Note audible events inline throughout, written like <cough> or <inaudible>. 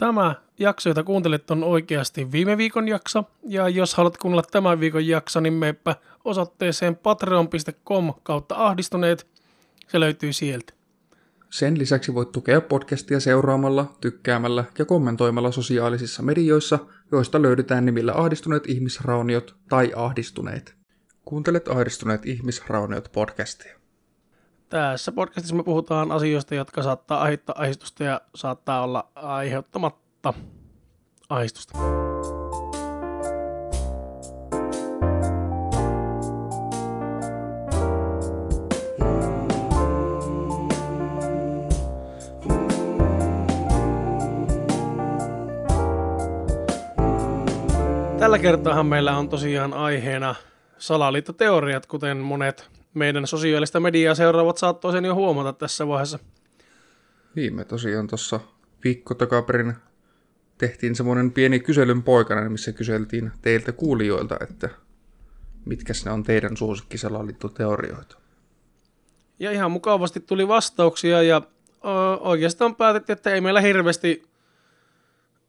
Tämä jakso, jota kuuntelet, on oikeasti viime viikon jakso. Ja jos haluat kuunnella tämän viikon jakso, niin meepä osoitteeseen patreon.com kautta ahdistuneet. Se löytyy sieltä. Sen lisäksi voit tukea podcastia seuraamalla, tykkäämällä ja kommentoimalla sosiaalisissa medioissa, joista löydetään nimillä ahdistuneet ihmisrauniot tai ahdistuneet. Kuuntelet ahdistuneet ihmisrauniot podcastia. Tässä podcastissa me puhutaan asioista, jotka saattaa aiheuttaa ahdistusta ja saattaa olla aiheuttamatta ahdistusta. Tällä kertaahan meillä on tosiaan aiheena salaliittoteoriat, kuten monet meidän sosiaalista mediaa seuraavat saattoi sen jo huomata tässä vaiheessa. Niin, me tosiaan tuossa viikko takaperin tehtiin semmoinen pieni kyselyn poikana, missä kyseltiin teiltä kuulijoilta, että mitkä ne on teidän suosikkisalaliittoteorioita. Ja ihan mukavasti tuli vastauksia ja ö, oikeastaan päätettiin, että ei meillä hirveästi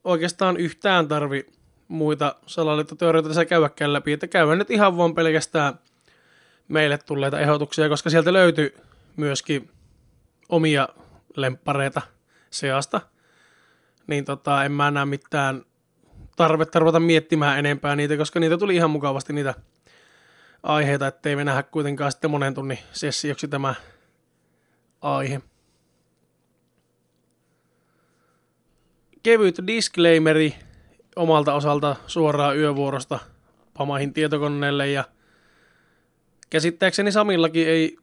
oikeastaan yhtään tarvi muita salaliittoteorioita tässä käydäkään läpi, että käydään nyt ihan vaan pelkästään meille tulleita ehdotuksia, koska sieltä löytyy myöskin omia lemppareita seasta, niin tota, en mä näe mitään tarvetta ruveta miettimään enempää niitä, koska niitä tuli ihan mukavasti niitä aiheita, ettei me nähdä kuitenkaan sitten monen tunnin sessioksi tämä aihe. Kevyt disclaimeri omalta osalta suoraan yövuorosta Pamahin tietokoneelle ja käsittääkseni Samillakin ei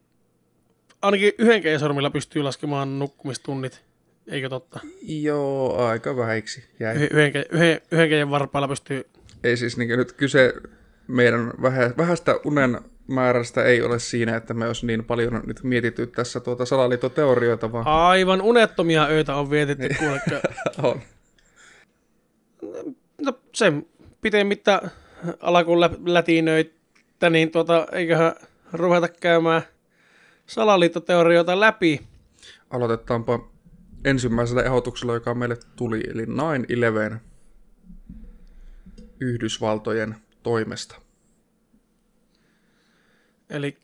ainakin yhden sormilla pystyy laskemaan nukkumistunnit, eikö totta? Joo, aika vähiksi jäi. Yhden, yhden, varpailla pystyy... Ei siis niin nyt kyse meidän vähä, vähästä unen määrästä ei ole siinä, että me olisi niin paljon nyt mietitty tässä tuota salaliittoteorioita, vaan... Aivan unettomia öitä on vietetty, Niin. kuulekka. <laughs> on. No sen pitemmittä alkuun lä- lätinöitä, niin tuota, eiköhän ruveta käymään salaliittoteorioita läpi. Aloitetaanpa ensimmäisellä ehdotuksella, joka meille tuli, eli 9-11 Yhdysvaltojen toimesta. Eli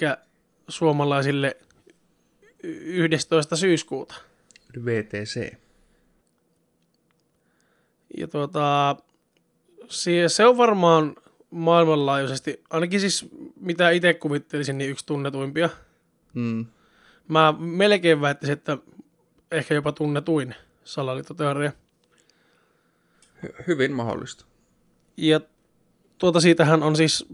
suomalaisille 11. syyskuuta. VTC. Ja tuota, se on varmaan maailmanlaajuisesti, ainakin siis mitä itse kuvittelisin, niin yksi tunnetuimpia. Mm. Mä melkein väittäisin, että ehkä jopa tunnetuin salaliittoteoria. Hy- hyvin mahdollista. Ja tuota siitähän on siis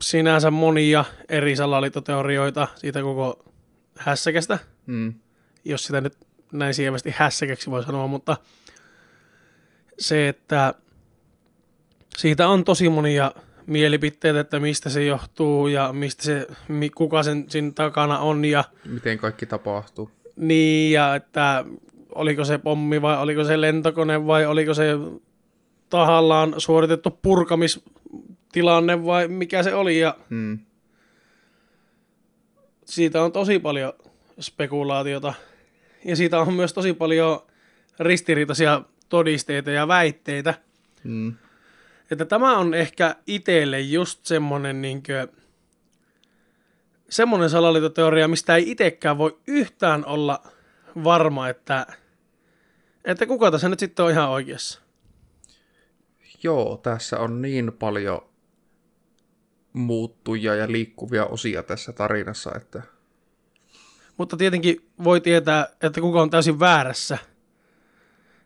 sinänsä monia eri salaliittoteorioita siitä koko hässäkästä, Mm. jos sitä nyt näin sievästi hässäkäksi voi sanoa, mutta se, että siitä on tosi monia mielipiteitä, että mistä se johtuu ja mistä se, kuka sen siinä takana on ja Miten kaikki tapahtuu. niin, ja että oliko se pommi vai oliko se lentokone vai oliko se tahallaan suoritettu purkamistilanne vai mikä se oli. Ja Mm. siitä on tosi paljon spekulaatiota. Ja siitä on myös tosi paljon ristiriitaisia todisteita ja väitteitä. Mm. Että tämä on ehkä itselle just semmonen niinkö, semmonen salaliittoteoria, mistä ei itsekään voi yhtään olla varma, että, että kuka tässä nyt sitten on ihan oikeassa. Joo, tässä on niin paljon muuttujia ja liikkuvia osia tässä tarinassa, että Mutta tietenkin voi tietää, että kuka on täysin väärässä.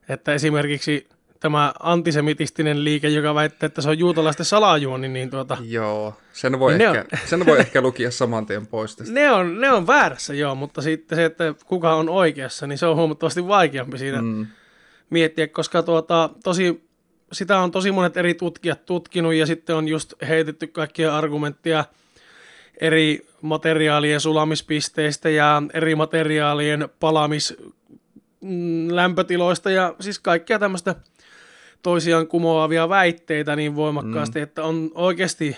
Että esimerkiksi tämä antisemitistinen liike, joka väittää, että se on juutalaisten salajuoni, niin tuota, joo, sen voi, Niin ehkä, sen voi ehkä lukia saman tien pois tästä. ne, on, ne on väärässä joo, mutta sitten se, että kuka on oikeassa, niin se on huomattavasti vaikeampi siinä Mm. miettiä, koska tuota, tosi, sitä on tosi monet eri tutkijat tutkinut ja sitten on just heitetty kaikkia argumentteja eri materiaalien sulamispisteistä ja eri materiaalien palamis mm, lämpötiloista ja siis kaikkea tämmöistä toisiaan kumoavia väitteitä niin voimakkaasti, mm. että on oikeasti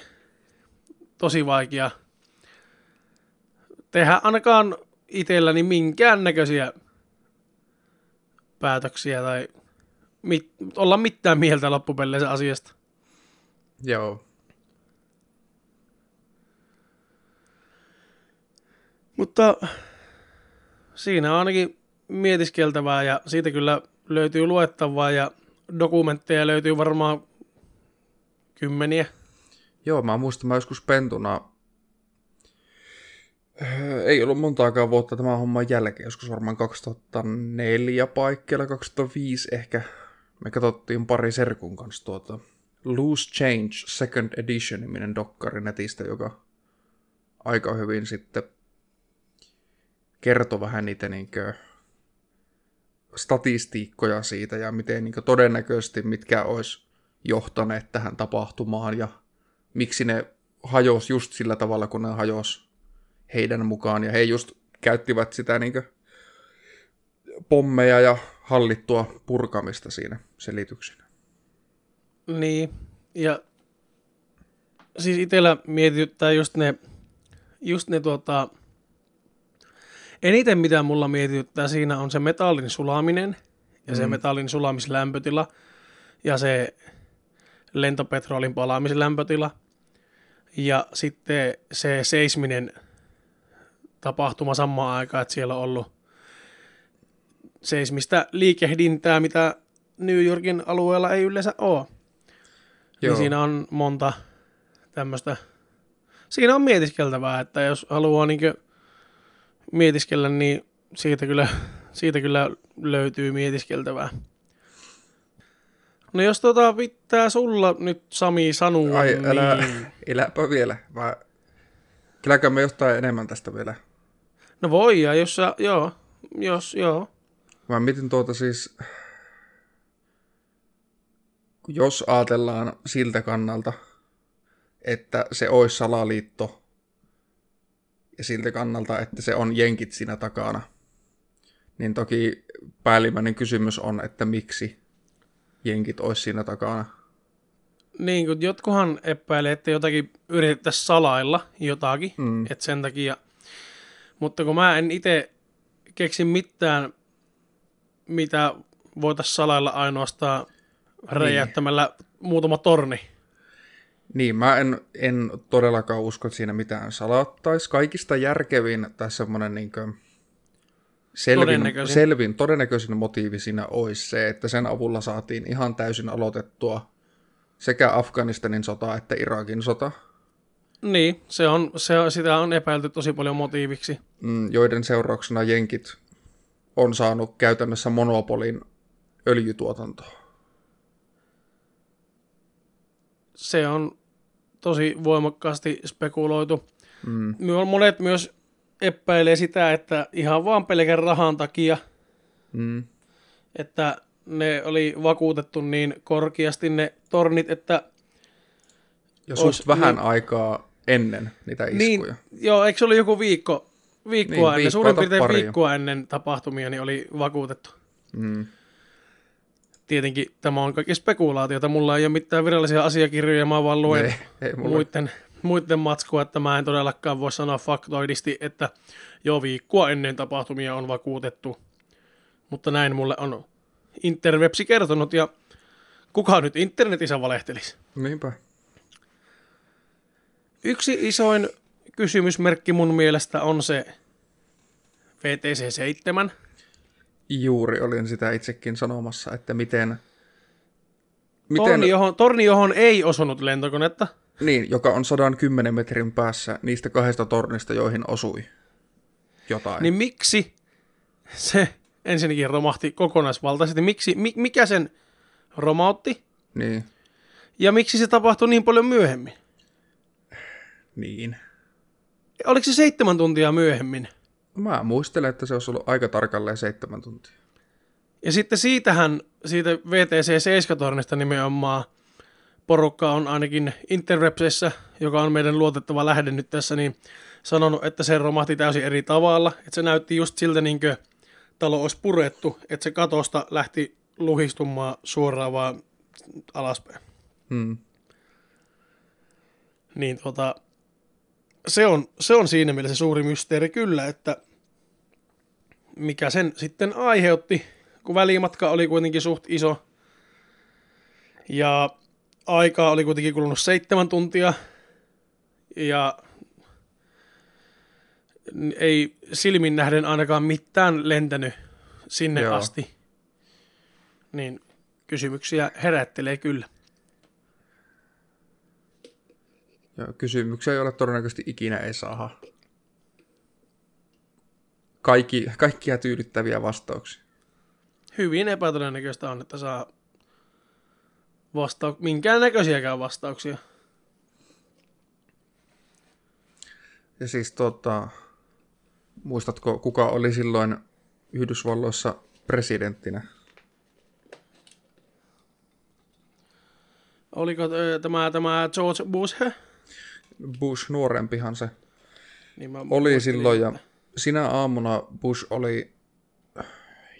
tosi vaikea tehdä ainakaan itselläni minkäännäköisiä päätöksiä tai mit, olla mitään mieltä loppupeleissä asiasta. Joo. Mutta siinä on ainakin mietiskeltävää ja siitä kyllä löytyy luettavaa ja dokumentteja löytyy varmaan kymmeniä. Joo, mä muistan, mä joskus pentuna, öö, ei ollut montaakaan vuotta tämän homman jälkeen, joskus varmaan 2004 paikkeilla, 2005 ehkä. Me katsottiin pari serkun kanssa tuota Loose Change Second Edition niminen dokkari netistä, joka aika hyvin sitten kertoi vähän niitä niinkö statistiikkoja siitä ja miten niinkö todennäköisesti mitkä olisi johtaneet tähän tapahtumaan ja miksi ne hajos just sillä tavalla, kun ne hajos heidän mukaan. Ja he just käyttivät sitä niinkö pommeja ja hallittua purkamista siinä selityksenä. Niin, ja siis itsellä mietityttää just ne, just ne tuota, eniten mitä mulla mietityttää siinä on se metallin sulaminen ja mm. se metallin sulamislämpötila ja se lentopetrolin palaamislämpötila ja sitten se seisminen tapahtuma samaan aikaan, että siellä on ollut seismistä liikehdintää, mitä New Yorkin alueella ei yleensä ole. Niin siinä on monta tämmöistä, siinä on mietiskeltävää, että jos haluaa niin mietiskellä, niin siitä kyllä, siitä kyllä löytyy mietiskeltävää. No jos tota pitää sulla nyt Sami sanoa, Ai, niin... älä, eläpä vielä. Mä... Kylläkö me jostain enemmän tästä vielä? No voi, ja jos sä, joo, jos, joo. Mä mietin tuota siis, jos ajatellaan siltä kannalta, että se olisi salaliitto, ja siltä kannalta, että se on jenkit siinä takana, niin toki päällimmäinen kysymys on, että miksi jenkit olisi siinä takana. Niin, kun jotkuhan epäilee, että jotakin yritettäisiin salailla jotakin, mm. että sen takia. Mutta kun mä en itse keksi mitään, mitä voitaisiin salailla ainoastaan räjäyttämällä niin. muutama torni. Niin, mä en, en todellakaan usko, että siinä mitään salattaisi. Kaikista järkevin tai semmoinen niin selvin, todennäköisin. selvin, todennäköisin motiivi siinä olisi se, että sen avulla saatiin ihan täysin aloitettua sekä Afganistanin sota että Irakin sota. Niin, se on, se, sitä on epäilty tosi paljon motiiviksi. Mm, joiden seurauksena jenkit on saanut käytännössä monopolin öljytuotantoa. Se on tosi voimakkaasti spekuloitu. Mm. Monet myös epäilee sitä, että ihan vaan pelkän rahan takia, mm. että ne oli vakuutettu niin korkeasti ne tornit, että... Ja suht vähän niin, aikaa ennen niitä niin, iskuja. Niin, joo, eikö se ollut joku viikko, viikkoa niin, ennen, suurin piirtein viikkoa ennen tapahtumia, niin oli vakuutettu. Mm. Tietenkin tämä on kaikki spekulaatiota, mulla ei ole mitään virallisia asiakirjoja, mä vaan luen ei, ei muiden muiden matskua, että mä en todellakaan voi sanoa faktoidisti, että jo viikkoa ennen tapahtumia on vakuutettu. Mutta näin mulle on interwebsi kertonut ja kuka nyt internetissä valehtelisi? Niinpä. Yksi isoin kysymysmerkki mun mielestä on se VTC 7. Juuri olin sitä itsekin sanomassa, että miten... miten... Torni, johon, torni, johon ei osunut lentokonetta. Niin, joka on 110 metrin päässä niistä kahdesta tornista, joihin osui jotain. Niin miksi se ensinnäkin romahti kokonaisvaltaisesti? Miksi, mi, mikä sen romautti? Niin. Ja miksi se tapahtui niin paljon myöhemmin? Niin. Oliko se seitsemän tuntia myöhemmin? Mä muistelen, että se olisi ollut aika tarkalleen seitsemän tuntia. Ja sitten siitähän, siitä VTC-7-tornista nimenomaan, porukka on ainakin Interwebsissä, joka on meidän luotettava lähde nyt tässä, niin sanonut, että se romahti täysin eri tavalla. Että se näytti just siltä, niin kuin talo olisi purettu, että se katosta lähti luhistumaan suoraan vaan alaspäin. Hmm. Niin tota, se on, se on siinä mielessä suuri mysteeri kyllä, että mikä sen sitten aiheutti, kun välimatka oli kuitenkin suht iso, Ja aikaa oli kuitenkin kulunut seitsemän tuntia. Ja ei silmin nähden ainakaan mitään lentänyt sinne Joo. Asti. Niin kysymyksiä herättelee kyllä. Ja kysymyksiä, joille todennäköisesti ikinä ei saa. Kaikki, kaikkia tyydyttäviä vastauksia. Hyvin epätodennäköistä on, että saa vastau- minkään näköisiäkään vastauksia. Ja siis tota, muistatko, kuka oli silloin Yhdysvalloissa presidenttinä? Oliko tämä, tämä George Bush? Bush nuorempihan se Niin mä oli silloin ja sinä aamuna Bush oli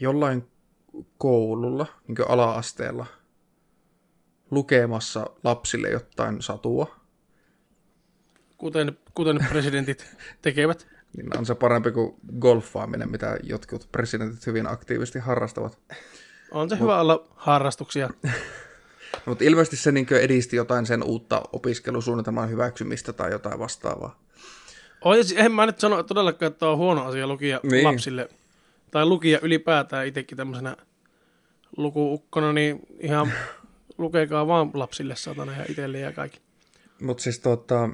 jollain koululla, niin ala-asteella, lukemassa lapsille jotain satua. Kuten, kuten presidentit <laughs> tekevät. Niin on se parempi kuin golfaaminen, mitä jotkut presidentit hyvin aktiivisesti harrastavat. On se hyvä olla harrastuksia. <laughs> Mutta ilmeisesti se niin edisti jotain sen uutta opiskelusuunnitelman hyväksymistä tai jotain vastaavaa. On, ja si- en mä nyt sano todellakaan, että on huono asia lukia niin. lapsille. Tai lukia ylipäätään itsekin tämmöisenä lukuukkona, niin ihan <laughs> lukekaa vaan lapsille satana ja itselle ja kaikki. Mutta siis tota,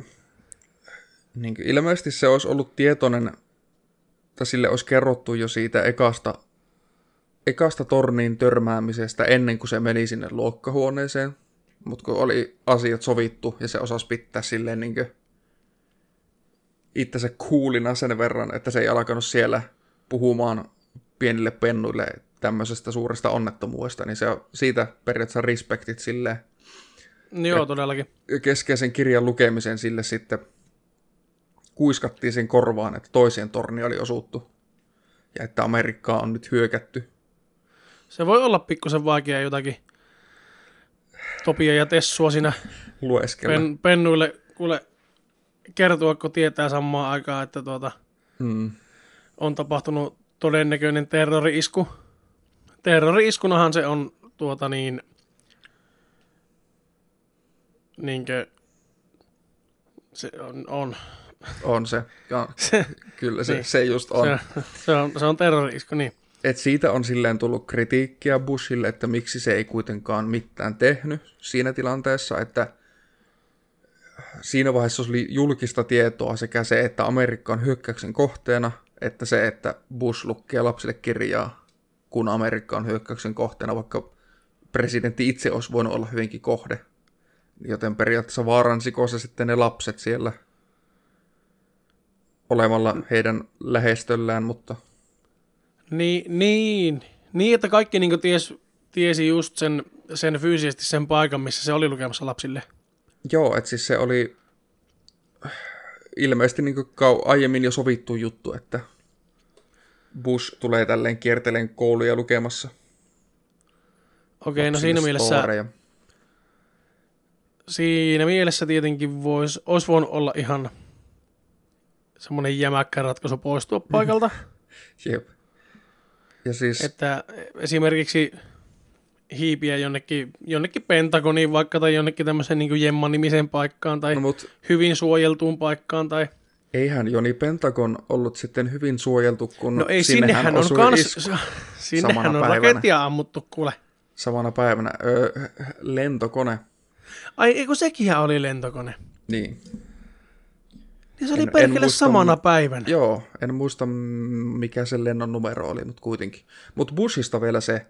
niin ilmeisesti se olisi ollut tietoinen, tai sille olisi kerrottu jo siitä ekasta, ekasta torniin törmäämisestä ennen kuin se meni sinne luokkahuoneeseen. Mutta kun oli asiat sovittu ja se osasi pitää silleen niin itsensä kuulina sen verran, että se ei alkanut siellä puhumaan pienille pennuille tämmöisestä suuresta onnettomuudesta, niin se on siitä periaatteessa respektit silleen Joo, todellakin. keskeisen kirjan lukemisen sille sitten kuiskattiin sen korvaan, että toiseen torni oli osuttu ja että Amerikkaa on nyt hyökätty. Se voi olla pikkusen vaikea jotakin Topia ja Tessua siinä Lueskella. pen, pennuille kuule kertoa, kun tietää samaan aikaan, että tuota, Hmm. on tapahtunut todennäköinen terrori-isku. Terrori-iskunahan se on tuota niin, niinkö, se on, on. On se. Ja, <laughs> Se, kyllä se, Niin. se just on. se, se, on, se on terrori-isku, niin. Et siitä on silleen tullut kritiikkiä Bushille, että miksi se ei kuitenkaan mitään tehnyt siinä tilanteessa, että siinä vaiheessa oli julkista tietoa sekä se, että Amerikka on hyökkäyksen kohteena, että se, että Bush lukee lapsille kirjaa, kun Amerikka on hyökkäyksen kohteena, vaikka presidentti itse olisi voinut olla hyvinkin kohde. Joten periaatteessa vaaransiko se sitten ne lapset siellä olemalla heidän lähestöllään, mutta Niin, niin, niin että kaikki niin ties, tiesi just sen, sen fyysisesti sen paikan, missä se oli lukemassa lapsille. Joo, että siis se oli ilmeisesti niin kau- aiemmin jo sovittu juttu, että Bush tulee tälleen kierteleen kouluja lukemassa. Okei, no siinä mielessä, storeja. siinä mielessä tietenkin vois, olisi voinut olla ihan semmoinen jämäkkä ratkaisu poistua paikalta. <laughs> Jep. Ja siis, Et... että esimerkiksi hiipiä jonnekin, jonnekin Pentagoniin vaikka tai jonnekin tämmöisen niin Jemma-nimiseen paikkaan tai no mut hyvin suojeltuun paikkaan tai eihän Joni Pentagon ollut sitten hyvin suojeltu, kun No ei, sinnehän sinnehän on kans, isku <laughs> sinnehän samana on päivänä. raketia ammuttu, kuule. samana päivänä. Öö, lentokone. Ai, eikö sekin oli lentokone? Niin. Niin se oli En- en perkele muista, samana päivänä. Joo, en muista mikä sen lennon numero oli, mutta kuitenkin. Mutta Bushista vielä se,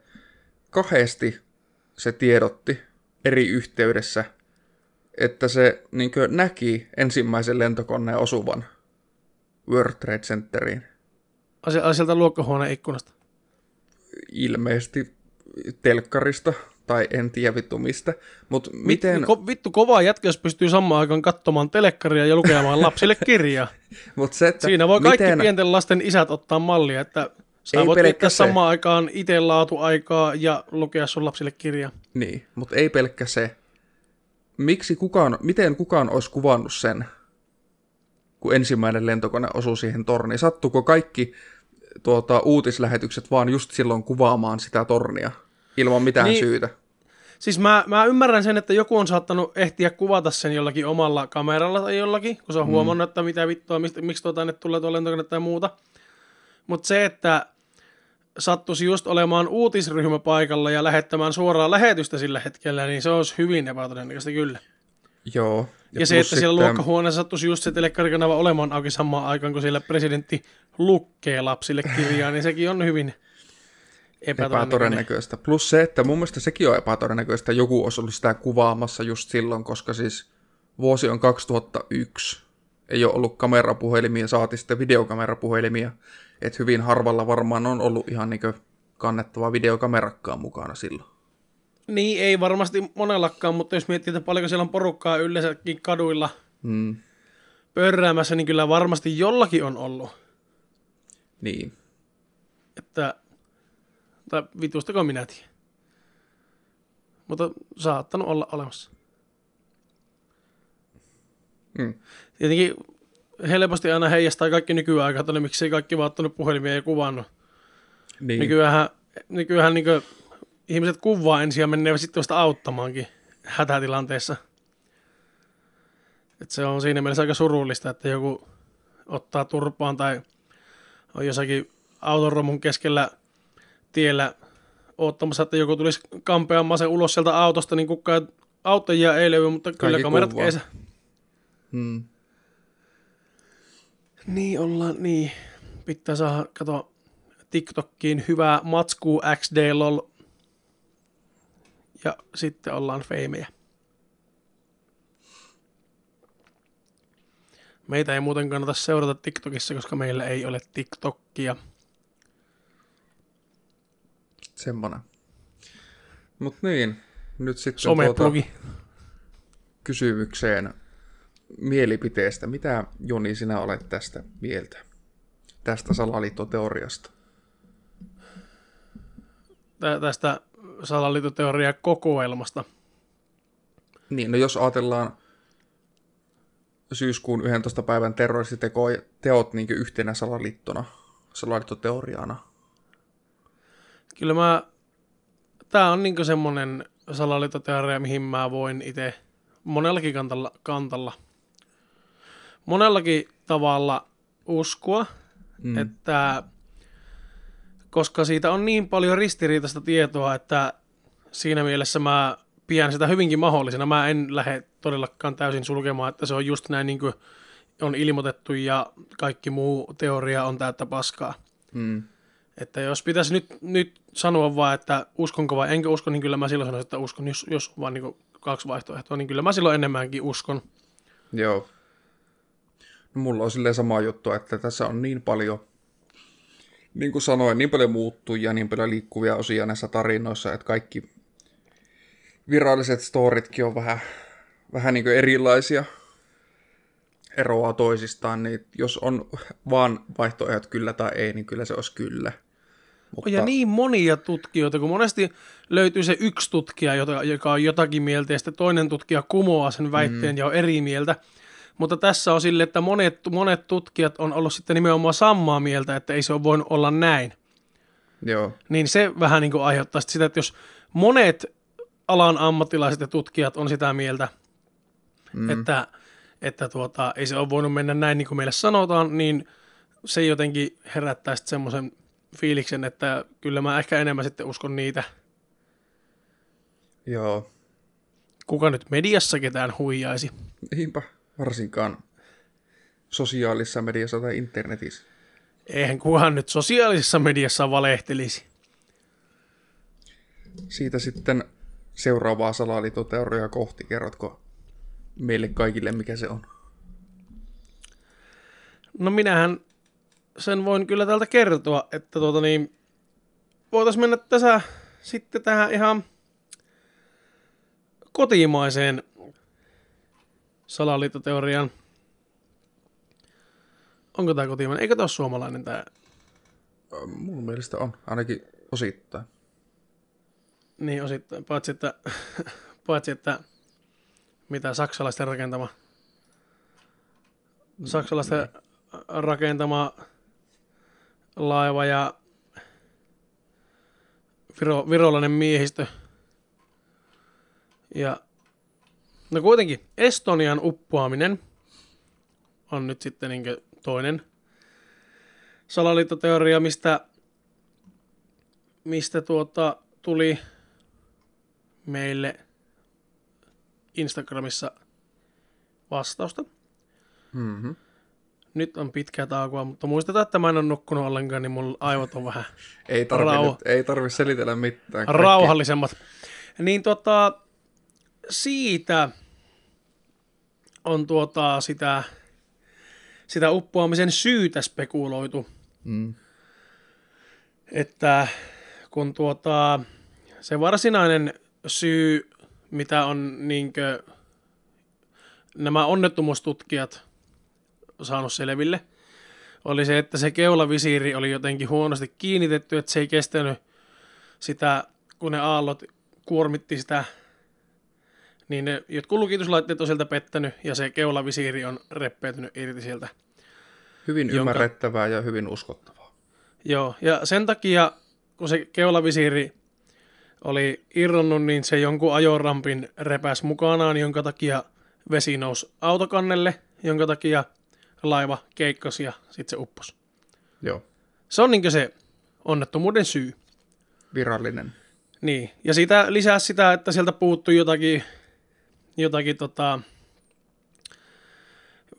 kahdesti se tiedotti eri yhteydessä, että se niin näki ensimmäisen lentokoneen osuvan World Trade Centeriin. Sieltä luokkahuoneen ikkunasta. Ilmeisesti telkkarista, tai en tiedä vittu mistä. Mutta Miten? Ko, vittu kova jätkä, jos pystyy samaan aikaan katsomaan telekkaria ja lukemaan lapsille kirjaa. <laughs> mut se, että Siinä voi kaikki miten, pienten lasten isät ottaa mallia, että sä Ei voit viettää samaan aikaan itse laatuaikaa ja lukea sun lapsille kirjaa. Niin, mutta ei pelkkä se. Miksi kukaan, miten kukaan olisi kuvannut sen, kun ensimmäinen lentokone osui siihen torniin? Sattuko kaikki tuota, uutislähetykset vaan just silloin kuvaamaan sitä tornia ilman mitään Niin. syytä? Siis mä, mä ymmärrän sen, että joku on saattanut ehtiä kuvata sen jollakin omalla kameralla tai jollakin, kun se on mm. huomannut, että mitä vittua, mistä, miksi tuo tänne tulee tuo lentokone tai muuta. Mutta se, että sattuisi just olemaan uutisryhmä paikalla ja lähettämään suoraa lähetystä sillä hetkellä, niin se olisi hyvin epätodennäköistä kyllä. Joo. Ja, ja se, että siellä luokkahuoneessa sattuisi just se telekkarikanava olemaan auki samaan aikaan, kun siellä presidentti lukkee lapsille kirjaa, niin sekin on hyvin epätodennäköistä. epätodennäköistä. Plus se, että mun mielestä sekin on epätodennäköistä, joku olisi ollut sitä kuvaamassa just silloin, koska siis vuosi on 2001. Ei ole ollut kamerapuhelimia, saati sitten videokamerapuhelimia. Että hyvin harvalla varmaan on ollut ihan niin kannettava videokamerakkaan mukana silloin. Niin, ei varmasti monellakaan, mutta jos miettii, että paljonko siellä on porukkaa yleensäkin kaduilla mm. pörräämässä, niin kyllä varmasti jollakin on ollut. Niin. Että, tai vitustako minä tiedän. Mutta saattanut olla olemassa. Mm. Tietenkin helposti aina heijastaa kaikki nykyaikaa, että miksi kaikki vaan ottanut puhelimia ja kuvannut. Niin. Nykyään, nykyään niin ihmiset kuvaa ensin ja menee sitten vasta auttamaankin hätätilanteessa. Et se on siinä mielessä aika surullista, että joku ottaa turpaan tai on jossakin autoromun keskellä tiellä ottamassa, että joku tulisi kampeamaan se ulos sieltä autosta, niin kukaan auttajia ei löydy, mutta Kaikki kyllä kamerat keisä. Hmm. Niin ollaan, niin. Pitää saada, kato, TikTokkiin hyvää matskuu XD lol. Ja sitten ollaan feimejä. Meitä ei muuten kannata seurata TikTokissa, koska meillä ei ole TikTokia. Semmonen. Mut niin, nyt sitten tuota kysymykseen mielipiteestä. Mitä Joni sinä olet tästä mieltä? Tästä salaliittoteoriasta? Tä, tästä salaliittoteoria kokoelmasta. Niin, no jos ajatellaan syyskuun 11. päivän terroristiteot niin yhtenä salaliittona, salaliittoteoriana. Kyllä mä, tää on niin semmonen salaliittoteoria, mihin mä voin itse monellakin kantalla, kantalla monellakin tavalla uskoa, mm. että koska siitä on niin paljon ristiriitaista tietoa, että siinä mielessä mä pidän sitä hyvinkin mahdollisena. Mä en lähde todellakaan täysin sulkemaan, että se on just näin niin kuin on ilmoitettu ja kaikki muu teoria on täyttä paskaa. Mm. Että jos pitäisi nyt, nyt sanoa vaan, että uskonko vai enkö usko, niin kyllä mä silloin sanoisin, että uskon, jos, jos vaan niin kaksi vaihtoehtoa, niin kyllä mä silloin enemmänkin uskon. Joo. No, mulla on silleen sama juttu, että tässä on niin paljon, niin kuin sanoin, niin paljon muuttujia, niin paljon liikkuvia osia näissä tarinoissa, että kaikki viralliset storitkin on vähän, vähän niin kuin erilaisia, eroaa toisistaan, niin jos on vaan vaihtoehdot kyllä tai ei, niin kyllä se olisi kyllä. Mutta... Ja niin monia tutkijoita, kun monesti löytyy se yksi tutkija, joka on jotakin mieltä, ja sitten toinen tutkija kumoaa sen väitteen mm. ja on eri mieltä. Mutta tässä on sille, että monet, monet tutkijat on ollut sitten nimenomaan samaa mieltä, että ei se ole voinut olla näin. Joo. Niin se vähän niin kuin aiheuttaa sitä, että jos monet alan ammattilaiset ja tutkijat on sitä mieltä, mm. että, että tuota, ei se ole voinut mennä näin niin kuin meille sanotaan, niin se jotenkin herättää sitten semmoisen fiiliksen, että kyllä mä ehkä enemmän sitten uskon niitä. Joo. Kuka nyt mediassa ketään huijaisi? Niinpä varsinkaan sosiaalisessa mediassa tai internetissä. Eihän kukaan nyt sosiaalisessa mediassa valehtelisi. Siitä sitten seuraavaa salaliittoteoriaa kohti. Kerrotko meille kaikille, mikä se on? No minähän sen voin kyllä täältä kertoa, että tuota niin, voitaisiin mennä tässä sitten tähän ihan kotimaiseen salaliittoteorian. Onko tämä kotimainen? Eikö tämä ole suomalainen tämä? Mun mielestä on, ainakin osittain. Niin, osittain. Paitsi, että, <laughs> paitsi, että mitä saksalaisten rakentama saksalaisten mm. rakentama laiva ja viro, virolainen miehistö Ja no kuitenkin Estonian uppoaminen on nyt sitten niin toinen salaliittoteoria, mistä, mistä tuota, tuli meille Instagramissa vastausta. Mm-hmm. Nyt on pitkä taukoa, mutta muistetaan, että mä en ole nukkunut ollenkaan, niin mulla aivot on vähän <laughs> Ei tarvi, Rau- nyt, ei tarvi selitellä mitään. Kaikki- rauhallisemmat. Niin tota, siitä on tuota sitä, sitä uppoamisen syytä spekuloitu, Mm. että kun tuota, se varsinainen syy, mitä on niinkö nämä onnettomuustutkijat saanut selville, oli se, että se keulavisiiri oli jotenkin huonosti kiinnitetty, että se ei kestänyt sitä, kun ne aallot kuormitti sitä, niin ne jotkut lukituslaitteet on sieltä pettänyt ja se keulavisiiri on reppeytynyt irti sieltä. Hyvin Jonka- ymmärrettävää ja hyvin uskottavaa. Joo, ja sen takia, kun se keulavisiiri oli irronnut, niin se jonkun ajorampin repäs mukanaan, jonka takia vesi nousi autokannelle, jonka takia laiva keikkosi ja sitten se upposi. Joo, Se on niin se onnettomuuden syy. virallinen. Niin, ja sitä lisää sitä, että sieltä puuttui jotakin, jotakin tota,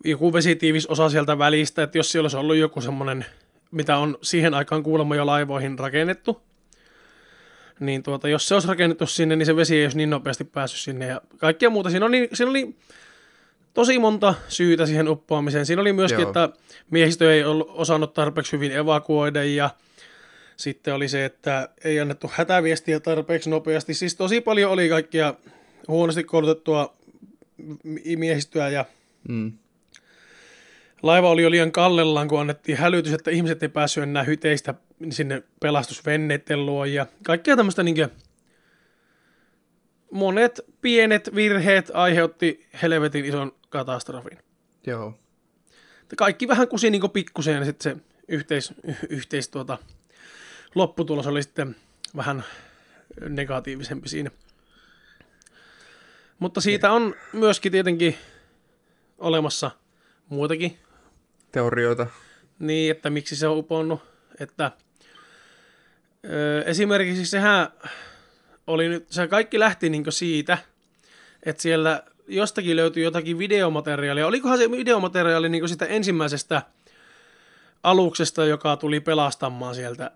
joku vesitiivis osa sieltä välistä, että jos siellä olisi ollut joku semmoinen, mitä on siihen aikaan kuulemma jo laivoihin rakennettu, niin tuota, jos se olisi rakennettu sinne, niin se vesi ei olisi niin nopeasti päässyt sinne ja kaikkea muuta. Siinä oli, siinä oli tosi monta syytä siihen uppoamiseen. Siinä oli myöskin, Joo. että miehistö ei ollut osannut tarpeeksi hyvin evakuoida ja sitten oli se, että ei annettu hätäviestiä tarpeeksi nopeasti. Siis tosi paljon oli kaikkia huonosti koulutettua mi- miehistöä ja Mm. laiva oli jo liian kallellaan, kun annettiin hälytys, että ihmiset ei päässyt enää hyteistä sinne pelastusvenneiden luo ja kaikkea tämmöistä niin monet pienet virheet aiheutti helvetin ison katastrofin. Joo. Kaikki vähän kusi niin pikkuseen ja sitten se yhteis, yhteis tuota, lopputulos oli sitten vähän negatiivisempi siinä. Mutta siitä on myöskin tietenkin olemassa muitakin Teorioita. niin, että miksi se on uponnut. Että, ö, esimerkiksi sehän oli nyt, se kaikki lähti niin siitä, että siellä jostakin löytyi jotakin videomateriaalia. Olikohan se videomateriaali niin sitä ensimmäisestä aluksesta, joka tuli pelastamaan sieltä,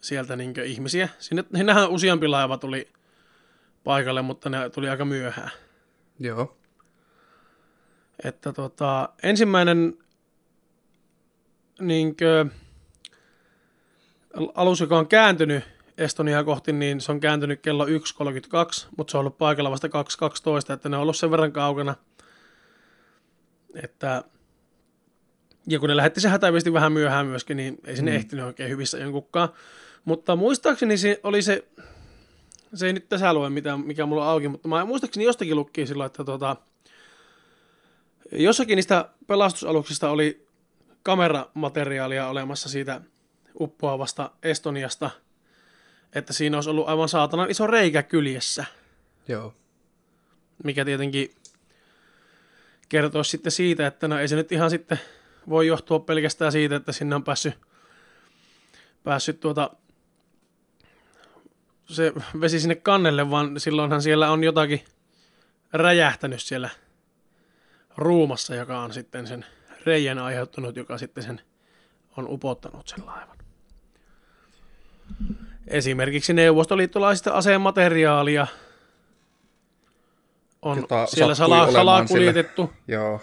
sieltä niin ihmisiä. Sinne, sinnehän useampi laiva tuli paikalle, mutta ne tuli aika myöhään. Joo. Että tota, ensimmäinen niinkö, alus, joka on kääntynyt Estoniaa kohti, niin se on kääntynyt kello 1.32, mutta se on ollut paikalla vasta 2.12, että ne on ollut sen verran kaukana, että ja kun ne lähetti se hätäviesti vähän myöhään myöskin, niin ei sinne mm. ehtinyt oikein hyvissä jonkunkaan. Mutta muistaakseni se oli se, se ei nyt tässä lue mitään, mikä mulla on auki, mutta mä muistaakseni jostakin lukkiin silloin, että tota, Jossakin niistä pelastusaluksista oli kameramateriaalia olemassa siitä uppoavasta Estoniasta, että siinä olisi ollut aivan saatanan iso reikä kyljessä, Joo. mikä tietenkin kertoo sitten siitä, että no ei se nyt ihan sitten voi johtua pelkästään siitä, että sinne on päässyt, päässyt tuota, se vesi sinne kannelle, vaan silloinhan siellä on jotakin räjähtänyt siellä ruumassa, joka on sitten sen reijän aiheuttanut, joka sitten sen on upottanut sen laivan. Esimerkiksi neuvostoliittolaisista asemateriaalia on Jota siellä sattui sala, olemaan salakuljetettu, Joo.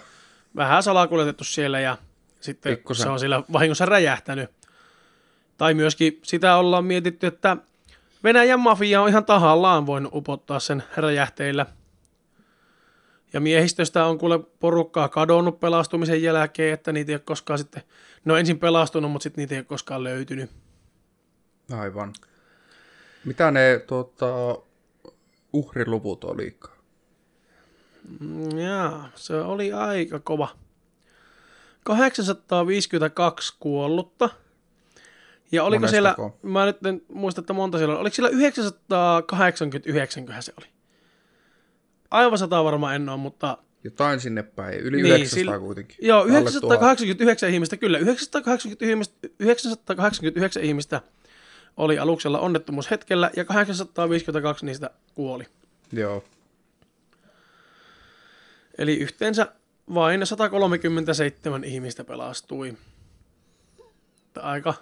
vähän salakuljetettu siellä ja sitten Pikkusen. se on siellä vahingossa räjähtänyt. Tai myöskin sitä ollaan mietitty, että Venäjän mafia on ihan tahallaan voinut upottaa sen räjähteillä. Ja miehistöstä on kuule porukkaa kadonnut pelastumisen jälkeen, että niitä ei ole koskaan sitten, no ensin pelastunut, mutta sitten niitä ei ole koskaan löytynyt. Aivan. Mitä ne tuota, uhriluvut olikaan? Mm, Jaa, se oli aika kova. 852 kuollutta. Ja oliko Monestako? siellä, mä nyt en muista, että monta siellä oli, oliko siellä 989 köhän se oli? aivan sata varma en ole, mutta Jotain sinne päin. Yli Niin, 900 sillä- kuitenkin. joo, Alle 989 ihmistä, kyllä, 980 ihmistä, 989 ihmistä oli aluksella onnettomuushetkellä ja 852 niistä kuoli. Joo. Eli yhteensä vain 137 ihmistä pelastui. Aika,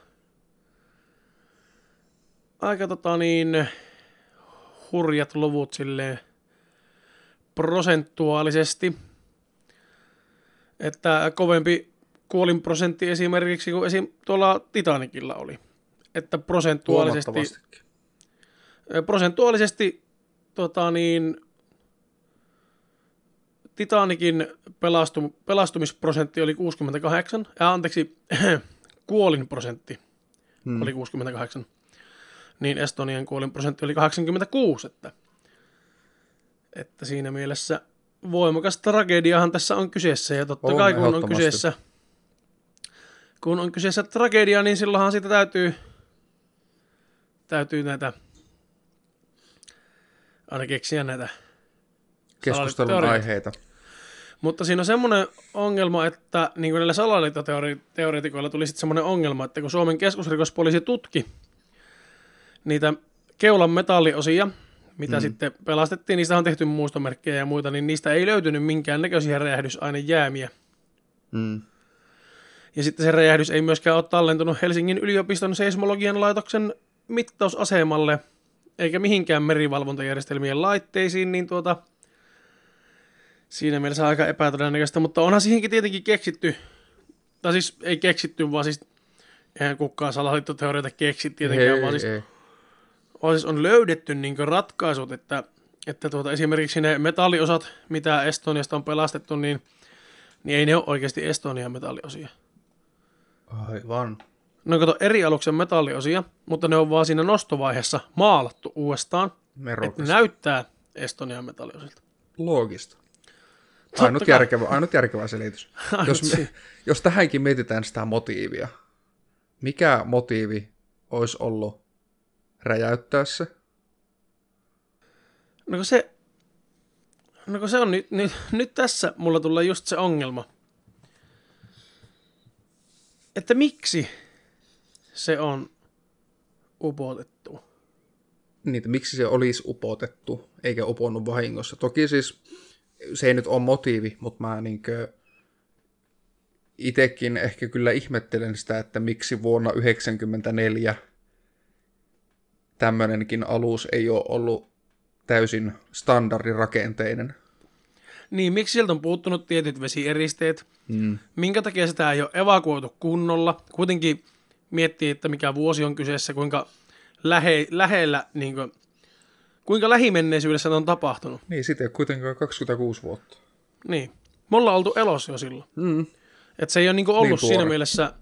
aika tota niin, hurjat luvut silleen prosentuaalisesti. Että kovempi kuolinprosentti esimerkiksi kuin esim. tuolla Titanicilla oli. Että prosentuaalisesti, prosentuaalisesti tota niin, Titanikin pelastu, pelastumisprosentti oli 68, ja anteeksi, <clears throat> kuolinprosentti Hmm. oli 68, niin Estonian kuolinprosentti oli 86, että, että siinä mielessä voimakas tragediahan tässä on kyseessä, ja totta On, kai kun on kyseessä, kun on kyseessä tragedia, niin silloinhan siitä täytyy, täytyy näitä, aina keksiä näitä Keskustelun aiheita. Mutta siinä on semmoinen ongelma, että niin kuin näillä salaliittoteoreetikoilla tuli sitten semmoinen ongelma, että kun Suomen keskusrikospoliisi tutki niitä keulan metalliosia, mitä mm. sitten pelastettiin, niistä on tehty muistomerkkejä ja muita, niin niistä ei löytynyt minkään näköisiä räjähdysainejäämiä. Mm. Ja sitten se räjähdys ei myöskään ole tallentunut Helsingin yliopiston seismologian laitoksen mittausasemalle, eikä mihinkään merivalvontajärjestelmien laitteisiin, niin tuota, siinä mielessä aika epätodennäköistä, mutta onhan siihenkin tietenkin keksitty, tai siis ei keksitty, vaan siis eihän kukaan salaliittoteorioita keksi tietenkään, Ei, vaan siis ei. on, siis on löydetty niin ratkaisut, että, että tuota, esimerkiksi ne metalliosat, mitä Estoniasta on pelastettu, niin, niin ei ne ole oikeasti Estonian metalliosia. Aivan. Ne on kato eri aluksen metalliosia, mutta ne on vaan siinä nostovaiheessa maalattu uudestaan, että näyttää Estonian metalliosilta. Loogista. Ainut järkevä, ainut järkevä selitys. <laughs> Ainut jos, me, jos tähänkin mietitään sitä motiivia, mikä motiivi olisi ollut räjäyttää se? No kun se, no kun se on nyt, nyt, nyt tässä mulla tulee just se ongelma. Että miksi se on upotettu? Niitä, miksi se olisi upotettu, eikä uponnut vahingossa. Toki siis se ei nyt ole motiivi, mutta mä niinkö itekin ehkä kyllä ihmettelen sitä, että miksi vuonna 1994 tämmöinenkin alus ei ole ollut täysin standardirakenteinen. Niin, miksi sieltä on puuttunut tietyt vesieristeet? Mm. Minkä takia sitä ei ole evakuoitu kunnolla? Kuitenkin miettii, että mikä vuosi on kyseessä, kuinka lähe, lähellä, niin kuin, kuinka lähimenneisyydessä on tapahtunut. Niin, sitten ei ole kuitenkaan 26 vuotta. Niin. Me ollaan oltu elossa jo silloin. Mm. Et se ei ole niinku ollut Niin niin siinä mielessä,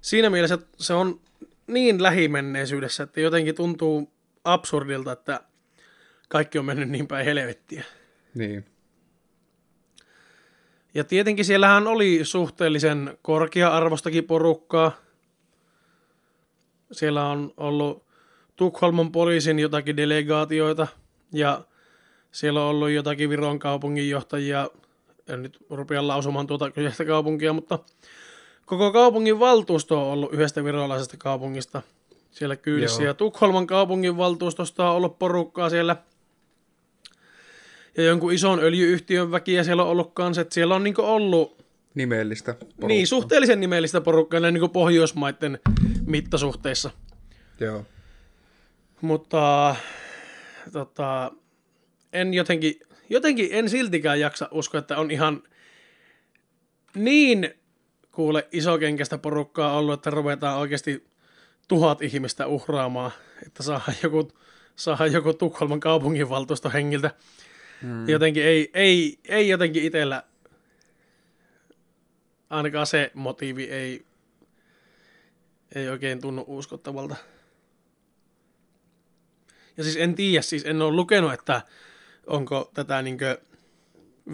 siinä mielessä se on niin lähimenneisyydessä, että jotenkin tuntuu absurdilta, että kaikki on mennyt niin päin helvettiä. Niin. Ja tietenkin siellähän oli suhteellisen korkea-arvostakin porukkaa. Siellä on ollut Tukholman poliisin jotakin delegaatioita ja siellä on ollut jotakin Viron kaupunginjohtajia. En nyt rupea lausumaan tuota kyseistä kaupunkia, mutta koko kaupungin valtuusto on ollut yhdestä virolaisesta kaupungista siellä kyydissä. Joo. Ja Tukholman kaupungin valtuustosta on ollut porukkaa siellä – ja jonkun ison öljyyhtiön väkiä siellä on ollut kanssa, siellä on niinku ollut Nimellistä. porukkaa. niin, suhteellisen nimellistä porukkaa näin niinku Pohjoismaiden mittasuhteissa. Joo. Mutta tota, en jotenkin, jotenkin en siltikään jaksa uskoa, että on ihan niin kuule isokenkästä porukkaa ollut, että ruvetaan oikeasti tuhat ihmistä uhraamaan, että saadaan joku, saadaan joku Tukholman kaupunginvaltuuston hengiltä. Mm. Jotenkin ei, ei, ei jotenkin itsellä, ainakaan se motiivi ei, ei oikein tunnu uskottavalta. Ja siis en tiedä, siis en ole lukenut, että onko tätä niinkö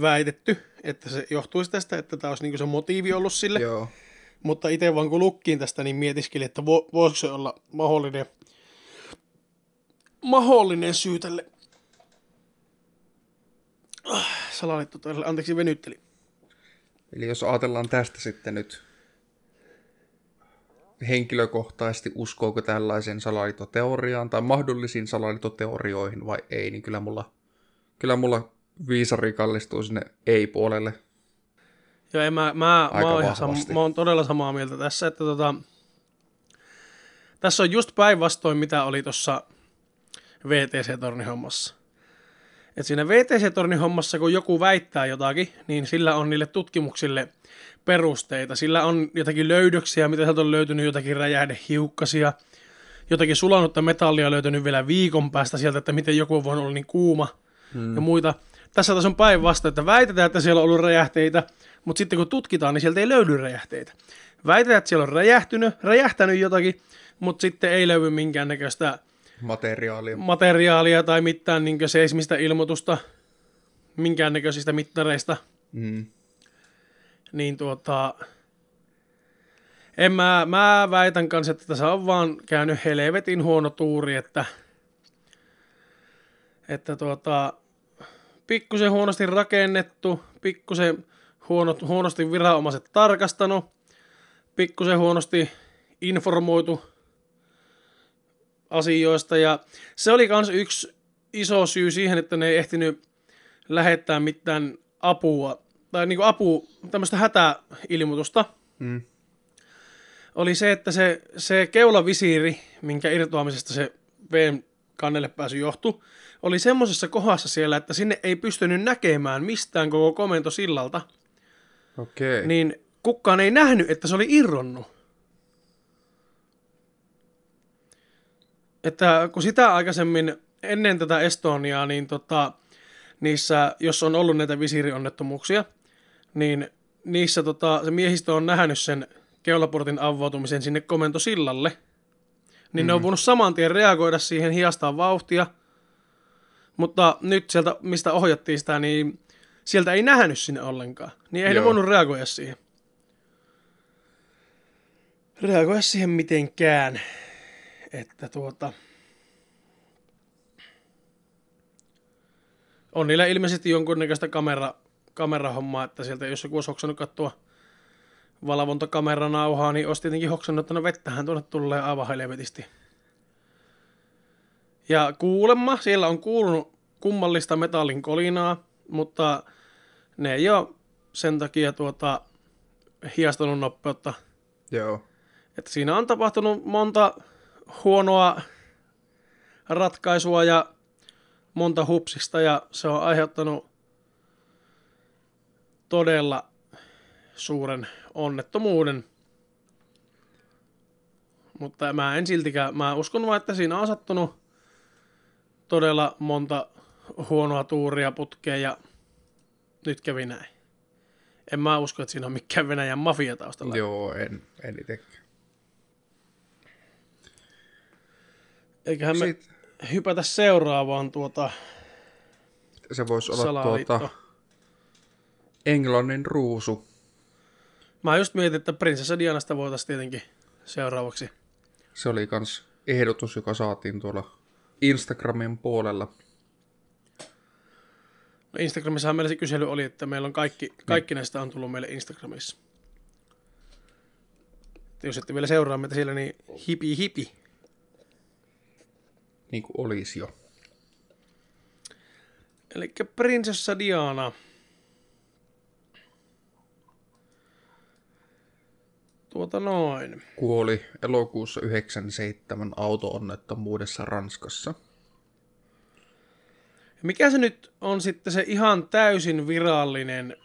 väitetty, että se johtuisi tästä, että tämä olisi niinkö se motiivi ollut sille. Joo. Mutta itse vaan kun lukkiin tästä, niin mietiskelin, että vo, voisiko se olla mahdollinen, mahdollinen syy tälle Salaliitto, anteeksi venytteli. Eli jos ajatellaan tästä sitten nyt henkilökohtaisesti uskooko tällaisen salaliittoteoriaan tai mahdollisiin salaliittoteorioihin vai ei, niin kyllä mulla, kyllä mulla viisari kallistuu sinne ei-puolelle. Joo, en mä, mä, mä, oon ihan sam- mä oon todella samaa mieltä tässä, että tota, tässä on just päinvastoin, mitä oli tuossa VTC-tornihommassa. Et siinä VTC-tornihommassa, kun joku väittää jotakin, niin sillä on niille tutkimuksille perusteita. Sillä on jotakin löydöksiä, mitä sieltä on löytynyt jotakin räjähdehiukkasia, jotakin sulanutta metallia löytynyt vielä viikon päästä sieltä, että miten joku on voinut olla niin kuuma hmm. ja muita. Tässä taas on päinvastoin, että väitetään, että siellä on ollut räjähteitä, mutta sitten kun tutkitaan, niin sieltä ei löydy räjähteitä. Väitetään, että siellä on räjähtynyt, räjähtänyt jotakin, mutta sitten ei löydy minkäännäköistä materiaalia. materiaalia tai mitään niin seismistä ilmoitusta minkäännäköisistä mittareista. Mm. Niin tuota, en mä, mä väitän kanssa, että tässä on vaan käynyt helvetin huono tuuri, että, että tuota, pikkusen huonosti rakennettu, pikkusen huonot, huonosti viranomaiset tarkastanut, pikkusen huonosti informoitu asioista ja se oli myös yksi iso syy siihen, että ne ei ehtinyt lähettää mitään apua tai niin apu, tämmöistä hätäilmoitusta. Mm. Oli se, että se, se keulavisiiri, minkä irtoamisesta se veen kannelle pääsy johtui, oli semmoisessa kohdassa siellä, että sinne ei pystynyt näkemään mistään koko komento sillalta. Okei. Okay. Niin kukaan ei nähnyt, että se oli irronnut. Että kun sitä aikaisemmin, ennen tätä Estoniaa, niin tota, niissä, jos on ollut näitä visiirionnettomuuksia, niin niissä tota, se miehistö on nähnyt sen keulaportin avautumisen sinne komentosillalle, niin mm. ne on mm. voinut saman tien reagoida siihen, hiastaa vauhtia, mutta nyt sieltä, mistä ohjattiin sitä, niin sieltä ei nähnyt sinne ollenkaan. Niin ei Joo. ne voinut reagoida siihen. Reagoida siihen mitenkään. Että tuota... On niillä ilmeisesti jonkunnäköistä kamera, kamerahommaa, että sieltä jos joku olisi hoksannut katsoa valvontakameranauhaa, niin olisi tietenkin hoksannut, että no vettähän tuonne tulee aivan helvetisti. Ja kuulemma, siellä on kuulunut kummallista metallin kolinaa, mutta ne ei ole sen takia tuota hiastunut nopeutta. Joo. Että siinä on tapahtunut monta huonoa ratkaisua ja monta hupsista ja se on aiheuttanut todella suuren onnettomuuden. Mutta mä en siltikään, mä uskon vaan, että siinä on sattunut todella monta huonoa tuuria putkeen ja nyt kävi näin. En mä usko, että siinä on mikään Venäjän mafia taustalla. Joo, en, en itsekään. Eiköhän me Sit... hypätä seuraavaan tuota Se voisi olla tuota Englannin ruusu. Mä just mietin, että prinsessa Dianasta voitaisiin tietenkin seuraavaksi. Se oli kans ehdotus, joka saatiin tuolla Instagramin puolella. No Instagramissa meillä se kysely oli, että meillä on kaikki, niin. kaikki näistä on tullut meille Instagramissa. Et jos ette vielä seuraa meitä siellä, niin hipi hipi. Niin kuin olisi jo. Eli prinsessa Diana Tuota noin. Kuoli elokuussa 97 auto-onnettomuudessa Ranskassa. Mikä se nyt on sitten se ihan täysin virallinen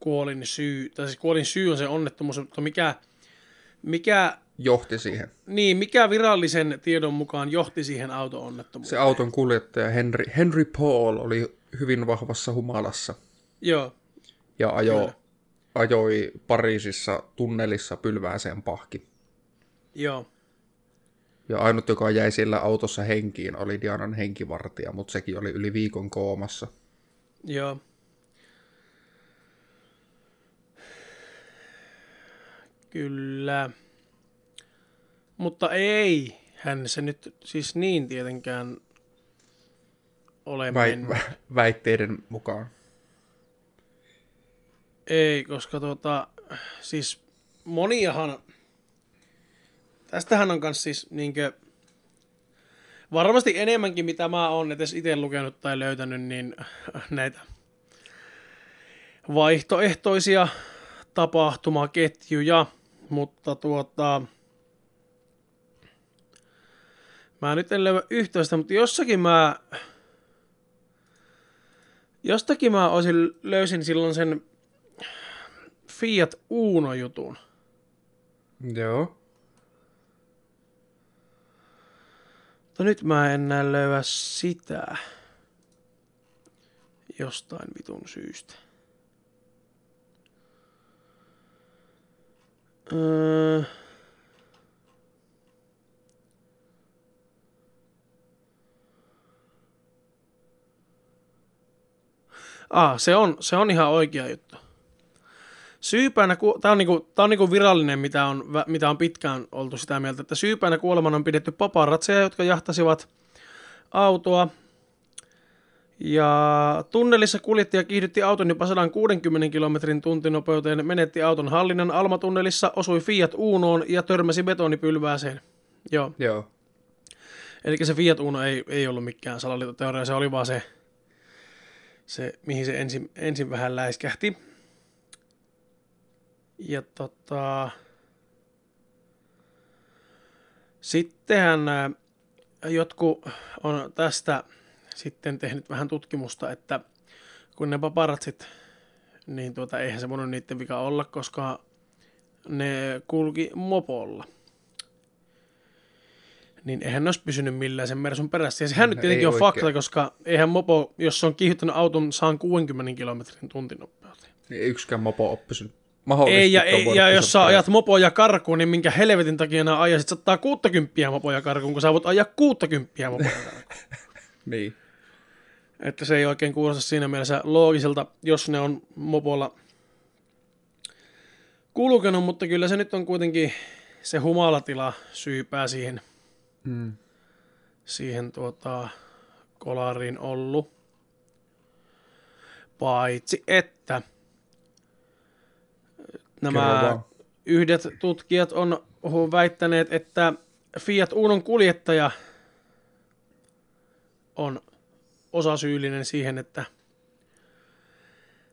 kuolin syy, tai siis kuolin syy on se onnettomuus, mutta mikä, mikä johti siihen. Niin, mikä virallisen tiedon mukaan johti siihen auto-onnettomuuteen? Se auton kuljettaja Henry, Henry Paul oli hyvin vahvassa humalassa. Joo. Ja ajo, ajoi Pariisissa tunnelissa pylvääseen pahki. Joo. Ja ainut, joka jäi siellä autossa henkiin, oli Dianan henkivartija, mutta sekin oli yli viikon koomassa. Joo. Kyllä. Mutta ei hän se nyt siis niin tietenkään ole Vai, mennyt. vä- <laughs> väitteiden mukaan. Ei, koska tuota, siis moniahan, tästähän on kans siis niinkö, varmasti enemmänkin mitä mä oon edes itse lukenut tai löytänyt, niin <laughs> näitä vaihtoehtoisia tapahtumaketjuja, mutta tuota, mä nyt en löyä yhteistä, mutta jossakin mä, jostakin mä olisin, löysin silloin sen Fiat Uno-jutun. Joo. Mutta nyt mä en enää löyä sitä. Jostain vitun syystä. Öö... Ah, se on, se on ihan oikea juttu. Syypäänä, tämä on, niinku, tää on niinku virallinen, mitä on, mitä on pitkään oltu sitä mieltä, että syypäänä kuoleman on pidetty paparatseja, jotka jahtasivat autoa. Ja tunnelissa kuljettaja kiihdytti auton jopa 160 kilometrin tuntinopeuteen, menetti auton hallinnan Alma-tunnelissa, osui Fiat Unoon ja törmäsi betonipylvääseen. Joo, Joo. eli se Fiat Uno ei, ei ollut mikään salaliittoteoria, se oli vaan se, se mihin se ensin, ensin vähän läiskähti. Ja tota... Sittenhän nämä jotkut on tästä sitten tehnyt vähän tutkimusta, että kun ne paparatsit, niin tuota, eihän se voinut niiden vika olla, koska ne kulki mopolla. Niin eihän ne olisi pysynyt millään sen Mersun perässä. Ja sehän nyt No tietenkin ei on oikein. fakta, koska eihän mopo, jos se on kiihdyttänyt auton saan 60 kilometrin tuntinopeuteen. Niin yksikään mopo ole pysynyt. Ei, ja, on ei, ja jos sä ajat mopoja karkuun, niin minkä helvetin takia nää ajaisit 160 mopoja karkuun, kun sä voit ajaa 60 mopoja <laughs> karkuun. Niin. Että se ei oikein kuulosta siinä mielessä loogiselta, jos ne on mopolla kulkenut, mutta kyllä se nyt on kuitenkin se humalatila syypää siihen, Mm. siihen tuota, kolariin ollut. Paitsi että nämä yhdet tutkijat on väittäneet, että Fiat Unon kuljettaja on osasyyllinen siihen, että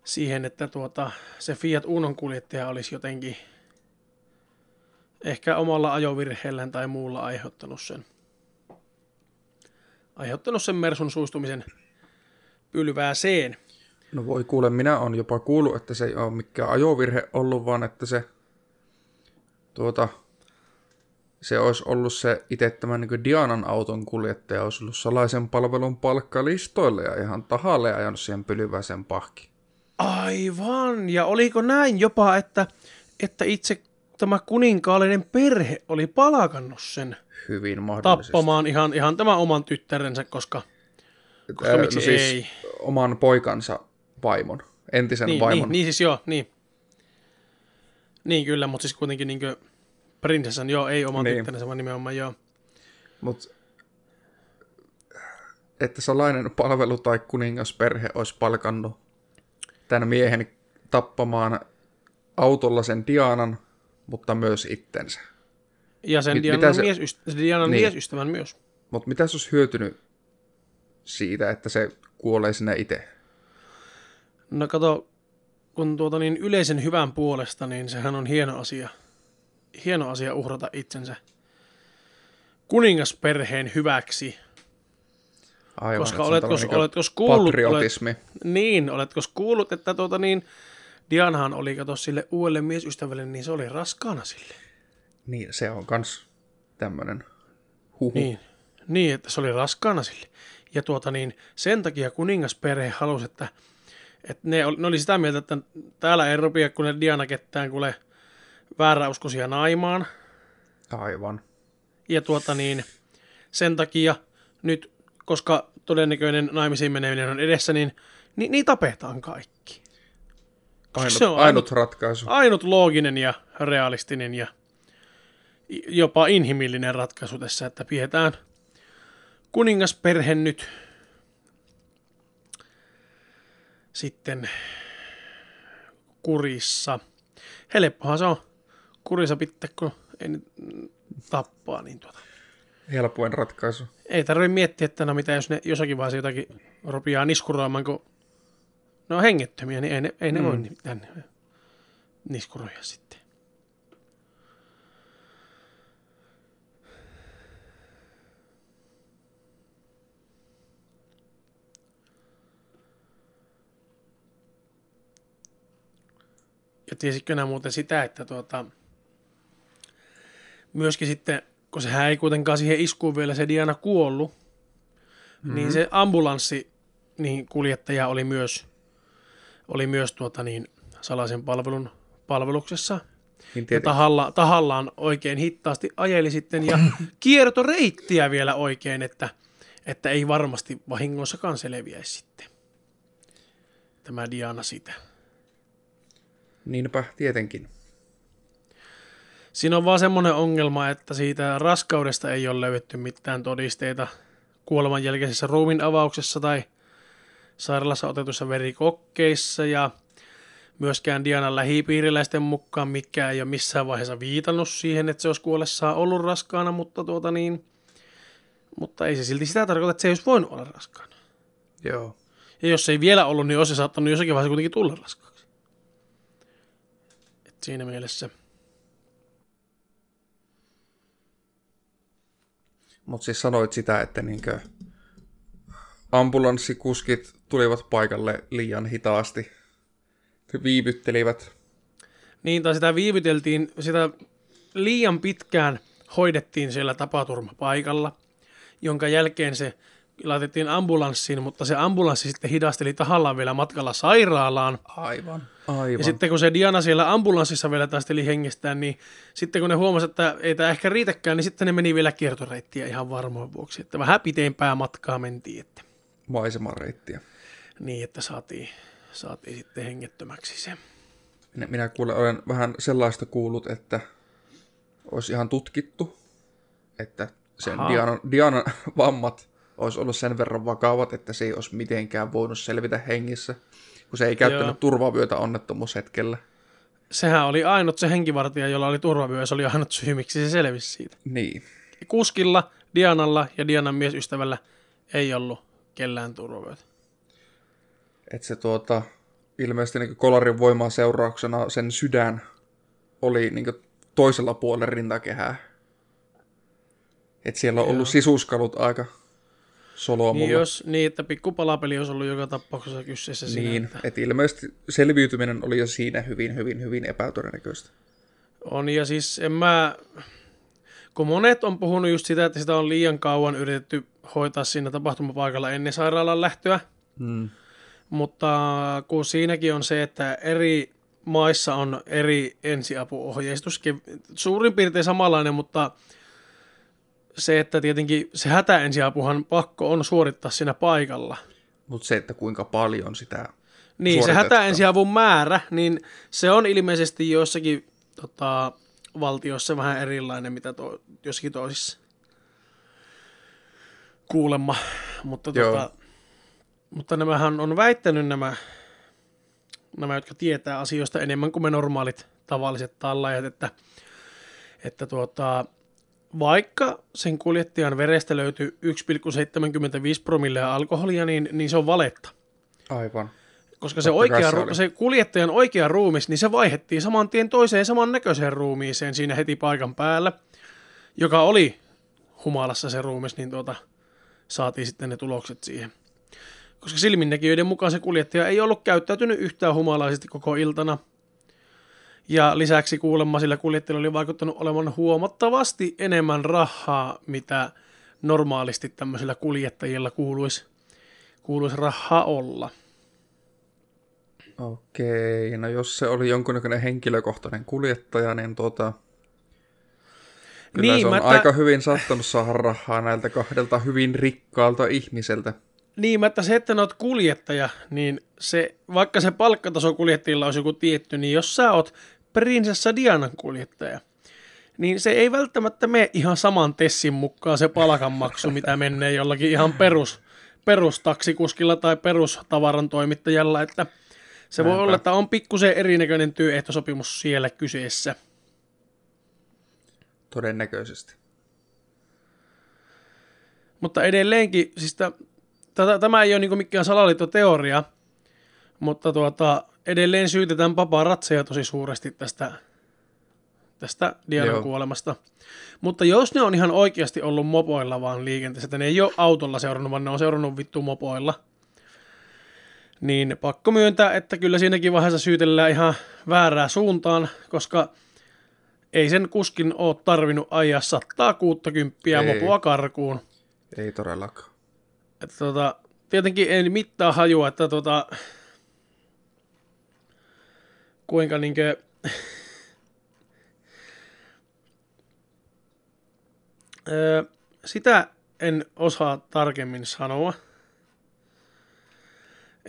siihen, että tuota, se Fiat Unon kuljettaja olisi jotenkin ehkä omalla ajovirheellään tai muulla aiheuttanut sen aiheuttanut sen Mersun suistumisen pylvääseen. No voi kuule, minä on jopa kuullut, että se ei ole mikään ajovirhe ollut, vaan että se tuota, se olisi ollut se itse tämän niin Dianan auton kuljettaja, olisi ollut salaisen palvelun palkkalistoille ja ihan tahalle ajanut siihen pylväisen pahki. Aivan, ja oliko näin jopa, että, että itse tämä kuninkaallinen perhe oli palakannut sen Hyvin mahdollisesti. tappamaan ihan, ihan tämän oman tyttärensä, koska, koska Ää, miksi no siis ei. oman poikansa vaimon, entisen Niin, vaimon. niin, niin siis joo, niin. Niin kyllä, mutta siis kuitenkin niin prinsessan, joo, ei oman Niin. tyttärensä, vaan nimenomaan joo. Mut, että salainen palvelu tai kuningasperhe olisi palkannut tämän miehen tappamaan autolla sen Dianan, mutta myös itsensä. Ja sen Mit- Dianan, se- miesystä- sen Dianan Niin. miesystävän myös. Mutta mitä se olisi hyötynyt siitä, että se kuolee sinne itse? No kato, kun tuota niin yleisen hyvän puolesta, niin sehän on hieno asia. Hieno asia uhrata itsensä kuningasperheen hyväksi. Aivan, Koska oletko, tällainen oletko kuullut, olet, niin, oletko kuullut, että tuota niin, Dianahan oli, kato sille uudelle miesystävälle, niin se oli raskaana sille. Niin, se on kans tämmönen huhu. Niin, niin, että se oli raskaana sille. Ja tuota niin, sen takia kuningasperhe halusi, että, että ne, oli, ne oli sitä mieltä, että täällä ei rupia, kun ne Diana kettään kuule vääräuskoisia naimaan. Aivan. Ja tuota niin, sen takia nyt, koska todennäköinen naimisiin meneminen on edessä, niin, niin, niin tapetaan kaikki. Ainut, se on ainut, ratkaisu. Ainut looginen ja realistinen ja jopa inhimillinen ratkaisu tässä, että pidetään kuningasperhe nyt sitten kurissa. Helppohan se on kurissa pitää, kun ei tappaa, niin tuota. Helpoin ratkaisu. Ei tarvitse miettiä, että no mitä jos ne jossakin vaiheessa jotakin rupiaa niskuroimaan, kun ne on hengettömiä, niin ei ne, ei ne mm. voi tänne niskuroja sitten. Ja tiesitkö nämä muuten sitä, että tuota, myöskin sitten, kun sehän ei kuitenkaan siihen iskuun vielä se Diana kuollut, mm-hmm. niin se ambulanssi niin kuljettaja oli myös, oli myös tuota niin, salaisen palvelun palveluksessa. Niin ja tahalla, tahallaan oikein hittaasti ajeli sitten ja <laughs> kiertoreittiä vielä oikein, että, että ei varmasti vahingossakaan selviäisi sitten. Tämä Diana sitä. Niinpä, tietenkin. Siinä on vaan semmoinen ongelma, että siitä raskaudesta ei ole löydetty mitään todisteita kuoleman jälkeisessä ruumin avauksessa tai sairaalassa otetussa verikokkeissa ja myöskään Dianan lähipiiriläisten mukaan mikä ei ole missään vaiheessa viitannut siihen, että se olisi kuollessaan ollut raskaana, mutta, tuota niin, mutta ei se silti sitä tarkoita, että se ei olisi voinut olla raskaana. Joo. Ja jos se ei vielä ollut, niin olisi se saattanut jossakin vaiheessa kuitenkin tulla raskaaksi. Et siinä mielessä – Mutta siis sanoit sitä, että niinkö ambulanssikuskit tulivat paikalle liian hitaasti. He viivyttelivät. Niin, tai sitä viivyteltiin, sitä liian pitkään hoidettiin siellä tapaturmapaikalla, jonka jälkeen se laitettiin ambulanssiin, mutta se ambulanssi sitten hidasteli tahallaan vielä matkalla sairaalaan. Aivan. Aivan. Ja sitten kun se Diana siellä ambulanssissa vielä taisteli hengestään, niin sitten kun ne huomasivat, että ei tämä ehkä riitäkään, niin sitten ne meni vielä kiertoreittiä ihan varmoin vuoksi. Että vähän pitempää matkaa mentiin. Että... Maisemareittiä. Niin, että saatiin, saatiin sitten hengettömäksi se. Minä, minä kuulen, olen vähän sellaista kuullut, että olisi ihan tutkittu, että sen Dianan, Dianan <laughs> vammat olisi ollut sen verran vakavat, että se ei olisi mitenkään voinut selvitä hengissä, kun se ei käyttänyt Joo. turvavyötä onnettomuushetkellä. Sehän oli ainut se henkivartija, jolla oli turvavyö, se oli ainut syy, miksi se selvisi siitä. Niin. Kuskilla, Dianalla ja Dianan miesystävällä ei ollut kellään turvavyötä. Että se tuota, ilmeisesti niin kolarin voimaa seurauksena sen sydän oli niin toisella puolella rintakehää. Että siellä on Joo. ollut sisuskalut aika soloa niin, jos, niin, että pikku palapeli olisi ollut joka tapauksessa kyseessä siinä. Niin, että... että ilmeisesti selviytyminen oli jo siinä hyvin, hyvin, hyvin epätodennäköistä. On, ja siis en mä... Kun monet on puhunut just sitä, että sitä on liian kauan yritetty hoitaa siinä tapahtumapaikalla ennen sairaalan lähtöä, hmm. mutta kun siinäkin on se, että eri maissa on eri ensiapuohjeistus, suurin piirtein samanlainen, mutta se, että tietenkin se hätäensiapuhan pakko on suorittaa siinä paikalla. Mutta se, että kuinka paljon sitä Niin, se hätäensiavun määrä, niin se on ilmeisesti joissakin tota, valtioissa vähän erilainen, mitä to, jossakin toisissa. Kuulemma. Mutta, tota, mutta nämähän on väittänyt nämä, nämä, jotka tietää asioista enemmän kuin me normaalit tavalliset tallajat, että, että tuota, vaikka sen kuljettajan verestä löytyy 1,75 promillea alkoholia, niin, niin se on valetta. Aivan. Koska se, oikea, se, se kuljettajan oikea ruumis, niin se vaihettiin saman tien toiseen saman näköiseen ruumiiseen siinä heti paikan päällä, joka oli humalassa se ruumis, niin tuota, saatiin sitten ne tulokset siihen. Koska silminnäkijöiden mukaan se kuljettaja ei ollut käyttäytynyt yhtään humalaisesti koko iltana – ja lisäksi kuulemma sillä kuljettajalla oli vaikuttanut olevan huomattavasti enemmän rahaa, mitä normaalisti tämmöisillä kuljettajilla kuuluisi, kuuluisi rahaa olla. Okei, no jos se oli jonkunnäköinen henkilökohtainen kuljettaja, niin tota, kyllä niin, se on mä aika t... hyvin sattunut saada rahaa näiltä kahdelta hyvin rikkaalta ihmiseltä. Niin, että se, että oot kuljettaja, niin se, vaikka se palkkataso kuljettajilla olisi joku tietty, niin jos sä oot prinsessa Dianan kuljettaja, niin se ei välttämättä mene ihan saman tessin mukaan se palkanmaksu, mitä menee jollakin ihan perus, perustaksikuskilla tai perustavaran toimittajalla, että se voi Näinpä. olla, että on pikkusen erinäköinen työehtosopimus siellä kyseessä. Todennäköisesti. Mutta edelleenkin, siis tätä, tämä ei ole niin mikään salaliittoteoria, mutta tuota, edelleen syytetään paparatseja tosi suuresti tästä, tästä Dianan kuolemasta. Mutta jos ne on ihan oikeasti ollut mopoilla vaan liikenteessä, että ne ei ole autolla seurannut, vaan ne on seurannut vittu mopoilla, niin pakko myöntää, että kyllä siinäkin vaiheessa syytellään ihan väärää suuntaan, koska ei sen kuskin ole tarvinnut ajaa 160 Ei. mopoa karkuun. Ei todellakaan. Että tota, tietenkin ei mittaa hajua, että tota, kuinka niinkö, <laughs> sitä en osaa tarkemmin sanoa,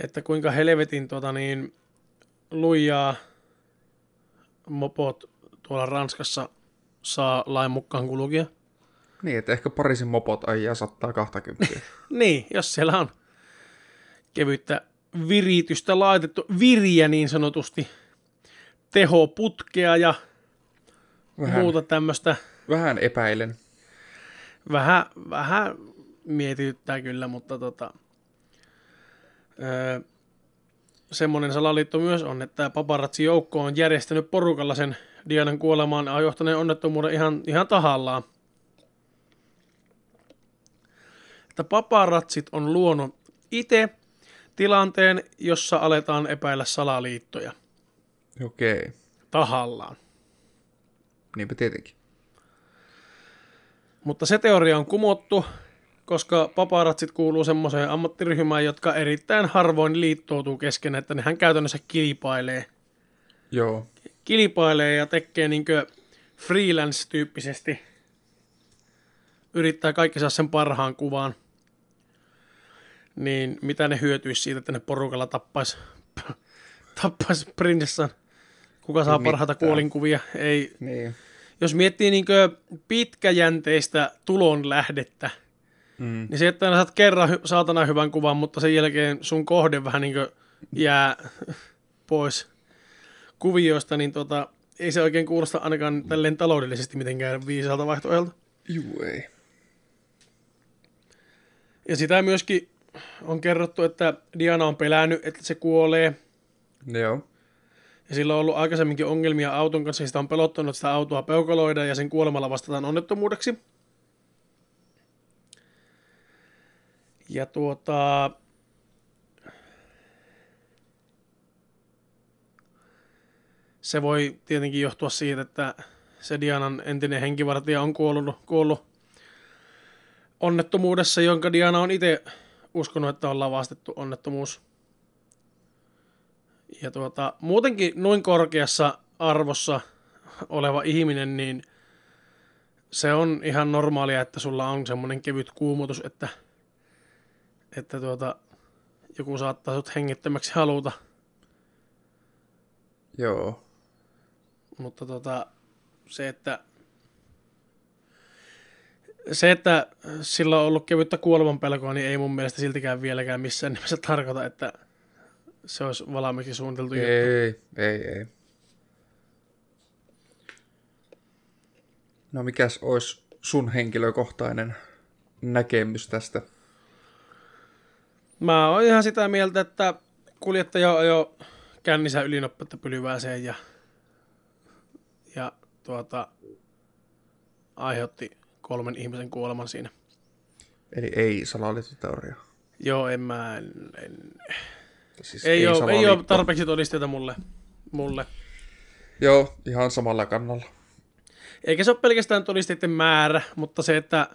että kuinka helvetin tota niin, lujaa mopot tuolla Ranskassa saa lain mukaan kulkia. Niin, että ehkä Pariisin mopot ajaa 120. <laughs> Niin, jos siellä on kevyttä viritystä laitettu, viriä niin sanotusti, tehoputkea ja Vähän, muuta tämmöistä. vähän epäilen. Vähän, vähän mietityttää kyllä, mutta tota, öö, semmoinen salaliitto myös on, että paparazzi joukko on järjestänyt porukalla sen Dianan kuolemaan ja johtaneen onnettomuuden ihan, ihan tahallaan. Että paparazzit on luonut itse tilanteen, jossa aletaan epäillä salaliittoja Okei. tahallaan. Niinpä tietenkin. Mutta se teoria on kumottu, koska paparatsit kuuluu semmoiseen ammattiryhmään, jotka erittäin harvoin liittoutuu keskenään, että nehän käytännössä kilpailee. Joo. Kilpailee ja tekee niinkö freelance-tyyppisesti. Yrittää kaikki saa sen parhaan kuvan. Niin mitä ne hyötyisi siitä, että ne porukalla tappais, <laughs> tappais prinsessan? Kuka saa parhaita kuolinkuvia? Ei, Niin. jos miettii niinkö pitkäjänteistä tulon lähdettä, Mm. niin se, että saat kerran hy- saatana hyvän kuvan, mutta sen jälkeen sun kohde vähän niin jää <laughs> pois kuvioista, niin tota, ei se oikein kuulosta ainakaan tälleen taloudellisesti mitenkään viisaalta vaihtoehdolta. Juu, ei. Ja sitä myöskin on kerrottu, että Diana on pelännyt, että se kuolee. Joo. Ja sillä on ollut aikaisemminkin ongelmia auton kanssa, ja sitä on pelottanut, että sitä autoa peukaloidaan ja sen kuolemalla vastataan onnettomuudeksi. Ja tuota... Se voi tietenkin johtua siitä, että se Dianan entinen henkivartija on kuollut, kuollut onnettomuudessa, jonka Diana on itse uskonut, että on lavastettu onnettomuus. Ja tuota, muutenkin noin korkeassa arvossa oleva ihminen, niin se on ihan normaalia, että sulla on semmoinen kevyt kuumutus, että, että tuota, joku saattaa sut hengittömäksi haluta. Joo. Mutta tota, se, että se, että sillä on ollut kevyttä kuoleman pelkoa, niin ei mun mielestä siltikään vieläkään missään nimessä tarkoita, että se olisi valmiiksi suunniteltu juttu. Ei, ei, ei. No mikäs olisi sun henkilökohtainen näkemys tästä? Mä oon ihan sitä mieltä, että kuljettaja ajoi kännissä ylinopeutta pylvääseen ja, ja tuota, aiheutti kolmen ihmisen kuoleman siinä. Eli ei salaliittoteoria. Joo, en mä, en, en, Siis ei, ei, ole, ei ole tarpeeksi todisteita mulle, mulle. Joo, ihan samalla kannalla. Eikä se ole pelkästään todisteiden määrä, mutta se, että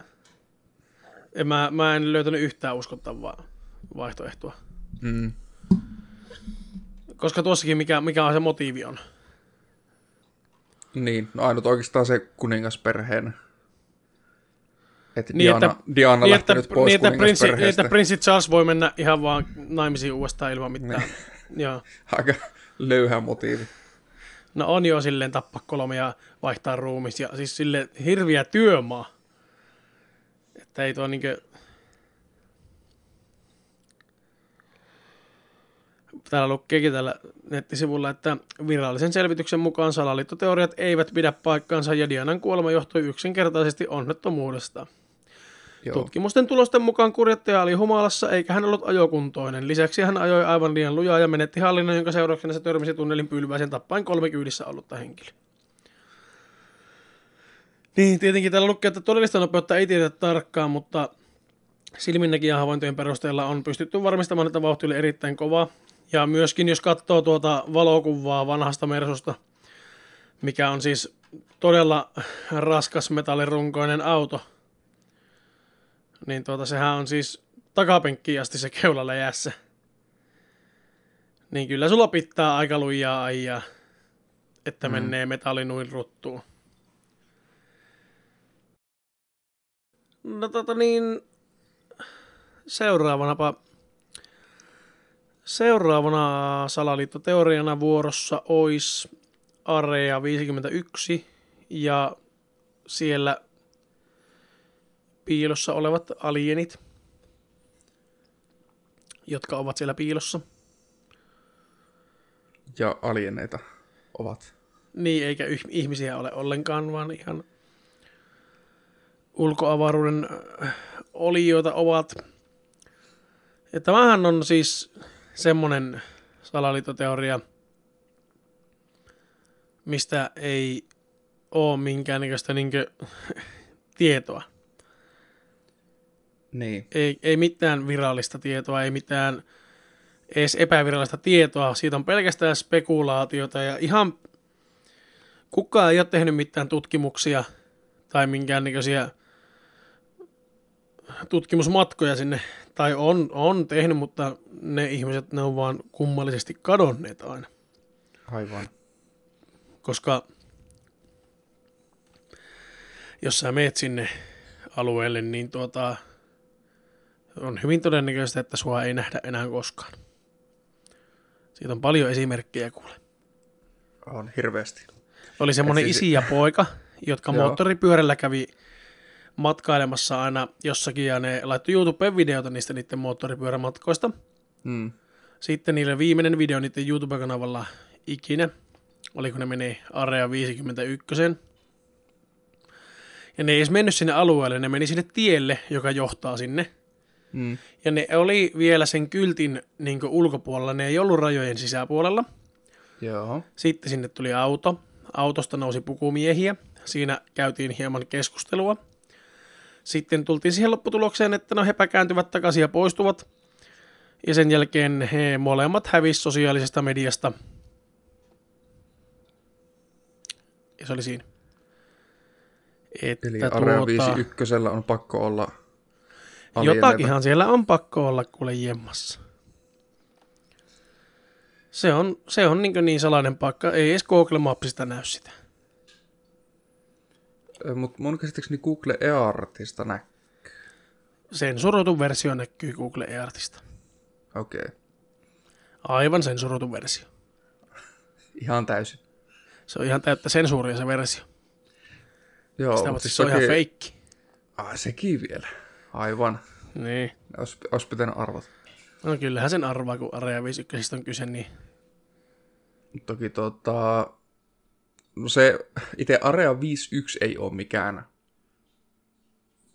en mä, mä en löytänyt yhtään uskottavaa vaihtoehtoa. Mm. Koska tuossakin mikä, mikä on se motiivi on. Niin, no ainut oikeastaan se kuningasperheen. Että Niin, Diana, että- Diana Niin että, lähtenyt pois niin, että, prinssi, niin, että prinssi Charles voi mennä ihan vaan naimisiin uudestaan ilman mitään. <laughs> Joo. Aika löyhä motiivi. No on jo silleen tappaa kolme ja vaihtaa ruumis ja siis sille hirviä työmaa. Että ei tuo niinkö... täällä lukeekin tällä nettisivulla, että virallisen selvityksen mukaan salaliittoteoriat eivät pidä paikkaansa ja Dianan kuolema johtui yksinkertaisesti onnettomuudesta. Joo. Tutkimusten tulosten mukaan kurjattaja oli humalassa eikä hän ollut ajokuntoinen. Lisäksi hän ajoi aivan liian lujaa ja menetti hallinnon, jonka seurauksena se törmäsi tunnelin pylväisen tappain kolme kyydissä ollutta henkilöä. Niin, tietenkin täällä lukee, että todellista nopeutta ei tiedetä tarkkaan, mutta silminnäkijän havaintojen perusteella on pystytty varmistamaan, että vauhti oli erittäin kova. Ja myöskin jos katsoo tuota valokuvaa vanhasta Mersusta, mikä on siis todella raskas metallirunkoinen auto, niin tuota, sehän on siis takapenkkiin asti se keulalla jäässä. Niin kyllä sulla pitää aika lujaa ajaa, että mm. menee metalli noin ruttuun. No tota niin, seuraavanapa Seuraavana salaliittoteoriana vuorossa olisi Area 51 ja siellä piilossa olevat alienit, jotka ovat siellä piilossa. Ja alieneita ovat. Niin, eikä ihmisiä ole ollenkaan, vaan ihan ulkoavaruuden äh, olijoita ovat. Ja tämähän on siis semmoinen salaliittoteoria, mistä ei ole minkäännäköistä niinkö <laughs> tietoa. Niin. Ei, ei mitään virallista tietoa, ei mitään edes epävirallista tietoa. Siitä on pelkästään spekulaatiota ja ihan kukaan ei ole tehnyt mitään tutkimuksia tai minkäännäköisiä tutkimusmatkoja sinne, tai on, on tehnyt, mutta ne ihmiset, ne on vaan kummallisesti kadonneet aina. Aivan. Koska jos sä meet sinne alueelle, niin tuota, on hyvin todennäköistä, että sua ei nähdä enää koskaan. Siitä on paljon esimerkkejä kuule. On hirveästi. Oli semmoinen siis... isi ja poika, jotka <laughs> moottoripyörällä kävi matkailemassa aina jossakin ja ne laittoi YouTubeen videota niistä niiden moottoripyörämatkoista. Mm. Sitten niille viimeinen video niiden YouTube-kanavalla ikinä, oliko ne meni Area 51. Ja ne ei edes mennyt sinne alueelle, ne meni sinne tielle, joka johtaa sinne. Mm. Ja ne oli vielä sen kyltin niin ulkopuolella, ne ei ollut rajojen sisäpuolella. Joo. Sitten sinne tuli auto. Autosta nousi pukumiehiä. Siinä käytiin hieman keskustelua. Sitten tultiin siihen lopputulokseen, että no hepä kääntyvät takaisin ja poistuvat. Ja sen jälkeen he molemmat hävis sosiaalisesta mediasta. Ja se oli siinä. Että Eli Area tuota, 51 on pakko olla Jotakinhan siellä on pakko olla kuule jemmassa. Se on, se on niin, niin salainen paikka. Ei edes Google Mapsista näy sitä. Mutta mun käsittääkseni Google eArtista näkyy. Sensuroitu versio näkyy Google eArtista. Okei. Okay. Aivan sensuroitu versio. <laughs> ihan täysin. Se on ihan täyttä sensuuria se versio. Joo, Sitä, mutta siis se on ihan feikki. Ah, sekin vielä. Aivan. Niin. Olisi, olisi pitänyt arvata. No kyllähän sen arvaa, kun Area 51 on kyse, niin... Toki tota, se itse Area 51 ei ole mikään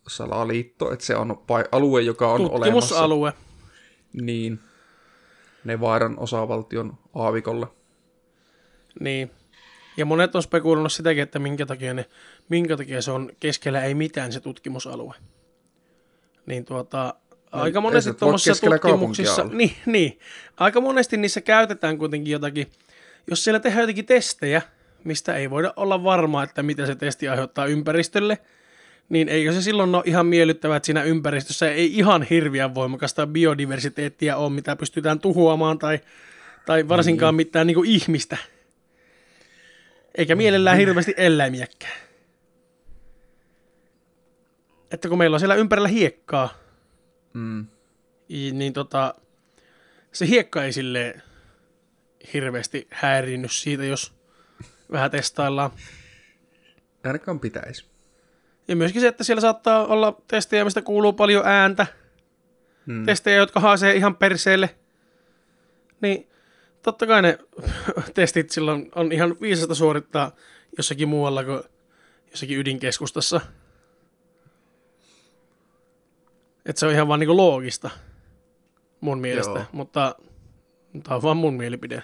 salaliitto, että se on alue, joka on olemassa. Tutkimusalue. Niin. Nevadan osavaltion aavikolle. Niin. Ja monet on spekuloinut sitäkin, että minkä takia, ne, minkä takia se on keskellä ei mitään se tutkimusalue. Niin tuota, no, aika monesti tuommoisissa tutkimuksissa, niin, niin, aika monesti niissä käytetään kuitenkin jotakin, jos siellä tehdään jotakin testejä, mistä ei voida olla varma, että mitä se testi aiheuttaa ympäristölle, niin eikö se silloin ole ihan miellyttävää, että siinä ympäristössä ei ihan hirviän voimakasta biodiversiteettiä ole, mitä pystytään tuhoamaan tai, tai varsinkaan niin. mitään niin kuin ihmistä. Eikä mielellään hirveästi eläimiäkään. Että kun meillä on siellä ympärillä hiekkaa, mm. niin tota, se hiekka ei silleen hirveästi häirinnyt siitä, jos vähän testaillaan. Ainakaan pitäisi. Ja myöskin se, että siellä saattaa olla testejä, mistä kuuluu paljon ääntä. Hmm. Testejä, jotka haasee ihan perseelle. Niin totta kai ne <laughs> testit silloin on ihan viisasta suorittaa jossakin muualla kuin jossakin ydinkeskustassa. Että se on ihan vaan niinku loogista mun mielestä, Joo. mutta tämä on vaan mun mielipide.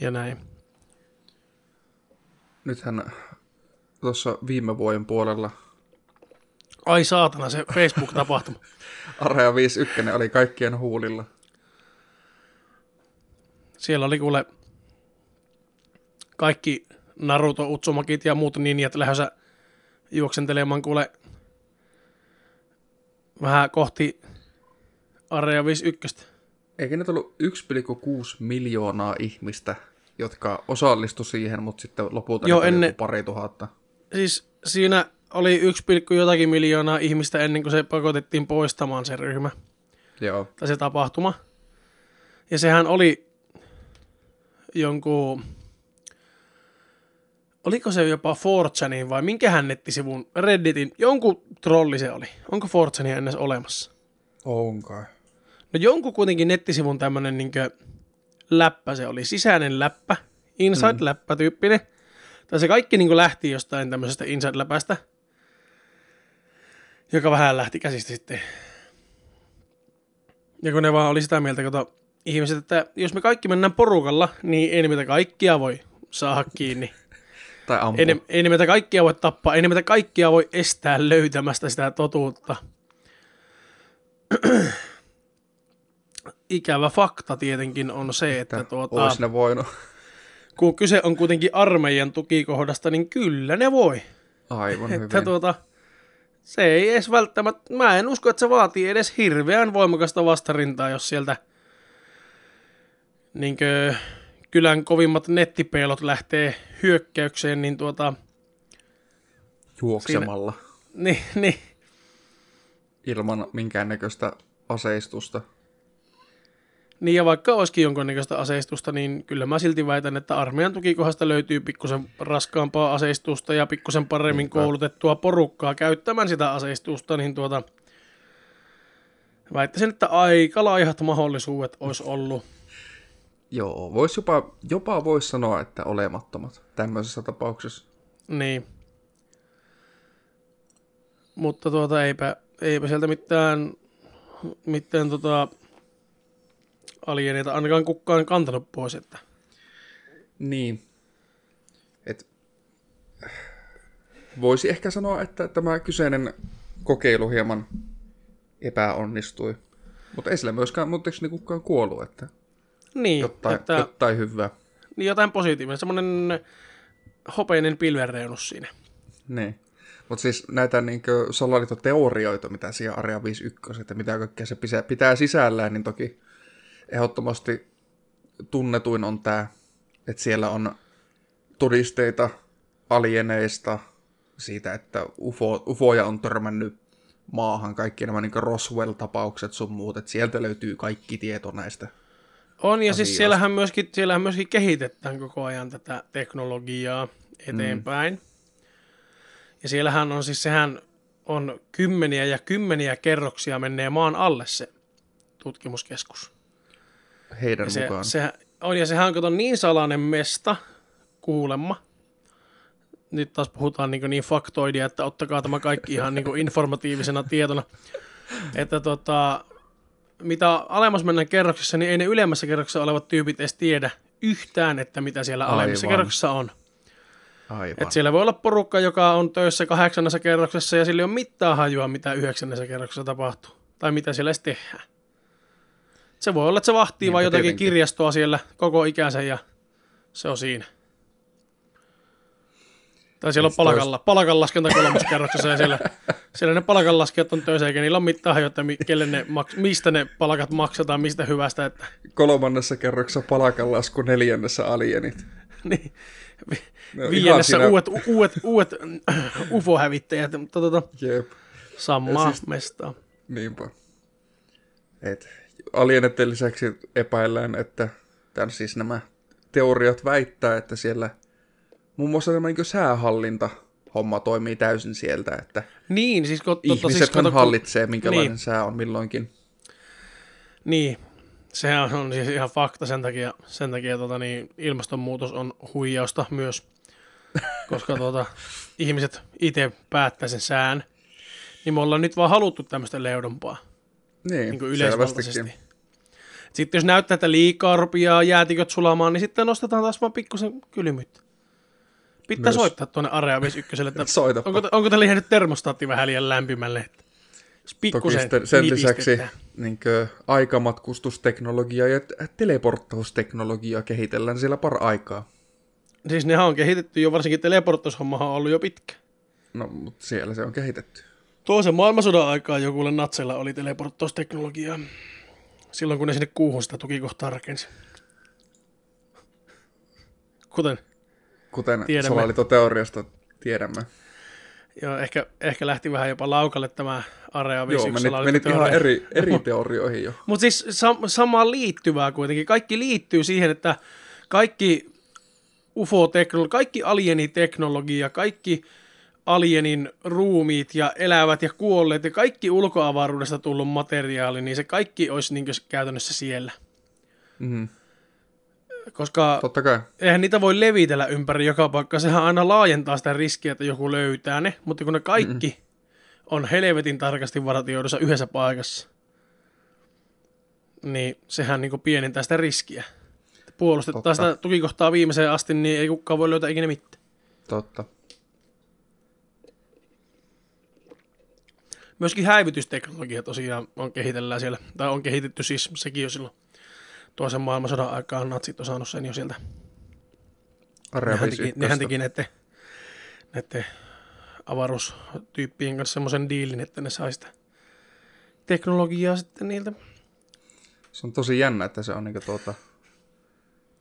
Ja näin. Nythän tuossa viime vuoden puolella Ai saatana, se Facebook-tapahtuma. <laughs> Area 51 oli kaikkien huulilla. Siellä oli kuule kaikki Naruto, Utsumakit ja muut ninjat lähdössä juoksentelemaan kuule vähän kohti Area 51. Eikä nyt ollut 1,6 miljoonaa ihmistä, jotka osallistu siihen, mutta sitten lopulta Joo, ennen- joku pari tuhatta. Siis siinä oli 1, jotakin miljoonaa ihmistä ennen kuin se pakotettiin poistamaan se ryhmä Joo, tai se tapahtuma. Ja sehän oli jonkun, oliko se jopa 4chanin vai minkähän nettisivun, Redditin, jonkun trolli se oli. Onko 4chania ennen olemassa? on kai. No jonkun kuitenkin nettisivun tämmönen niinkö läppä se oli, sisäinen läppä, inside-läppä tyyppinen. Tai se kaikki niinku lähti jostain tämmöisestä inside-läpästä, joka vähän lähti käsistä sitten. Ja kun ne vaan oli sitä mieltä, kato, ihmiset, että jos me kaikki mennään porukalla, niin ei nimetä kaikkia voi saada kiinni. <laughs> Tai ampua. Ei, ei nimetä kaikkia voi tappaa, ei nimetä kaikkia voi estää löytämästä sitä totuutta. <clears throat> Ikävä fakta tietenkin on se, että, että tuota, ne voinut. kun kyse on kuitenkin armeijan tukikohdasta, niin kyllä ne voi. Aivan Että hyvin. tuota, se ei edes välttämättä, mä en usko, että se vaatii edes hirveän voimakasta vastarintaa, jos sieltä niinkö, kylän kovimmat nettipeilot lähtee hyökkäykseen, niin tuota, Juoksemalla. niin, niin, Ilman minkäännäköistä aseistusta. Niin ja vaikka olisikin jonkunnäköistä aseistusta, niin kyllä mä silti väitän, että armeijan tukikohdasta löytyy pikkusen raskaampaa aseistusta ja pikkusen paremmin Niinpä. koulutettua porukkaa käyttämään sitä aseistusta, niin tuota, väittäisin, että aika laihat mahdollisuudet olisi ollut. Joo, vois jopa, jopa voisi sanoa, että olemattomat tämmöisessä tapauksessa. Niin. Mutta tuota, eipä, eipä sieltä mitään, mitään tota, alieneita ainakaan kukaan kantanut pois, että Niin. Et, voisi ehkä sanoa, että tämä kyseinen kokeilu hieman epäonnistui. Mutta ei sillä myöskään, ne kukaan kuollut, että niin, jotain, että... jotain hyvää. Niin jotain positiivinen, semmoinen hopeinen pilvenreunus siinä. Niin. Mutta siis näitä niinkö salaliittoteorioita, mitä siellä Area 51, että mitä kaikkea se pitää, pitää sisällään, niin toki ehdottomasti tunnetuin on tämä, että siellä on todisteita alieneista siitä, että UFO, UFOja on törmännyt maahan, kaikki nämä niin Roswell-tapaukset sun muut, että sieltä löytyy kaikki tieto näistä. On, ja siis siellähän myöskin, siellähän myöskin kehitetään koko ajan tätä teknologiaa eteenpäin. Mm. Ja siellähän on siis, sehän on kymmeniä ja kymmeniä kerroksia menee maan alle se tutkimuskeskus. Heidän Ja se, mukaan. se on, ja sehän on niin salainen mesta, kuulemma. Nyt taas puhutaan niin, niin faktoidia, että ottakaa tämä kaikki ihan niin informatiivisena tietona. Että tota, mitä alemmas mennään kerroksessa, niin ei ne ylemmässä kerroksessa olevat tyypit edes tiedä yhtään, että mitä siellä alemmissa Aivan. kerroksissa on. Aivan. Et siellä voi olla porukka, joka on töissä kahdeksannessa kerroksessa ja sillä ei ole mitään hajua, mitä yhdeksännessä kerroksessa tapahtuu. Tai mitä siellä edes tehdään. Se voi olla, että se vahtii Niinpä vaan jotakin tietenkin. kirjastoa siellä koko ikänsä ja se on siinä. Tai siellä on Siis palkalla, palkanlaskenta kolmoskerroksessa ja siellä, siellä ne palkanlaskijat on töissä eikä niillä ole mitään mi- kelle ne maks- mistä ne palkat maksetaan, mistä hyvästä. Että, Kolmannessa kerroksessa palakanlasku, neljännessä alienit. <laughs> niin, No, ihan viidennessä siinä- uudet, uudet, uudet UFO-hävittäjät, mutta tota, Jep. samaa siis- mestaa. Niinpä. Et alienetten lisäksi epäillään, että tämän siis nämä teoriat väittää, että siellä muun muassa tämä niin säähallinta homma toimii täysin sieltä, että Niin, siis kun, totta, ihmiset siis, kato, hallitsee, minkälainen Niin. sää on milloinkin. Niin, sehän on siis ihan fakta sen takia, sen takia tota, niin, ilmastonmuutos on huijausta myös, koska tota, ihmiset itse päättää sen sään. Niin me ollaan nyt vaan haluttu tämmöistä leudompaa, Niin, niin kuin yleisvaltaisesti. Sitten jos näyttää, että liikaa rupeaa jäätiköt sulamaan, niin sitten nostetaan taas vaan pikkusen kylmyyttä. Pitää Myös- soittaa tuonne Area 51, että Soitapa. onko, onko teillä jäänyt termostaatti vähän liian lämpimälle. Toki sitten sen lisäksi niin aikamatkustusteknologiaa ja t- teleporttausteknologiaa kehitellään siellä par aikaa. Siis nehän on kehitetty jo, varsinkin teleporttaushommahan on ollut jo pitkä. No, mutta siellä se on kehitetty. Toisen maailmansodan aikaan jokulle natsella oli teleporttausteknologiaa. Silloin kun ne sinne kuuhun sitä tukikohtaa rakensi. Kuten, Kuten Tiedämme. salaliittoteoriasta tiedämme. joo, ehkä, ehkä lähti vähän jopa laukalle tämä Area Joo, 51 menit, menit ihan eri, eri teorioihin jo. Mutta siis sam- samaan liittyvää kuitenkin. Kaikki liittyy siihen, että kaikki UFO-teknologia, kaikki alieniteknologia, kaikki alienin ruumiit ja elävät ja kuolleet ja kaikki ulkoavaruudesta tullut materiaali, niin se kaikki olisi niin käytännössä siellä. Mm, Koska totta kai. eihän niitä voi levitellä ympäri joka paikka. Sehän aina laajentaa sitä riskiä, että joku löytää ne, mutta kun ne kaikki mm-hmm. on helvetin tarkasti varatioidussa yhdessä paikassa, niin sehän niin pienentää sitä riskiä. Puolustetaan Totta. sitä tukikohtaa viimeiseen asti, niin ei kukaan voi löytää ikinä mitään. Totta. Myöskin häivytysteknologia tosiaan on kehitellään siellä, tai on kehitetty siis sekin jo silloin toisen maailmansodan aikaan, natsit on saanut sen jo sieltä nehän teki, 51. nehän teki näiden, näiden avaruustyyppien kanssa semmoisen diilin, että ne sai sitä teknologiaa sitten niiltä. Se on tosi jännä, että se on niinku tuota...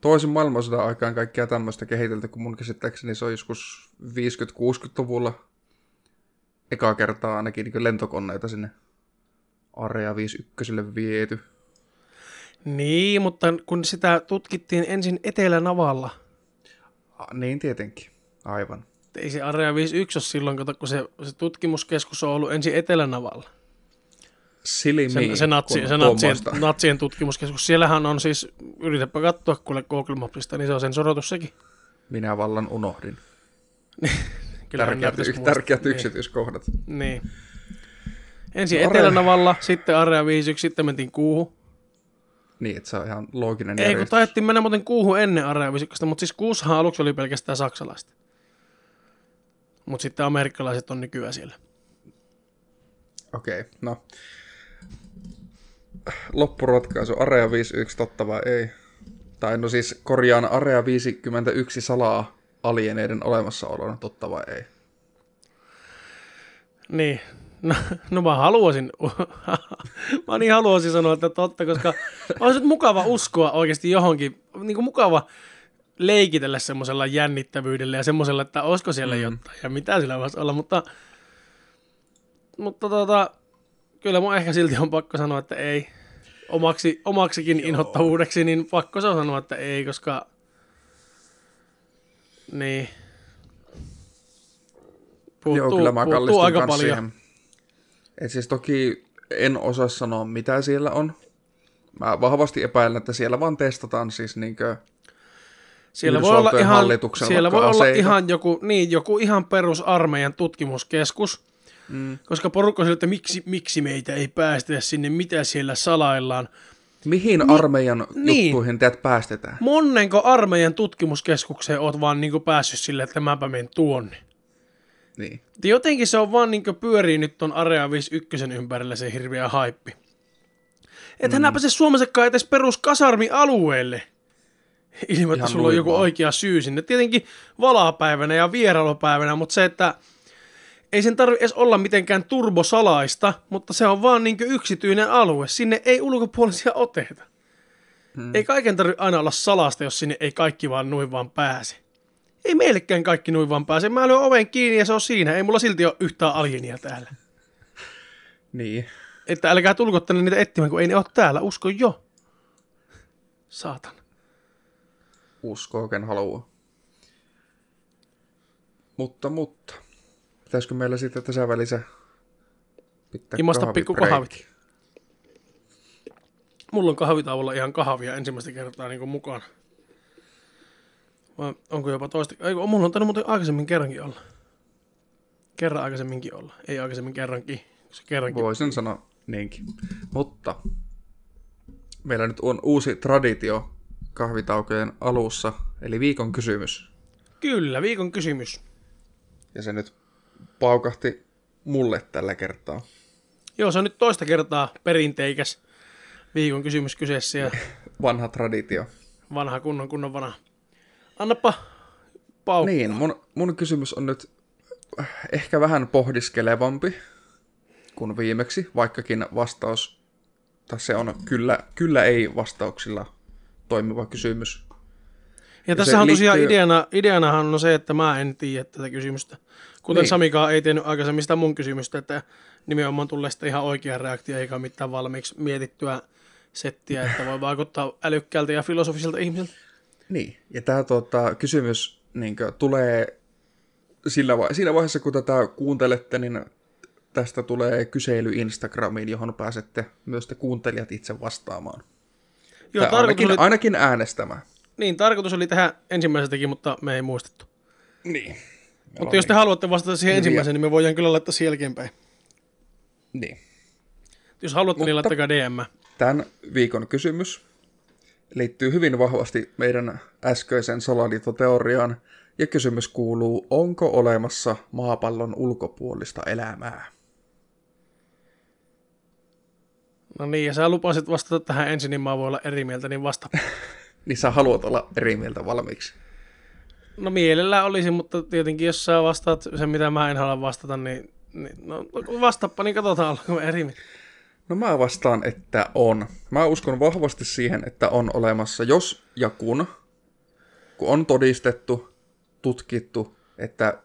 Toisen maailmansodan aikaan kaikkea tämmöistä kehitelty, kun mun käsittääkseni se on joskus 50-60-luvulla ekaa kertaa ainakin niin lentokoneita sinne Area 51 viety. Niin, mutta kun sitä tutkittiin ensin Etelänavalla, Ah, niin tietenkin, aivan. ei se Area 51 ole silloin, kato, kun se, se tutkimuskeskus on ollut ensin Etelänavalla. Silmiin, Se, se, natsi, se natsien, natsien tutkimuskeskus. Siellähän on siis, yritäpä katsoa kuule Google Mapsista, niin se on sen sorotus sekin. Minä vallan unohdin. <laughs> Kyllähän Tärkeät, tärkeät Niin. yksityiskohdat. Niin. Ensin Area- Etelänavalla, sitten Area 51, sitten mentiin kuuhun. Niin, että se on ihan looginen Ei, kun järjestys. taidettiin mennä muuten kuuhun ennen Area 51, mutta siis kuussahan aluksi oli pelkästään saksalaista. Mutta sitten amerikkalaiset on nykyään siellä. Okei, no. Loppuratkaisu, Area 51 totta vai ei? Tai no siis korjaan Area 51 salaa alieneiden olemassaolona, totta vai ei? Niin. No, no mä haluaisin, <laughs> mä niin haluaisin sanoa, että totta, koska olisi nyt mukava uskoa oikeasti johonkin, niin kuin mukava leikitellä semmoisella jännittävyydellä ja semmoisella, että olisiko siellä mm. jotain ja mitä sillä voisi olla, mutta, mutta tota, kyllä mun ehkä silti on pakko sanoa, että ei. Omaksi, omaksikin inhottavuudeksi, niin pakko se on sanoa, että ei, koska niin. Puuttuu, Joo, kyllä mä kallistun aika paljon. siihen. Et siis toki en osaa sanoa, mitä siellä on. Mä vahvasti epäilen, että siellä vaan testataan siis niinkö... Siellä voi olla ihan, siellä voi olla ihan joku, niin, joku ihan perus armeijan tutkimuskeskus, Mm. koska porukka sille, että miksi, miksi meitä ei päästetä sinne, mitä siellä salaillaan. Mihin armeijan niin. juttuihin teet päästetään? Monnenko armeijan tutkimuskeskukseen oot vaan niin päässyt sille, että mäpä menen tuonne. Niin. Jotenkin se on vaan niin pyörii nyt ton Area 51 ympärillä se hirveä haippi. Ethän mm. nää pääse Suomessakaan edes perus kasarmialueelle. Ilman, että sulla on joku oikea syy sinne. Tietenkin valapäivänä ja vierailupäivänä, mutta se, että ei sen tarvi edes olla mitenkään turbosalaista, mutta se on vaan niin yksityinen alue. Sinne ei ulkopuolisia oteta. Hmm. Ei kaiken tarvi aina olla salasta, jos sinne ei kaikki vaan noin vaan pääse. Ei meillekään kaikki noin vaan pääse. Mä lyön oven kiinni ja se on siinä. Ei mulla silti ole yhtään alienia täällä. <laughs> Niin. Että älkää tulko tänne niitä etsimään, kun ei ne ole täällä. Usko jo. Saatan. Uskoo, ken haluaa. Mutta, mutta. Pitäisikö meillä sitten tässä välissä pitää Imasta pikku kahvit. mulla on kahvitauolla ihan kahvia ensimmäistä kertaa niin kuin mukana. Vai onko jopa toista? Ei, mulla on tainnut muuten aikaisemmin kerrankin olla. Kerran aikaisemminkin olla. Ei aikaisemmin kerrankin. Se kerrankin. Voisin sanoa niinkin. Mutta meillä nyt on uusi traditio kahvitaukojen alussa, eli viikon kysymys. Kyllä, viikon kysymys. Ja se nyt paukahti mulle tällä kertaa. Joo, se on nyt toista kertaa perinteikäs viikon kysymys kyseessä ja <laughs> Vanha traditio. vanha kunnon kunnon vanha. Annapa paukku. Niin, mun, mun kysymys on nyt ehkä vähän pohdiskelevampi kuin viimeksi, vaikkakin vastaus, tai se on kyllä, kyllä ei vastauksilla toimiva kysymys. Ja tässä on tosiaan liittyy- ideana, ideanahan on se, että mä en tiedä tätä kysymystä. Kuten Niin. Samikaan ei tehnyt aikaisemmin sitä mun kysymystä, että nimenomaan tulee sitten ihan oikea reaktio, eikä mitään valmiiksi mietittyä settiä, että voi vaikuttaa älykkäältä ja filosofiselta ihmiseltä. Niin, ja tämä tota, kysymys niin tulee sillä vai- siinä vaiheessa, kun tätä kuuntelette, niin tästä tulee kysely Instagramiin, johon pääsette myös te kuuntelijat itse vastaamaan. Joo, Tai ainakin, oli, ainakin äänestämään. Niin, tarkoitus oli tehdä ensimmäisestäkin, mutta me ei muistettu. Niin. Mutta jos te haluatte vastata siihen ensimmäiseen, niin me voidaan kyllä laittaa sen jälkeenpäin. Niin. Jos haluatte, niin Mutta- laittakaa DM. Tämän viikon kysymys liittyy hyvin vahvasti meidän äskeisen salaliittoteoriaan, ja kysymys kuuluu, onko olemassa maapallon ulkopuolista elämää? No niin, ja sä lupasit vastata tähän ensin, niin mä voin olla eri mieltä, niin vasta. <laughs> Niin sä haluat olla eri mieltä valmiiksi. No mielellään olisi, mutta tietenkin jos sä vastaat sen, mitä mä en halua vastata, niin, niin no, vastappa, niin katsotaan, ollaanko me eri mieltä. No mä vastaan, että on. Mä uskon vahvasti siihen, että on olemassa, jos ja kun, kun on todistettu, tutkittu, että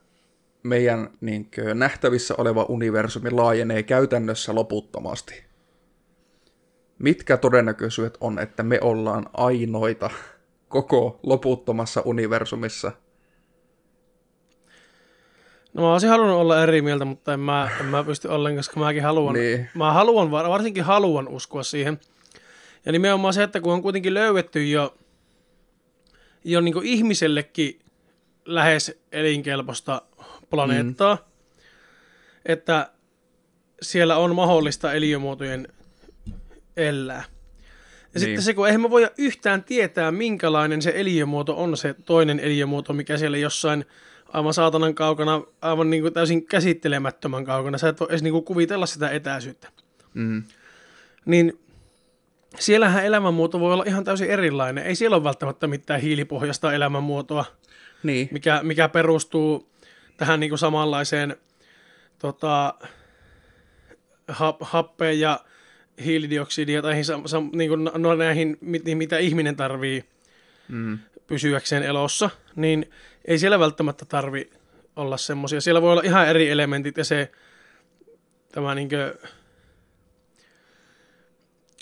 meidän niin nähtävissä oleva universumi laajenee käytännössä loputtomasti. Mitkä todennäköisyydet on, että me ollaan ainoita <laughs> koko loputtomassa universumissa? No mä olisin halunnut olla eri mieltä, mutta en mä, en mä pysty ollenkaan, koska mäkin haluan. Niin. Mä haluan, var- varsinkin haluan uskoa siihen. Ja nimenomaan se, että kun on kuitenkin löydetty jo, jo niin kuin ihmisellekin lähes elinkelpoista planeettaa, mm. että siellä on mahdollista eliömuotojen elää. Ja Niin. sitten se, kun eihän me voida yhtään tietää, minkälainen se eliömuoto on, se toinen eliömuoto, mikä siellä jossain aivan saatanan kaukana, aivan niin kuin täysin käsittelemättömän kaukana. Sä et voi edes niin kuin kuvitella sitä etäisyyttä. Mm. Niin siellähän elämänmuoto voi olla ihan täysin erilainen. Ei siellä ole välttämättä mitään hiilipohjasta elämänmuotoa, Niin, mikä, mikä perustuu tähän niin kuin samanlaiseen tota, hap, happeen ja hiilidioksidia tai sam, sam, niin kuin no, näihin, mit- niin mitä ihminen tarvii mm. pysyäkseen elossa, niin ei siellä välttämättä tarvi olla semmoisia. Siellä voi olla ihan eri elementit ja se tämä niinkö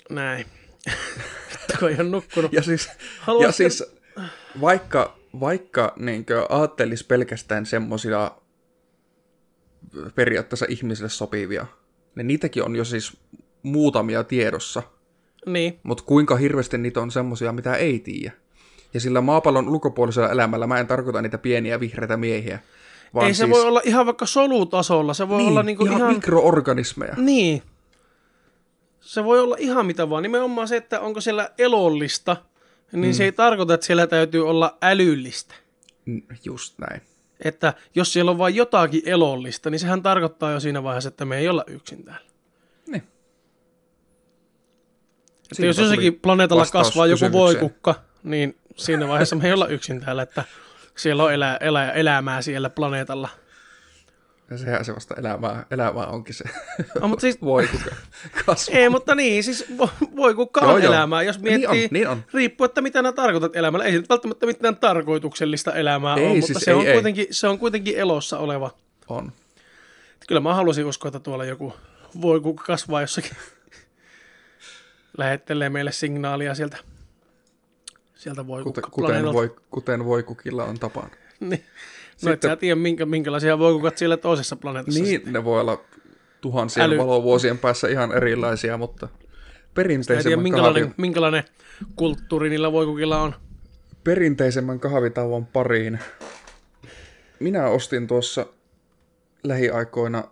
näin. <laughs> Vittu, kun ei ole nukkunut. Ja siis, ja siis vaikka, vaikka niin ajattelisi pelkästään semmoisia periaatteessa ihmisille sopivia, niin niitäkin on jo siis muutamia tiedossa, Niin, mutta kuinka hirveästi niitä on semmoisia, mitä ei tiedä. Ja sillä maapallon ulkopuolisella elämällä mä en tarkoita niitä pieniä vihreitä miehiä, vaan ei se siis, voi olla ihan vaikka solutasolla, se voi niin, olla niinku ihan, ihan... mikroorganismeja. Niin. Se voi olla ihan mitä vaan. Nimenomaan se, että onko siellä elollista, niin mm. se ei tarkoita, että siellä täytyy olla älyllistä. Just näin. Että jos siellä on vain jotakin elollista, niin sehän tarkoittaa jo siinä vaiheessa, että me ei olla yksin täällä. Niin. Että jos jossakin planeetalla kasvaa joku voikukka, niin siinä vaiheessa me ei olla yksin täällä, että siellä on elä, elä, elämää siellä planeetalla. Ja sehän se vasta elämää, elämää onkin se. No, mutta siis, Voi kuka kasvaa. ei, mutta niin, siis vo- voikukka on joo. elämää. Jos Niin miettii, on, niin on. riippuu, että mitä nämä tarkoitat elämällä. Ei se nyt välttämättä mitään tarkoituksellista elämää Ei, ole, siis mutta se, ei, on ei. Kuitenkin, se on kuitenkin elossa oleva. On. Kyllä mä haluaisin uskoa, että tuolla joku voi kuka kasvaa jossakin. Lähettelee meille signaalia sieltä. Sieltä voi Kuten, kuten, voi, kuten voikukilla on tapana. <laughs> Niin. No et Sitten- sä tiedä, minkä, minkälaisia voikukat siellä toisessa planeetassa. Niin, ne voi olla tuhansien Äly- valovuosien päässä ihan erilaisia, mutta En tiedä, perinteisemmän, minkälainen, kahvi, minkälainen kulttuuri niillä voikukilla on. perinteisemmän kahvitauon pariin. Minä ostin tuossa lähiaikoina,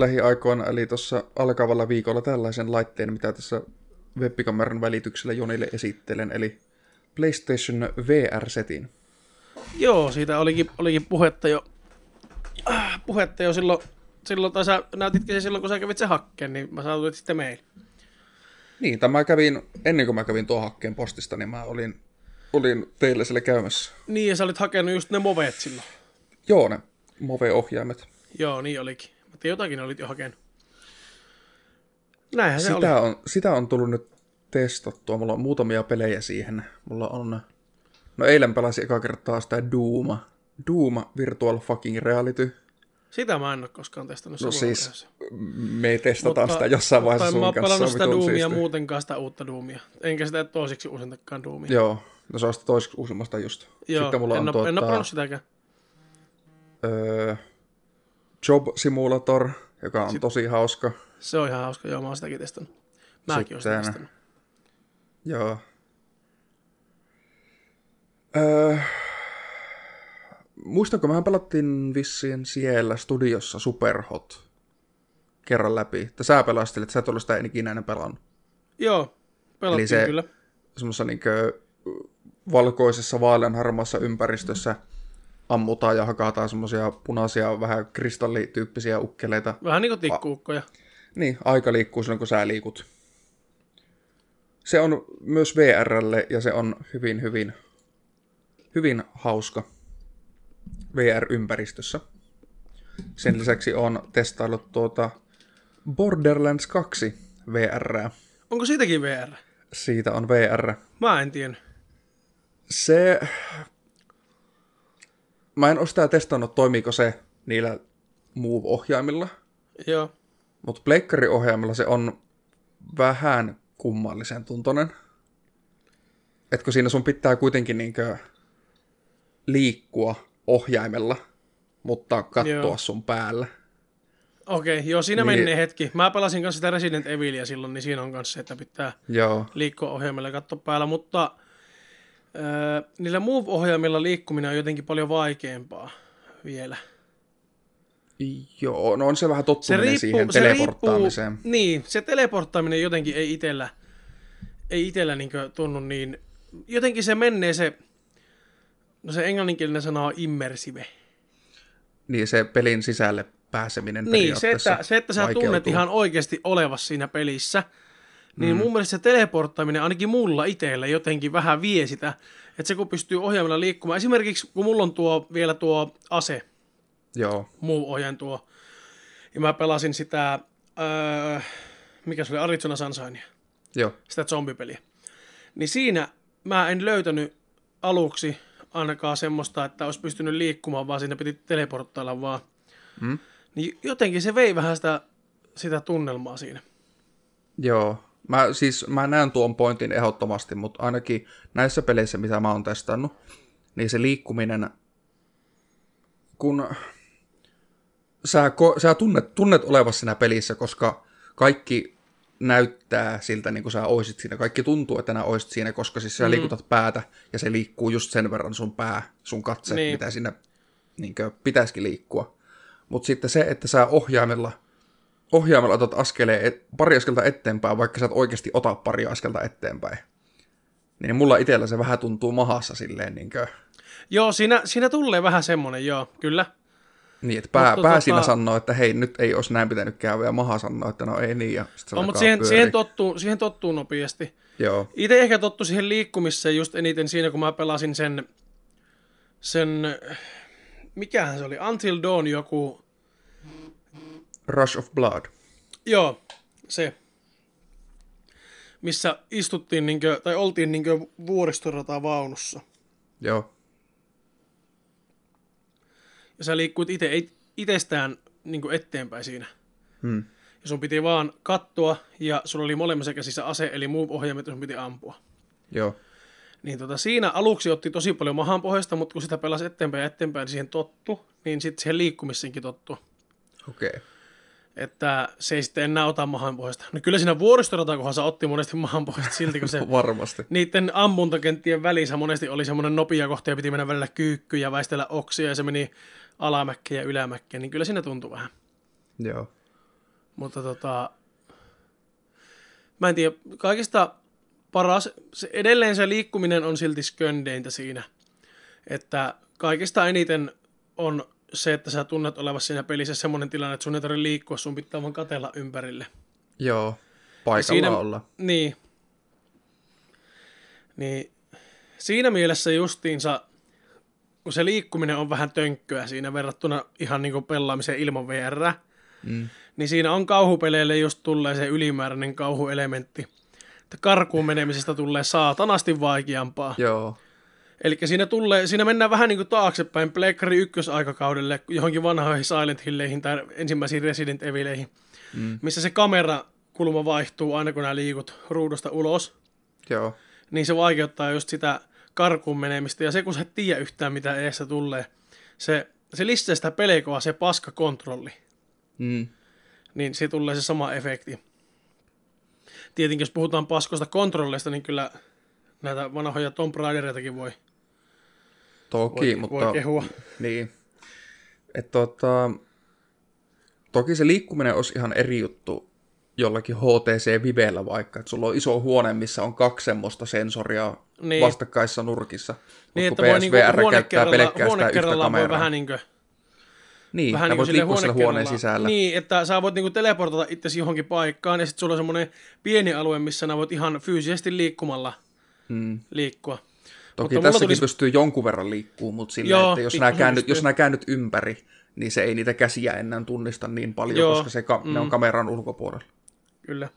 lähiaikoina eli tuossa alkavalla viikolla tällaisen laitteen, mitä tässä webbikameran välityksellä Jonille esittelen, eli PlayStation VR-setin. Joo, siitä olikin, olikin puhetta jo, äh, puhetta jo silloin, silloin, tai sä näytitkö se silloin, kun sä kävit se hakkeen, niin mä saatuin sitten meille. Niin, tämä kävin, ennen kuin mä kävin tuon hakkeen postista, niin mä olin, olin teille siellä käymässä. Niin, ja sä olit hakenut just ne moveet silloin. Joo, ne Move-ohjaimet. Joo, niin olikin. Mä tiedän, jotakin olit jo hakenut. Näinhän se oli. Sitä on, sitä on tullut nyt testattua. Mulla on muutamia pelejä siihen. Mulla on... No eilen pelasin eka kertaa sitä Dooma. Dooma Virtual Fucking Reality. Sitä mä en ole koskaan testannut. No siis vuorokäytössä. me testataan sitä jossain vaiheessa mutta mä sun oon kanssa. pelannut se sitä Doomia siistiä. muutenkaan sitä uutta Doomia. Enkä sitä toiseksi uusintakaan Doomia. Joo, no se on sitä toiseksi uusimmasta just. Joo, Sitten mulla en, on oo, tuota, en oo pelannut sitäkään. öö, Job Simulator, joka on tosi hauska. Se on ihan hauska, joo, mä oon sitäkin testannut. Mäkin oon sitä Sitten- testannut. Joo. Öö, muistanko, mehän pelattiin vissiin siellä studiossa Superhot kerran läpi. Että sä pelastelit, että sä et ole sitä ikinä enää pelannut. Joo, pelattiin se- kyllä. Semmoisessa niinkö valkoisessa vaaleanharmaassa ympäristössä ammutaan ja hakataan semmoisia punaisia, vähän kristallityyppisiä ukkeleita. Vähän niin kuin tikkuukkoja. Niin, aika liikkuu silloin, kun sä liikut. Se on myös VRlle ja se on hyvin, hyvin, hyvin hauska VR-ympäristössä. Sen lisäksi on testaillut tuota Borderlands 2 VR. Onko siitäkin VR? Siitä on VR. Mä en tiedä. Se... Mä en ole sitä testannut, toimiiko se niillä Move-ohjaimilla. Joo. Mutta pleikkariohjaimella se on vähän kummallisen tuntonen. Et kun siinä sun pitää kuitenkin niinkö liikkua ohjaimella, mutta katsoa Joo. sun päällä. Okei, joo, siinä Niin. menee hetki. Mä pelasin kanssa sitä Resident Evilia silloin, niin siinä on kanssa se, että pitää Joo. liikkua ohjaimella ja katsoa päällä, mutta niillä Move-ohjaimilla liikkuminen on jotenkin paljon vaikeampaa vielä. Joo, no on se vähän Se tottuminen riippuu, siihen se teleporttaamiseen. riippuu, niin, se teleporttaaminen jotenkin ei itellä, ei itellä niin tunnu niin, jotenkin se menee se, no se englanninkielinen sana on immersive. Niin se pelin sisälle pääseminen Niin, se että, se, että sä vaikeutuu. tunnet ihan oikeasti olevas siinä pelissä, niin mm. mun mielestä se teleporttaminen ainakin mulla itsellä jotenkin vähän vie sitä, että se kun pystyy ohjaimella liikkumaan, esimerkiksi kun mulla on tuo vielä tuo ase, Joo, muu ohjaan tuo, ja mä pelasin sitä, öö, mikä se oli, Arizona Sunshine, joo. sitä zombipeliä, niin siinä mä en löytänyt aluksi ainakaan semmoista, että olisi pystynyt liikkumaan, vaan siinä piti teleporttailla vaan. Mm? Niin jotenkin se vei vähän sitä, sitä tunnelmaa siinä. Joo. Mä, siis, mä näen tuon pointin ehdottomasti, mutta ainakin näissä peleissä, mitä mä oon testannut, niin se liikkuminen, kun sä, ko, sä tunnet, tunnet olevasi siinä pelissä, koska kaikki näyttää siltä, niin kuin sä oisit siinä. Kaikki tuntuu, että nää oisit siinä, koska siis sä mm. liikutat päätä ja se liikkuu just sen verran sun pää, sun katse, Niin. niin. mitä siinä niin pitäisikin liikkua. Mutta sitten se, että sä ohjaimella ohjaimella otat askeleen, et, pari askelta eteenpäin, vaikka sä et oikeasti ota pari askelta eteenpäin. Niin mulla itsellä se vähän tuntuu mahassa silleen, niin, kuin, Joo, siinä, siinä tulee vähän semmonen, joo, kyllä. niin että pää, Mutta pää tota- siinä sanoo, että hei, nyt ei olisi näin pitänyt käydä, ja maha sanoo, että no ei niin, ja sit se On, alkaa mutta siihen, siihen, tottuu, siihen tottuu nopeasti. Joo, Itse ehkä tottu siihen liikkumiseen just eniten siinä, kun mä pelasin sen, sen mikähän se oli, Until Dawn joku, Rush of Blood. joo, se, missä istuttiin, niinkö, tai oltiin niinkö vuoristoratavaunussa. Joo, Ja sä liikkuit ite, ei- itsestään niinkö eteenpäin siinä. hmm. Ja sun piti vaan kattoa, ja sulla oli molemmissa käsissä ase, eli move-ohjaimet, ja sun piti ampua. joo, Niin tota, siinä aluksi otti tosi paljon mahan pohjasta, mutta kun sitä pelasi eteenpäin ja eteenpäin, niin siihen tottu, niin sitten siihen liikkumiseenkin tottu. okei. Okay. Että se ei sitten enää ota mahan pohjasta. No kyllä siinä vuoristoratakohdassa otti monesti mahan pohjasta silti, kun se <laughs> Varmasti. niiden ammuntakenttien välissä monesti oli semmoinen nopea kohta ja piti mennä välillä kyykkyyn ja väistellä oksia ja se meni alamäkkiä ja ylämäkkiä, niin kyllä siinä tuntui vähän. Joo. Mutta tota, mä en tiedä, kaikista paras, se, edelleen se liikkuminen on silti sköndeintä siinä, että kaikista eniten on se, että sä tunnet olevasi siinä pelissä semmoinen tilanne, että sun ei tarvitse liikkua, sun pitää vaan katella ympärille. Joo. Paikalla siinä, olla. Niin. Niin siinä mielessä justiinsa, kun se liikkuminen on vähän tönkköä siinä verrattuna ihan niin kuin pelaamiseen ilman VR, Mm. niin siinä on kauhupeleille just tulee se ylimääräinen kauhuelementti. Että karkuun menemisestä tulee saatanasti vaikeampaa. Joo. Eli siinä, tulee, siinä mennään vähän niin kuin taaksepäin Pleikkari ykkösaikakaudelle johonkin vanhoihin Silent Hilleihin tai ensimmäisiin Resident Evileihin, Mm. missä se kamerakulma vaihtuu aina kun nää liikut ruudusta ulos. Joo. Niin se vaikeuttaa just sitä karkuun menemistä. Ja se kun sä et tiedä yhtään mitä eessä tulee, se, se lisää sitä pelkoa, se paska kontrolli. Mm. niin se tulee se sama efekti. Tietenkin jos puhutaan paskosta kontrolleista, niin kyllä näitä vanhoja Tomb Raideritakin voi, Toki, voi, mutta... voi kehua. Niin. Et tota, toki se liikkuminen olisi ihan eri juttu jollakin HTC Vivellä vaikka, että sulla on iso huone, missä on kaksi semmoista sensoria Niin. vastakkaissa nurkissa. Niin, Mut että niinku PSVR huone käyttää pelkkää sitä yhtä kameraa. vähän niin kuin, niin, vähän niin kuin voit silleen liikkua siellä huone huoneen sisällä. Niin, että sä voit niinku teleportata itsesi johonkin paikkaan, ja sitten sulla on semmoinen pieni alue, missä sä voit ihan fyysisesti liikkumalla Mm. liikkua. Toki mulla tässäkin tulisi- pystyy jonkun verran liikkuu, mutta sillä, Joo, että jos pikkusen käännyt, jos nää käännyt ympäri, niin se ei niitä käsiä enää tunnista niin paljon, Joo, koska se ka- ne on mm. kameran ulkopuolella. Kyllä.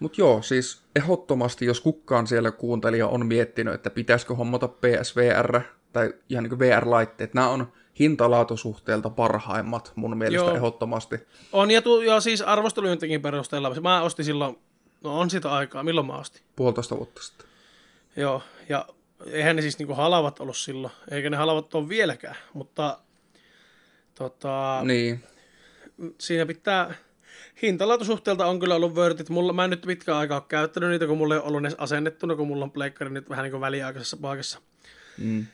Mutta joo, siis ehdottomasti, jos kukaan siellä kuuntelija on miettinyt, että pitäisikö hommata PSVR tai ihan niin VR-laitteet, nämä on hintalaatusuhteelta parhaimmat mun mielestä Joo. ehdottomasti. On, ja, tu, ja siis arvostelujenkin perusteella. Mä ostin silloin, no on sitä aikaa, milloin mä ostin? Puolitoista vuotta sitten. Joo, ja eihän ne siis niinku halavat ollut silloin, eikä ne halavat ole vieläkään, mutta tota, Niin, siinä pitää, hintalaatusuhteelta on kyllä ollut wordit. Mulla, mä en nyt pitkään aikaa ole käyttänyt niitä, kun mulla ei ollut edes asennettuna, kun mulla on pleikkari nyt vähän niin kuin väliaikaisessa paikassa. mm.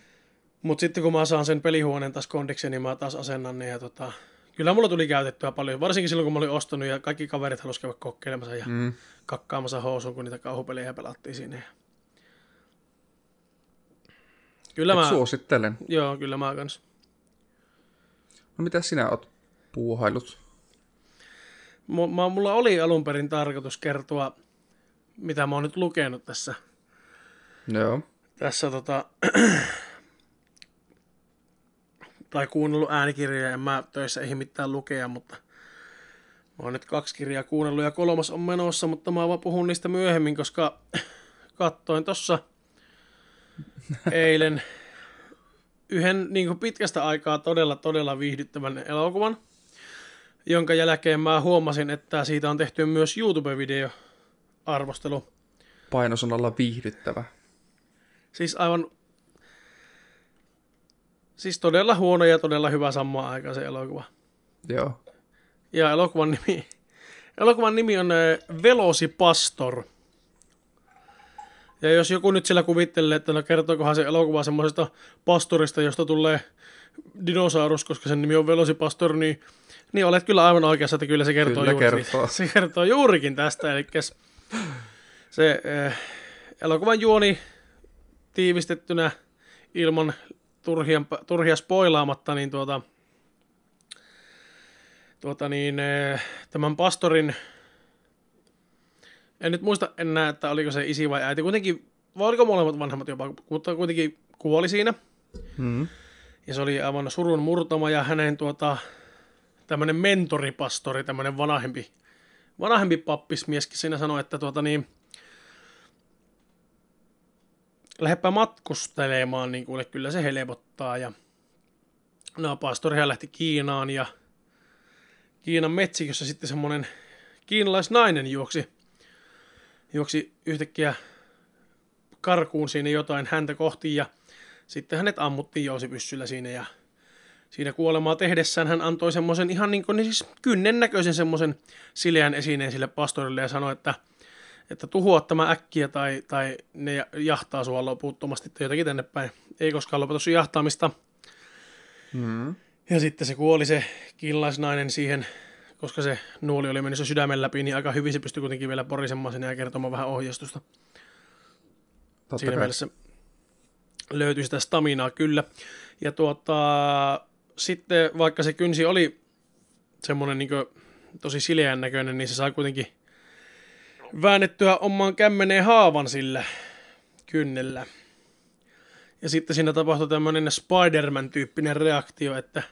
Mutta sitten kun mä saan sen pelihuoneen taas kondikseen, niin mä taas asennan ne ja tota, kyllä mulla tuli käytettyä paljon, varsinkin silloin kun mä olin ostanut ja kaikki kaverit halusivat käydä kokeilemassa ja Mm. kakkaamassa housuun, kun niitä kauhupelejä pelattiin sinne. Kyllä Et mä, suosittelen. joo, kyllä mä kans. No mitä sinä oot puuhailut? M- mä, mulla oli alun perin tarkoitus kertoa, mitä mä oon nyt lukenut tässä, Joo. tässä tota, <clears throat> tai kuunnellut äänikirjoja, en mä töissä ehdi mitään lukea, mutta mä oon nyt kaksi kirjaa kuunnellut ja kolmas on menossa, mutta mä vaan puhun niistä myöhemmin, koska <clears throat> kattoin tossa eilen yhden niin kuin pitkästä aikaa todella, todella viihdyttävän elokuvan, jonka jälkeen mä huomasin, että siitä on tehty myös YouTube-video arvostelu. Painosanalla viihdyttävä. Siis aivan... Siis todella huono ja todella hyvä samaan aikaan se elokuva. Joo. Ja elokuvan nimi, elokuvan nimi on äh, Velocipastor. Ja jos joku nyt sillä kuvittelee, että no kertookohan se elokuva semmoisesta pastorista, josta tulee dinosaurus, koska sen nimi on Velocipastor, niin, niin olet kyllä aivan oikeassa, että kyllä se kertoo Kyllä juuri kertoo. Se <laughs> kertoo juurikin tästä, eli se äh, elokuvan juoni tiivistettynä ilman turhia, turhia spoilaamatta, niin tuota, tuota niin, eh, tämän pastorin, en nyt muista enää, että oliko se isi vai äiti, kuitenkin, vai oliko molemmat vanhemmat jopa, mutta kuitenkin kuoli siinä, Mm. ja se oli aivan surun murtama, ja hänen tuota, tämmöinen mentoripastori, tämmöinen vanhempi, vanhempi pappismieskin siinä sanoi, että tuota niin, lähdepä matkustelemaan, niin kuule, kyllä se helpottaa. Ja no, pastorihan lähti Kiinaan ja Kiinan metsikössä sitten semmoinen kiinalaisnainen juoksi, juoksi yhtäkkiä karkuun siinä jotain häntä kohti ja sitten hänet ammuttiin jousipyssyllä siinä ja siinä kuolemaa tehdessään hän antoi semmoisen ihan niin kuin, niin siis kynnen näköisen semmoisen sileän esineen sille pastorille ja sanoi, että, että tuhoa tämä äkkiä tai, tai ne jahtaa sua loputtomasti tai jotakin tänne päin. Ei koskaan lopetu sun jahtaamista. Mm. Ja sitten se kuoli se killaisnainen siihen, koska se nuoli oli mennyt sydämen läpi, niin aika hyvin se pystyi kuitenkin vielä porisemaan sinne ja kertomaan vähän ohjeistusta. Totta Siinä kai. mielessä löytyi sitä staminaa kyllä. Ja tuota, sitten vaikka se kynsi oli semmoinen niin tosi sileän näköinen, niin se sai kuitenkin väännettyä omaan kämmeneen haavan sillä kynnellä. Ja sitten siinä tapahtui tämmöinen Spider-Man-tyyppinen reaktio, että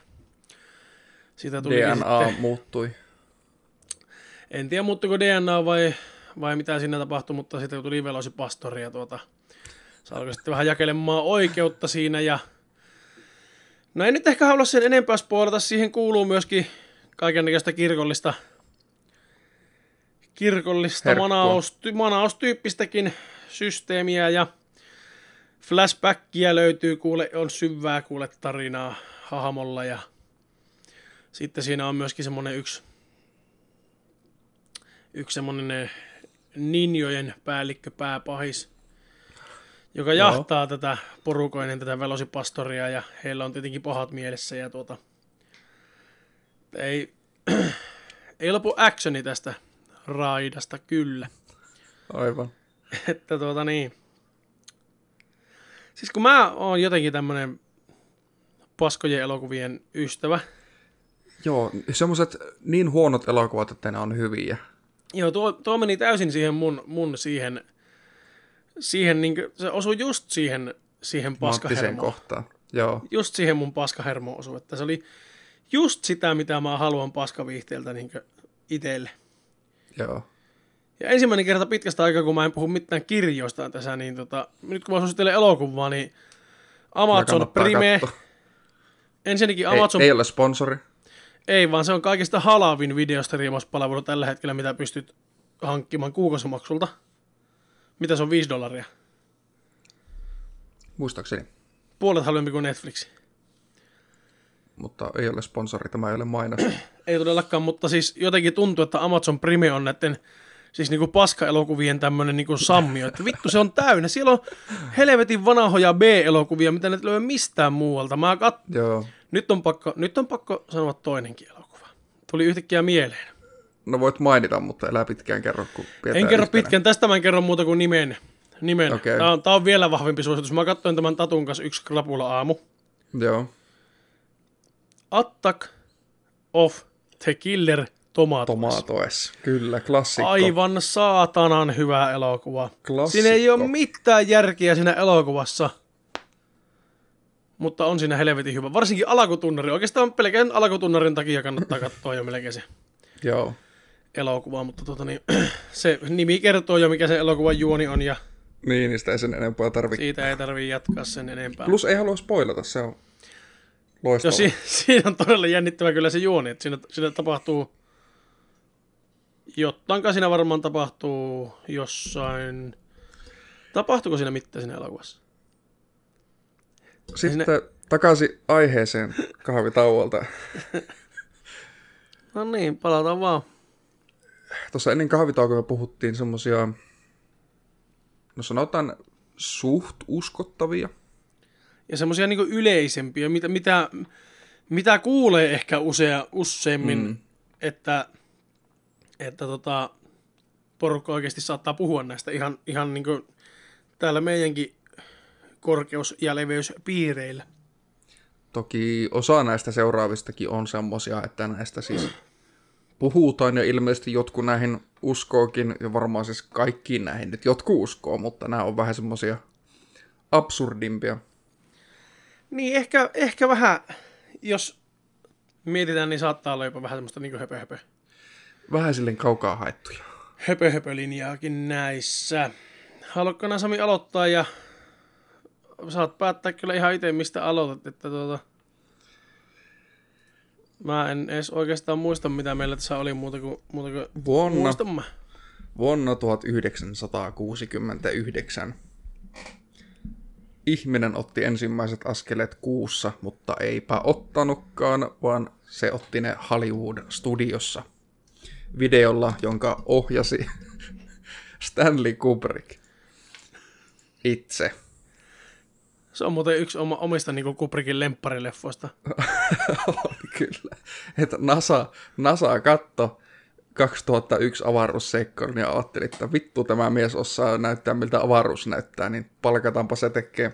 sitä tuli DNA sitten, <laughs> muuttui. en tiedä muuttuiko DNA vai, vai mitä siinä tapahtui, mutta sitten tuli velosi pastori ja tuota, se alkoi sitten vähän jakelemaan oikeutta siinä ja no ei nyt ehkä halua sen enempää spoilata, siihen kuuluu myöskin kaikennäköistä kirkollista kirkollista Herkkua. manaus, manaustyyppistäkin systeemiä ja flashbackia löytyy, kuule, on syvää kuule tarinaa hahmolla ja sitten siinä on myöskin semmonen yksi yksi semmonen eh, ninjojen päällikkö pääpahis, joka Joo. jahtaa tätä porukoinen tätä velosipastoria ja heillä on tietenkin pahat mielessä ja tuota ei, <clears throat> ei lopu actioni tästä raidasta kyllä. Aivan. <laughs> Että tuota niin. Siis kun mä oon jotenkin tämmönen paskojen elokuvien ystävä. Joo, semmoiset niin huonot elokuvat, että ne on hyviä. Joo, tuo, tuo meni täysin siihen mun, mun siihen, siihen niin se osui just siihen, siihen paskahermoon. kohtaan. Joo, Just siihen mun paskahermoon osui. Että se oli just sitä, mitä mä haluan paskaviihteeltä niin itselle. joo. Ja ensimmäinen kerta pitkästä aikaa, kun mä en puhu mitään kirjoista tässä, niin tota, nyt kun mä suosittelen elokuvaa, niin Amazon Prime, katsoa. ensinnäkin Ei, Amazon ei ole sponsori. Ei, vaan se on kaikista halavin videostriimauspalvelu tällä hetkellä, mitä pystyt hankkimaan kuukausimaksulta. Mitä se on, 5 dollaria? Muistaakseni. Puolet halvempi kuin Netflix. Mutta ei ole sponsori, tämä ei ole mainos. <clears throat> Ei todellakaan, mutta siis jotenkin tuntuu, että Amazon Prime on näiden siis niinku paska-elokuvien tämmönen niinku sammio. Että vittu, se on täynnä. Siellä on helvetin vanhoja B-elokuvia, mitä ne löydä mistään muualta. Mä kat... Joo. Nyt, on pakko, nyt on pakko sanoa toinenkin elokuva. Tuli yhtäkkiä mieleen. No voit mainita, mutta älä pitkään kerro, kun En kerro yhtenä. pitkän, tästä mä en kerro muuta kuin nimen. nimen. Okei. Tämä, on, tämä on vielä vahvempi suositus. Mä katsoin tämän Tatun kanssa yksi krapula aamu. Joo. Attack of the Killer Tomatoes. Tomatoes. Kyllä, klassikko. Aivan saatanan hyvä elokuva. Klassikko. Siinä ei ole mitään järkeä siinä elokuvassa. Mutta on siinä helvetin hyvä. Varsinkin alkutunnari. Oikeastaan pelkään alkutunnarin takia kannattaa katsoa jo melkein se Joo. elokuva. Mutta tota niin, <clears throat> se nimi kertoo jo mikä se elokuvan juoni on ja Niin, sitä ei sen enempää tarvitse. siitä ei tarvii jatkaa sen enempää. Plus ei halua spoilata, se on Joo, loistavaa. si- siinä on todella jännittävä kyllä se juoni, että siinä, siinä tapahtuu, jottanka siinä varmaan tapahtuu jossain, tapahtuuko siinä mitään siinä elokuvassa? Sitten takaisin aiheeseen kahvitauolta. No niin, palataan vaan. Tuossa ennen kahvitaukoa puhuttiin semmosia, no sanotaan suht uskottavia. Ja semmoisia niinku yleisempiä, mitä, mitä, mitä kuulee ehkä usea, useammin, mm. että, että tota, porukka oikeasti saattaa puhua näistä ihan, ihan niinku täällä meidänkin korkeus- ja leveyspiireillä. Toki osa näistä seuraavistakin on semmosia, että näistä siis puhutaan ja ilmeisesti jotkut näihin uskookin, ja varmaan siis kaikkiin näihin nyt jotkut uskoo, mutta nämä on vähän semmosia absurdimpia. Niin, ehkä, ehkä vähän, jos mietitään, niin saattaa olla jopa vähän semmoista niin höpö, höpö, Vähän silleen kaukaa haettuja. höpö, höpö linjaakin näissä. Haluatko Sami aloittaa ja saat päättää kyllä ihan itse, mistä aloitat, että tuota... Mä en edes oikeastaan muista, mitä meillä tässä oli muuta kuin, muuta kuin Vuonna, vuonna 1969 ihminen otti ensimmäiset askeleet kuussa, mutta eipä ottanutkaan, vaan se otti ne Hollywood-studiossa. Videolla, jonka ohjasi <laughs> Stanley Kubrick itse. Se on muuten yksi oma, omista niin Kubrickin lempparileffoista. <laughs> kyllä. Että NASA, NASA katto 2001 avaruusseikkailun ja ajatteli, että vittu tämä mies osaa näyttää miltä avaruus näyttää, niin palkataanpa se tekee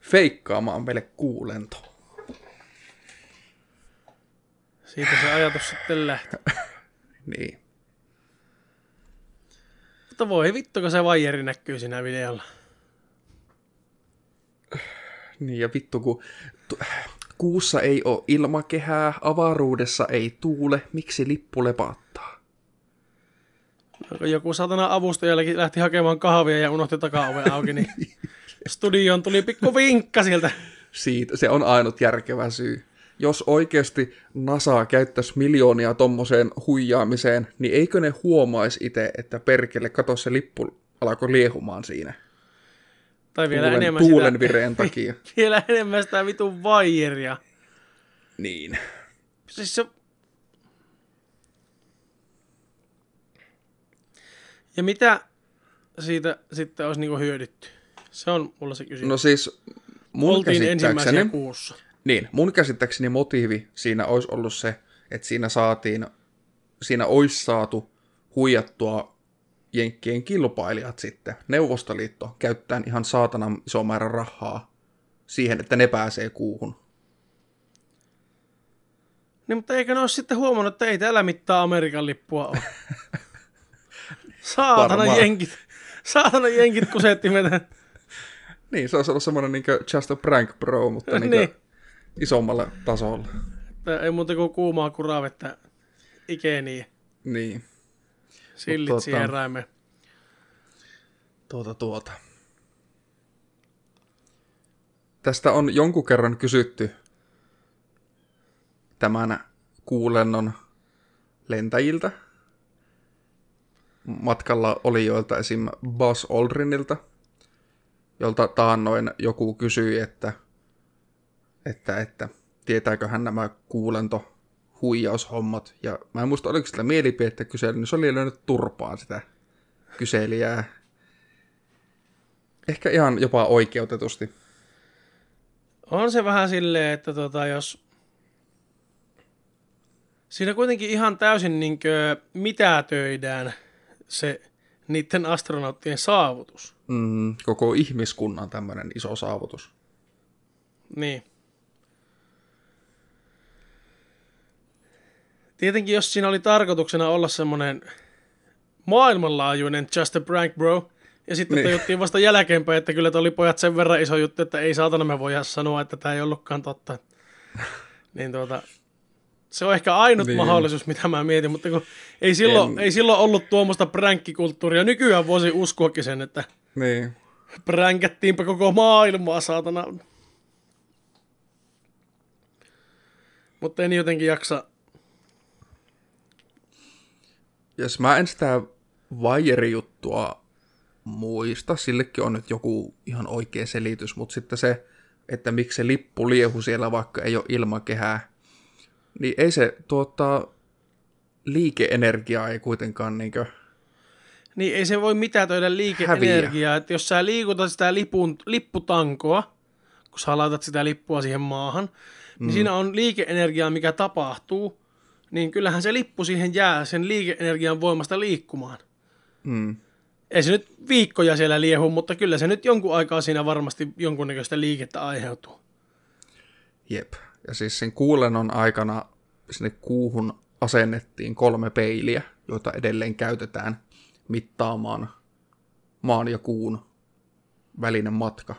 feikkaamaan meille kuulento. Siitä se ajatus sitten lähti. <laughs> niin. Mutta voi vittu, kun se vaijeri näkyy siinä videolla. Niin ja vittu, kun tu- kuussa ei ole ilmakehää, avaruudessa ei tuule, miksi lippu lepattaa? Joku satana avustajallekin lähti hakemaan kahvia ja unohti takaoven auki, niin <laughs> studioon tuli pikku vinkka sieltä. Siitä, se on ainut järkevä syy. Jos oikeasti NASA käyttäisi miljoonia tommoseen huijaamiseen, niin eikö ne huomaisi itse, että perkele, kato se lippu alkoi liehumaan siinä. Tai vielä Tuulen, enemmän tuulen sitä, vireen <laughs> takia. vielä enemmän sitä vitun vaijeria. niin. Siis se... Ja mitä siitä sitten olisi niinku hyödytty? Se on mulla se kysymys. No siis mun Oltiin käsittääkseni, kuussa. niin, mun käsittääkseni motiivi siinä olisi ollut se, että siinä saatiin, siinä olisi saatu huijattua Jenkkien kilpailijat sitten, Neuvostoliitto, käyttäen ihan saatanan iso määrä rahaa siihen, että ne pääsee kuuhun. Niin, mutta eikö ne ole sitten huomannut, että ei täällä mittaa Amerikan lippua ole? <laughs> Saatana Varmaan. jenkit. Saatana jenkit kusetti meitä. <laughs> Niin, se olisi ollut semmoinen niin just a prank bro, mutta niin Niin. isommalle tasolle. Että ei muuta kuin kuumaa kuravettä ikeniä. Niin, Sillit Mut tota- siihen räimeen. tuota tuota. Tästä on jonkun kerran kysytty tämän kuulennon lentäjiltä. Matkalla olijoilta esim. Buzz Aldrinilta, jolta taannoin joku kysyi, että, että, että tietääkö hän nämä kuulento huijaushommat. Ja mä en muista, oliko sillä mielipidettä kysely, niin se oli löynyt turpaan sitä kyselijää. Ehkä ihan jopa oikeutetusti. On se vähän silleen, että tota, jos... Siinä kuitenkin ihan täysin niinkö mitätöidään se niiden astronauttien saavutus. Mm, koko ihmiskunnan tämmöinen iso saavutus. Niin. Tietenkin jos siinä oli tarkoituksena olla semmoinen maailmanlaajuinen Just a Prank Bro, ja sitten Niin. tajuttiin vasta jälkeenpäin, että kyllä oli pojat sen verran iso juttu, että ei saatana me voida sanoa, että tämä ei ollutkaan totta. <laughs> niin tuota, se on ehkä ainut Niin. niin. mahdollisuus, mitä mä mietin, mutta kun ei silloin, En- ei silloin ollut tuommoista pränkkikulttuuria. Nykyään voisi uskoakin sen, että Niin. pränkättiinpä koko maailmaa, saatana. Mutta en jotenkin jaksa. Jos mä en sitä Wire-juttua muista, sillekin on nyt joku ihan oikea selitys, mutta sitten se, että miksi se lippu liehu siellä, vaikka ei ole ilmakehää, niin ei se tuottaa liikeenergiaa ei kuitenkaan niinkö... Niin ei se voi mitätöidä liikeenergiaa. Että jos sä liikutat sitä lipun, lipputankoa, kun sä laitat sitä lippua siihen maahan, niin siinä on liikeenergiaa, mikä tapahtuu. Niin kyllähän se lippu siihen jää sen liikeenergian voimasta liikkumaan. Mm. Ei se nyt viikkoja siellä liehu, mutta kyllä se nyt jonkun aikaa siinä varmasti jonkunnäköistä liikettä aiheutuu. Jep. Ja siis sen kuulennon aikana sinne kuuhun asennettiin kolme peiliä, joita edelleen käytetään mittaamaan maan ja kuun välinen matka.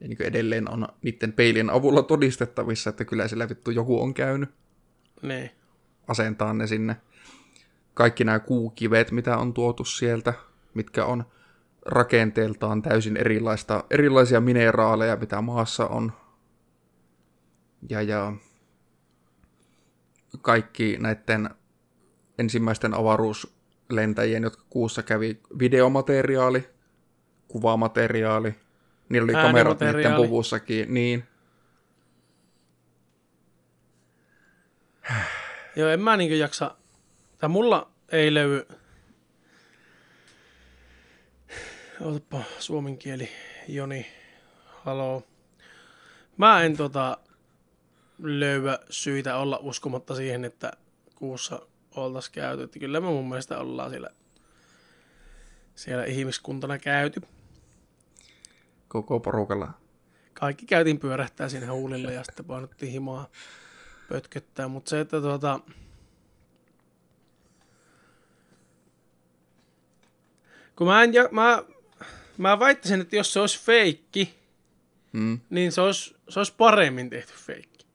Ja niin edelleen on niiden peilien avulla todistettavissa, että kyllä sillä vittu joku on käynyt Niin. asentaa ne sinne. Kaikki nämä kuukivet, mitä on tuotu sieltä, mitkä on rakenteeltaan täysin erilaista, erilaisia mineraaleja, mitä maassa on. Ja, ja kaikki näiden ensimmäisten avaruuslentäjien, jotka kuussa kävi videomateriaali, kuvamateriaali, Niillä oli kamerat niiden puvussakin, niin. Joo, en mä niinku jaksa, tai mulla ei löydy, otapa suomen kieli, Joni, haloo. Mä en tota löyä syitä olla uskomatta siihen, että kuussa oltais käyty. Että kyllä me mun mielestä ollaan siellä, siellä ihmiskuntana käyty. Koko porukalla. Kaikki käytiin pyörähtää siinä huulille ja sitten painottiin himaa pötköttää. Mutta se, että tuota, kun mä, en, ja- mä, mä väittäisin, että jos se olisi feikki, Mm, niin se olisi, se olisi paremmin tehty feikki.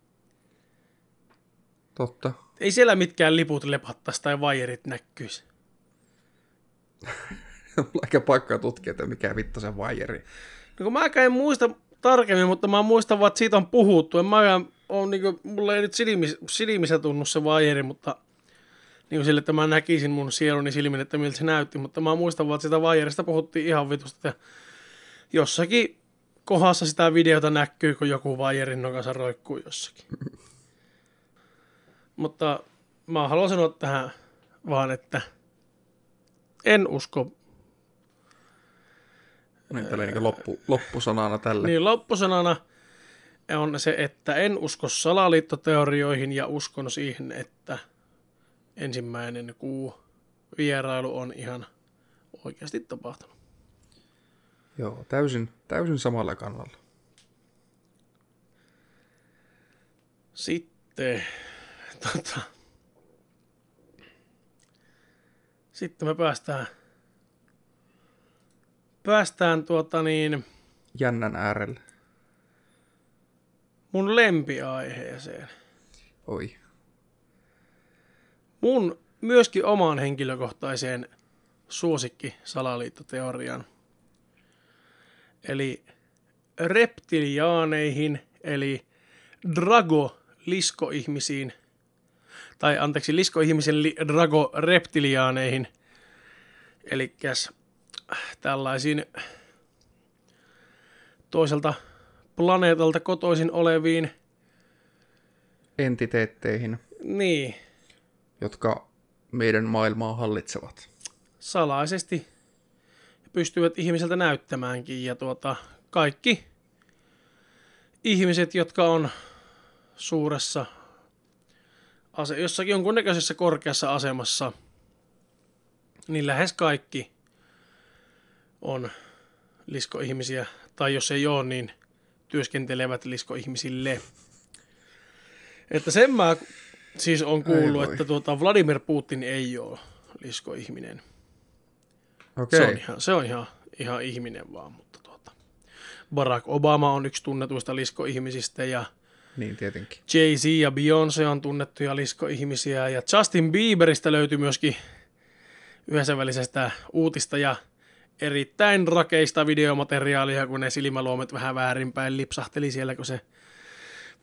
totta. Ei siellä mitkään liput lepattaisi tai vaijerit näkyisi. <laughs> Mulla aika paikkaa tutkia, että mikä vittu se vajeri. No kun mäkään en muista tarkemmin, mutta mä muistan vaan, että siitä on puhuttu. En mäkään on, niin kuin, mulla ei nyt silmis, silmissä tunnu se vaijeri, mutta niin kuin sille, että mä näkisin mun sieluni silmin, että miltä se näytti. Mutta mä muistan vaan, että sitä vaijerista puhuttiin ihan vitusta. Ja jossakin kohdassa sitä videota näkyy, kun joku vaijerin nokassa roikkuu jossakin. <laughs> mutta mä haluan sanoa tähän vaan, että en usko Niin tällä niin loppu, loppusanana tälle. Niin loppusanana on se, että en usko salaliittoteorioihin ja uskon siihen, että ensimmäinen kuu vierailu on ihan oikeasti tapahtunut. Joo, täysin, täysin samalla kannalla. Sitten, tota, sitten me päästään, päästään tuota niin, Jännän äärelle. Mun lempiaiheeseen. Oi. mun myöskin omaan henkilökohtaiseen suosikki salaliittoteoriaan. Eli reptiliaaneihin, eli drago-liskoihmisiin, tai anteeksi, liskoihmisen li- drago-reptiliaaneihin, eli tällaisiin toiselta planeetalta kotoisin oleviin, Entiteetteihin, niin, jotka meidän maailmaa hallitsevat. salaisesti pystyvät ihmiseltä näyttämäänkin. Ja tuota, kaikki ihmiset, jotka on suuressa, ase- jossakin jonkunnäköisessä korkeassa asemassa, niin lähes kaikki on liskoihmisiä. Tai jos ei ole, niin työskentelevät liskoihmisille. Että sen mä siis on kuullut, että tuota Vladimir Putin ei ole liskoihminen. Okei. Se on ihan, se on ihan, ihan ihminen vaan, mutta tuota, Barack Obama on yksi tunnetuista liskoihmisistä ja Niin tietenkin. Jay-Z ja Beyoncé on tunnettuja liskoihmisiä ja Justin Bieberistä löytyi myöskin yhdessä välisestä uutista ja erittäin rakeista videomateriaalia, kun ne silmäluomet vähän väärinpäin lipsahteli siellä, kun se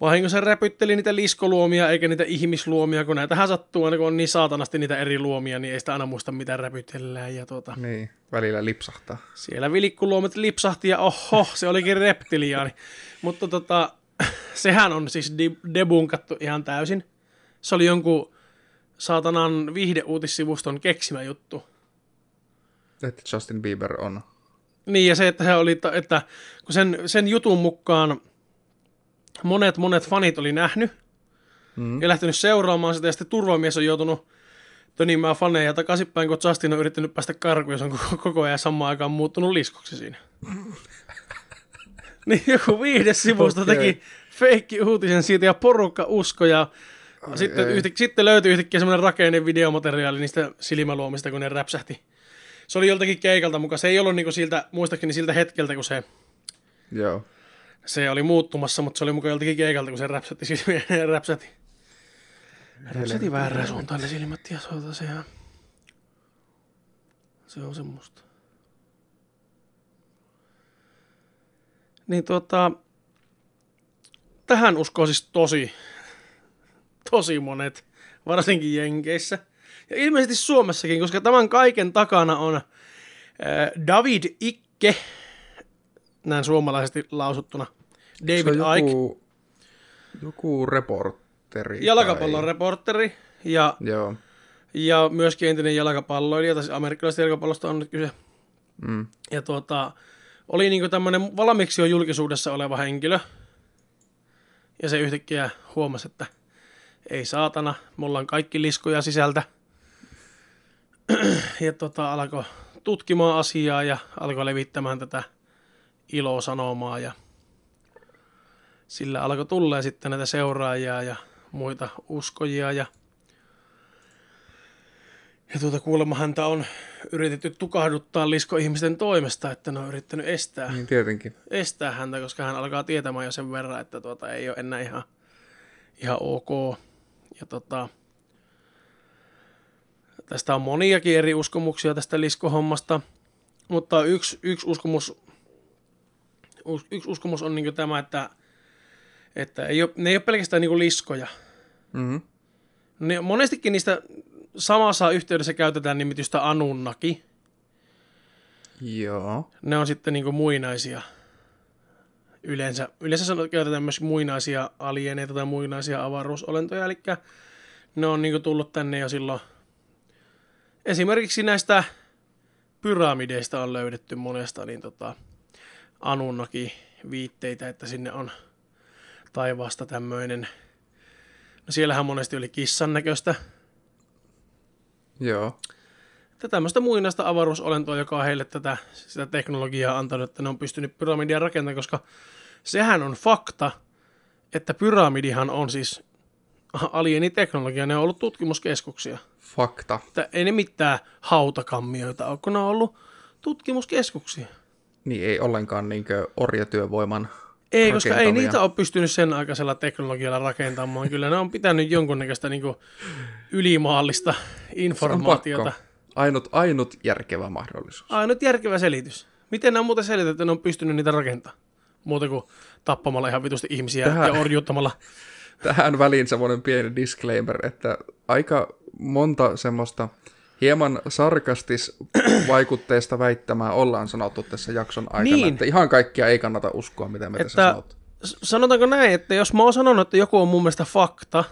vahingossa räpytteli niitä liskoluomia eikä niitä ihmisluomia, kun näitähän sattuu aina kun on niin saatanasti niitä eri luomia, niin ei sitä aina muista mitä räpytellään ja tuota, Niin, välillä lipsahtaa. siellä vilikkuluomet lipsahti ja oho, se olikin reptiliaani. Mutta tota, sehän on siis debunkattu ihan täysin. Se oli jonkun saatanan viihdeuutissivuston keksimä juttu. Että Justin Bieber on. Niin, ja se, että, se oli, että kun sen, sen jutun mukaan monet, monet fanit oli nähnyt Mm. ja lähtenyt seuraamaan sitä, ja sitten turvamies on joutunut tönimään faneja takaisinpäin, kun Justin on yrittänyt päästä karkuun, ja se on koko, koko ajan samaan aikaan muuttunut liskoksi siinä. <laughs> niin joku viihdesivusto Okei. teki feikki uutisen siitä, ja porukka usko, ja sitten, ei. yhtä, sitten löytyi yhtäkkiä semmoinen rakenne videomateriaali niistä silmäluomista, kun ne räpsähti. Se oli joltakin keikalta mukaan. Se ei ollut niinku siltä, muistaakseni siltä hetkeltä, kun se, Joo. se oli muuttumassa, mutta se oli mukaan joltakin keikalta, kun se räpsätti silmiä ja <laughs> räpsäti. Räpsäti väärään suuntaan ne silmät ja tuota, se, se on semmoista. Niin tuota, tähän uskoo siis tosi, tosi monet, varsinkin Jenkeissä. Ja ilmeisesti Suomessakin, koska tämän kaiken takana on äh, David Ikke, näin suomalaisesti lausuttuna. David on Icke, joku, joku reporteri. jalkapallon tai- reporteri ja, Joo. ja myöskin entinen jalkapalloilija, tai siis amerikkalaisesta jalkapallosta on nyt kyse. Mm. Ja tuota, oli niinku tämmöinen valmiiksi jo julkisuudessa oleva henkilö. Ja se yhtäkkiä huomasi, että ei saatana, mulla on kaikki liskoja sisältä. <clears throat> ja tota, alkoi tutkimaan asiaa ja alkoi levittämään tätä ilosanomaa ja sillä alkoi tulla sitten näitä seuraajia ja muita uskojia ja ja tuota kuulemma häntä on yritetty tukahduttaa lisko-ihmisten toimesta, että ne on yrittänyt estää, Niin tietenkin. estää häntä, koska hän alkaa tietämään jo sen verran, että tuota, ei ole enää ihan, ihan ok. Ja tota, tästä on moniakin eri uskomuksia tästä liskohommasta, mutta yksi, yksi uskomus, us- yksi uskomus on niin tämä, että, että ei ole, ne ei ole pelkästään niin liskoja, Mm-hmm. ne, monestikin niistä samassa yhteydessä käytetään nimitystä Anunnaki. Joo. Ne on sitten niin muinaisia. Yleensä, yleensä sanot, käytetään myös muinaisia alieneita tai muinaisia avaruusolentoja, eli ne on niin tullut tänne jo silloin. Esimerkiksi näistä pyramideista on löydetty monesta niin tota, Anunnaki viitteitä, että sinne on taivaasta tämmöinen. No siellähän monesti oli kissan näköistä Joo. että tämmöistä muinaista avaruusolentoa, joka on heille tätä sitä teknologiaa antanut, että ne on pystynyt pyramidia rakentamaan, koska sehän on fakta, että pyramidihan on siis alieniteknologia, ne on ollut tutkimuskeskuksia. Fakta. Että ei ne mitään hautakammioita ole, kun ne on ollut tutkimuskeskuksia. Niin ei ollenkaan niinkö orjatyövoiman Ei, koska ei niitä ole pystynyt sen aikaisella teknologialla rakentamaan. Kyllä ne on pitänyt jonkunnäköistä niin ylimaallista informaatiota. Ainut, ainut järkevä mahdollisuus. Ainut järkevä selitys. Miten nämä muuten selitetty, että ne on pystynyt niitä rakentamaan? Muuta kuin tappamalla ihan vitusti ihmisiä Tähän- ja orjuuttamalla. Tähän väliin semmoinen pieni disclaimer, että aika monta semmoista hieman sarkastis vaikutteista väittämää ollaan sanottu tässä jakson aikana, Niin. että ihan kaikkia ei kannata uskoa, mitä me tässä Että, sanottu. s- sanotaanko näin, että jos mä oon sanonut, että joku on mun mielestä fakta,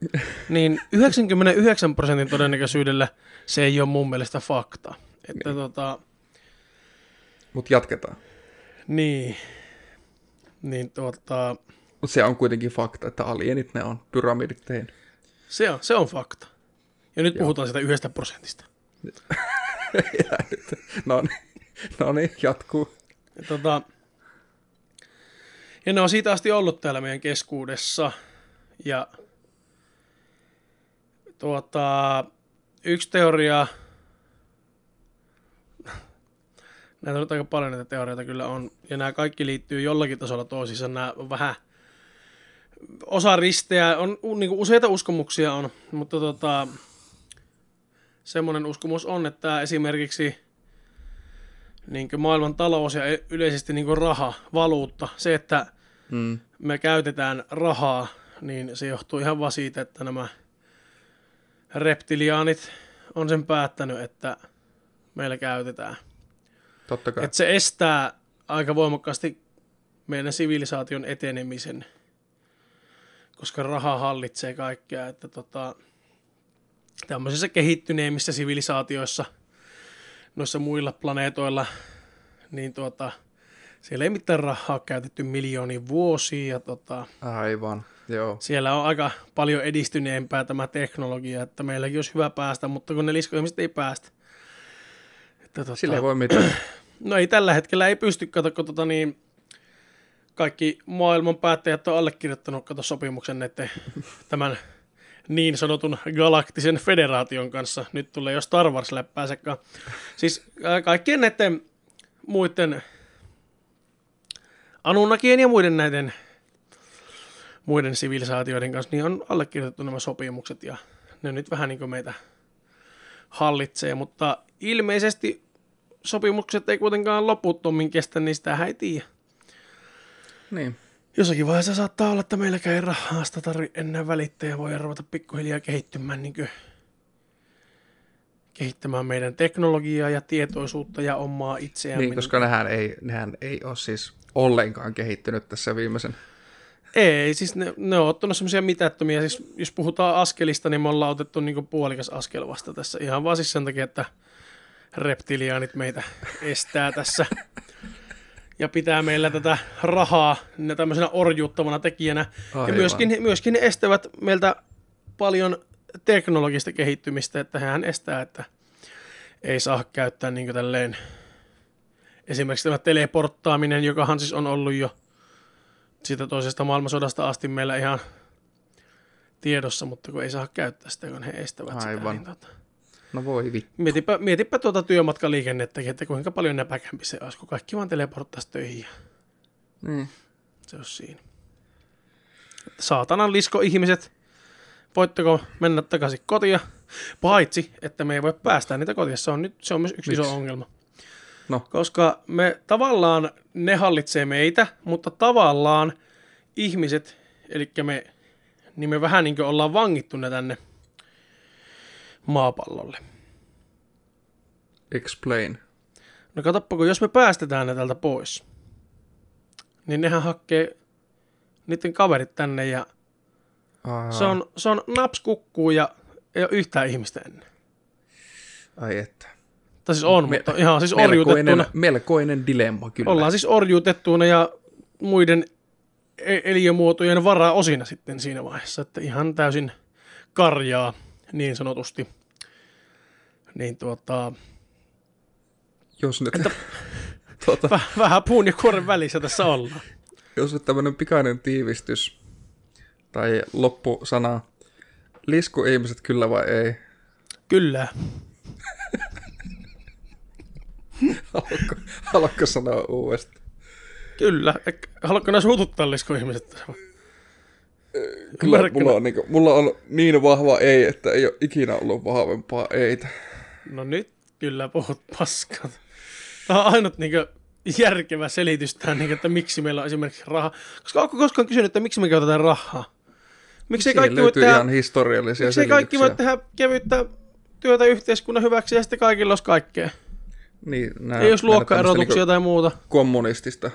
<laughs> niin 99 prosentin todennäköisyydellä se ei ole mun mielestä fakta. Että niin. tota, Mutta jatketaan. niin, niin tota, Mutta se on kuitenkin fakta, että alienit ne on pyramidit tehnyt. se on, se on fakta. Ja nyt Joo. puhutaan sitä yhdestä prosentista. <laughs> No niin, no niin, jatkuu. Ja, tota, ja ne on siitä asti ollut täällä meidän keskuudessa. Ja tuota, yksi teoria, näitä on aika paljon näitä teorioita kyllä on, ja nämä kaikki liittyy jollakin tasolla toisiinsa. Nämä on vähän, osa risteä, on niin useita uskomuksia on, mutta tota, semmoinen uskomus on, että esimerkiksi niin maailman talous ja e- yleisesti niin raha, valuutta, se, että Mm. me käytetään rahaa, niin se johtuu ihan vaan siitä, että nämä reptiliaanit on sen päättänyt, että meillä käytetään. Totta kai. Että se estää aika voimakkaasti meidän sivilisaation etenemisen, koska raha hallitsee kaikkea. Että tota, tämmöisissä kehittyneimmissä sivilisaatioissa, noissa muilla planeetoilla, niin tuota, siellä ei mitään rahaa käytetty miljoonia vuosia. Ja tota, Aivan, joo. siellä on aika paljon edistyneempää tämä teknologia, että meilläkin olisi hyvä päästä, mutta kun ne liskoihmiset ei päästä. Että, tota, Sillä ei voi mitään. <clears throat> No ei tällä hetkellä ei pysty, kato, kun tota niin, kaikki maailman päättäjät on allekirjoittanut kato sopimuksen näiden, tämän niin sanotun galaktisen federaation kanssa. Nyt tulee jo Star Wars läppääsekaan. Siis kaikkien näiden muiden Anunnakien ja muiden näiden muiden sivilisaatioiden kanssa, niin on allekirjoitettu nämä sopimukset ja ne nyt vähän niin kuin meitä hallitsee, mutta ilmeisesti sopimukset ei kuitenkaan loputtomin kestä, niin sitä ei tiedä. Niin. Jossakin vaiheessa saattaa olla, että meilläkään ei rahasta tarvi enää välittää ja voi ruveta pikkuhiljaa kehittymään niin kehittämään meidän teknologiaa ja tietoisuutta ja omaa itseämme. Niin, koska nehän ei, nehän ei ole siis ollenkaan kehittynyt tässä viimeisen. Ei, siis ne, ne on ottanut semmoisia mitättömiä, siis jos puhutaan askelista, niin me ollaan otettu niinku puolikas askel vasta tässä. Ihan vaan siis sen takia, että reptiliaanit meitä estää tässä <laughs> ja pitää meillä tätä rahaa tämmöisenä orjuuttavana tekijänä. Aivan. Ja myöskin, myöskin ne estävät meiltä paljon teknologista kehittymistä, että hän estää, että ei saa käyttää niin tälleen esimerkiksi tämä teleporttaaminen, jokahan siis on ollut jo siitä toisesta maailmansodasta asti meillä ihan tiedossa, mutta kun ei saa käyttää sitä, kun he estävät Aivan. sitä. Niin tota. No voi vittu. Mietipä, mietipä tuota työmatkaliikennettäkin, että kuinka paljon näpäkämpi se olisi, kun kaikki vaan teleporttaisi töihin. ja Niin. Se on siinä. Että Saatanan lisko ihmiset, voitteko mennä takaisin kotia? Paitsi, että me ei voi päästää niitä kotiin. Se on, nyt, se on myös yksi Miksi? iso ongelma. No. Koska me tavallaan, ne hallitsee meitä, mutta tavallaan ihmiset, eli me, niin me vähän niin kuin ollaan vangittu ne tänne maapallolle. Explain. No katsoppa, kun jos me päästetään ne täältä pois, niin nehän hakkee niiden kaverit tänne ja Aa, se on, se on naps kukkuu ja ei ole yhtään ihmistä ennen. Ai että. Tai siis on, Me- mutta ihan siis Melkoinen, orjuutettuna. melkoinen dilemma kyllä. Ollaan siis orjuutettuina ja muiden e- eliömuotojen varaa osina sitten siinä vaiheessa, että ihan täysin karjaa niin sanotusti. Niin tuota, Jos nyt, <laughs> tuota, väh- vähän puun ja kuoren välissä tässä ollaan. jos nyt tämmöinen pikainen tiivistys tai loppusana, lisku ihmiset kyllä vai ei? Kyllä. <laughs> Haluatko, haluatko sanoa uudestaan? Kyllä. Haluatko nämä suututtaa liskoihmiset? Kyllä mulla on, niin, mulla on niin vahva ei, että ei ole ikinä ollut vahvempaa eitä. No nyt kyllä puhut paskat. Tämä on ainut niin järkevä selitys tähän, niin, että miksi meillä on esimerkiksi rahaa. Koska onko koskaan kysynyt, että miksi me käytetään rahaa? Miksi ei kaikki voi tehdä, ihan historiallisia miksi kaikki voi tehdä kevyttä työtä yhteiskunnan hyväksi ja sitten kaikilla olisi kaikkea? Niin, nää, Ei nää luokkaerotuksia tämmöistä tai muuta. kommunistista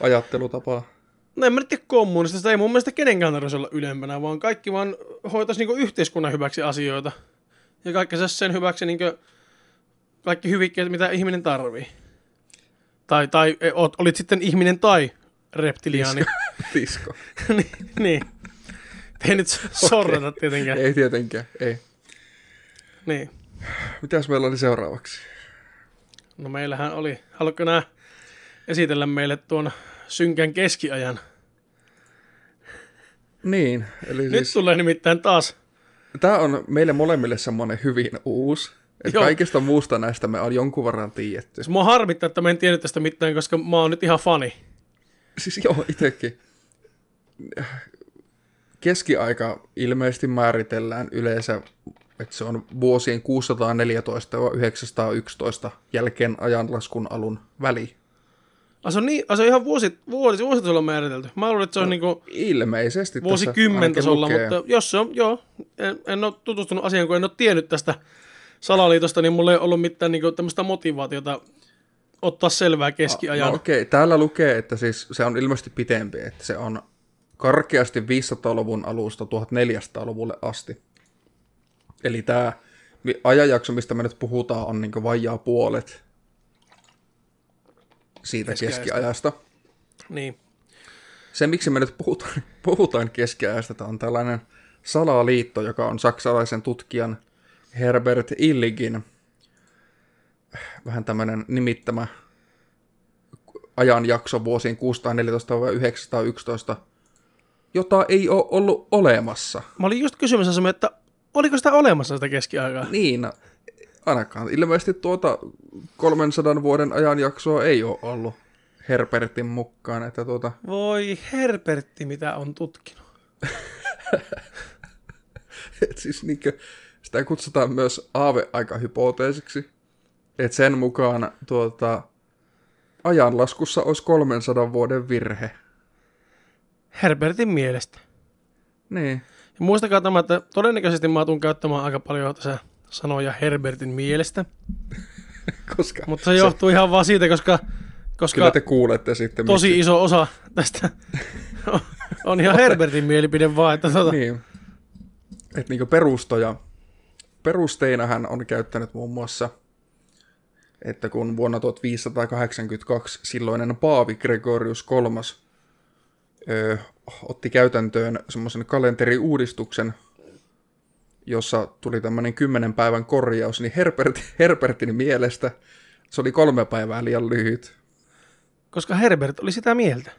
ajattelutapaa. No en mä tiedä kommunistista, ei mun mielestä kenenkään tarvitsisi olla ylempänä, vaan kaikki vaan hoitaisi niinku yhteiskunnan hyväksi asioita. Ja kaikki saisi sen hyväksi niinku kaikki hyvikkeet, mitä ihminen tarvii. Tai, tai e, oot, olit sitten ihminen tai reptiliaani. Lisko. <laughs> niin, niin. Ei nyt sorrata tietenkään. Ei tietenkään, ei. Niin. Mitäs meillä oli seuraavaksi? No meillähän oli, haluatko nää esitellä meille tuon synkän keskiajan? Niin, eli Nyt siis tulee nimittäin taas tämä on meille molemmille semmoinen hyvin uusi. Että Joo. kaikista muusta näistä me on jonkun verran tiedetty. Siis mua harmittaa, että mä en tiennyt tästä mitään, koska mä oon nyt ihan fani. Siis joo, itsekin. Keskiaika ilmeisesti määritellään yleensä, että se on vuosien 614-911 jälkeen ajanlaskun alun väli. Ah, se on, niin, ah, se on ihan vuosi, vuosi, vuositasolla määritelty. Mä luulen, että se on no, niinku Ilmeisesti vuosikymmen tasolla, mutta jos se on, joo, en, en ole tutustunut asiaan, kun en ole tiennyt tästä salaliitosta, niin mulla ei ollut mitään niinku tämmöistä motivaatiota ottaa selvää keskiajan. No okei, täällä lukee, että siis se on ilmeisesti pitempi, että se on karkeasti 500-luvun alusta 1400-luvulle asti. Eli tämä ajanjakso, mistä me nyt puhutaan, on niin vajaa puolet siitä Keskiajasta. keskiajasta. Niin. Se, miksi me nyt puhutaan, <laughs> puhutaan keskiajasta, on tällainen salaliitto, joka on saksalaisen tutkijan Herbert Illigin vähän tämmöinen nimittämä ajanjakso vuosiin 614-911, jota ei ole ollut olemassa. Mä olin just kysymässä että oliko sitä olemassa sitä keskiaikaa? Niin, ainakaan. Ilmeisesti tuota 300 vuoden ajanjaksoa ei ole ollut Herbertin mukaan, että tuota, Voi Herbertti, mitä on tutkinut. <laughs> Et siis niinkö, sitä kutsutaan myös aaveaikahypoteesiksi. Että sen mukaan tuota, ajanlaskussa olisi 300 vuoden virhe. Herbertin mielestä. Niin. Ja muistakaa tämä, että todennäköisesti mä tuun käyttämään aika paljon tässä sanoja Herbertin mielestä. <laughs> Koska Mutta se johtuu ihan vaan siitä, koska, koska Kyllä te kuulette sitten. tosi iso osa tästä <laughs> on ihan Herbertin mielipide vaan. Että tota, Niin. Että niinku perustoja, perusteina hän on käyttänyt muun muassa, että kun vuonna 1582 silloinen Paavi Gregorius III ö, otti käytäntöön semmoisen kalenteriuudistuksen, jossa tuli tämmöinen kymmenen päivän korjaus, niin Herbert, Herbertin mielestä se oli kolme päivää liian lyhyt. koska Herbert oli sitä mieltä.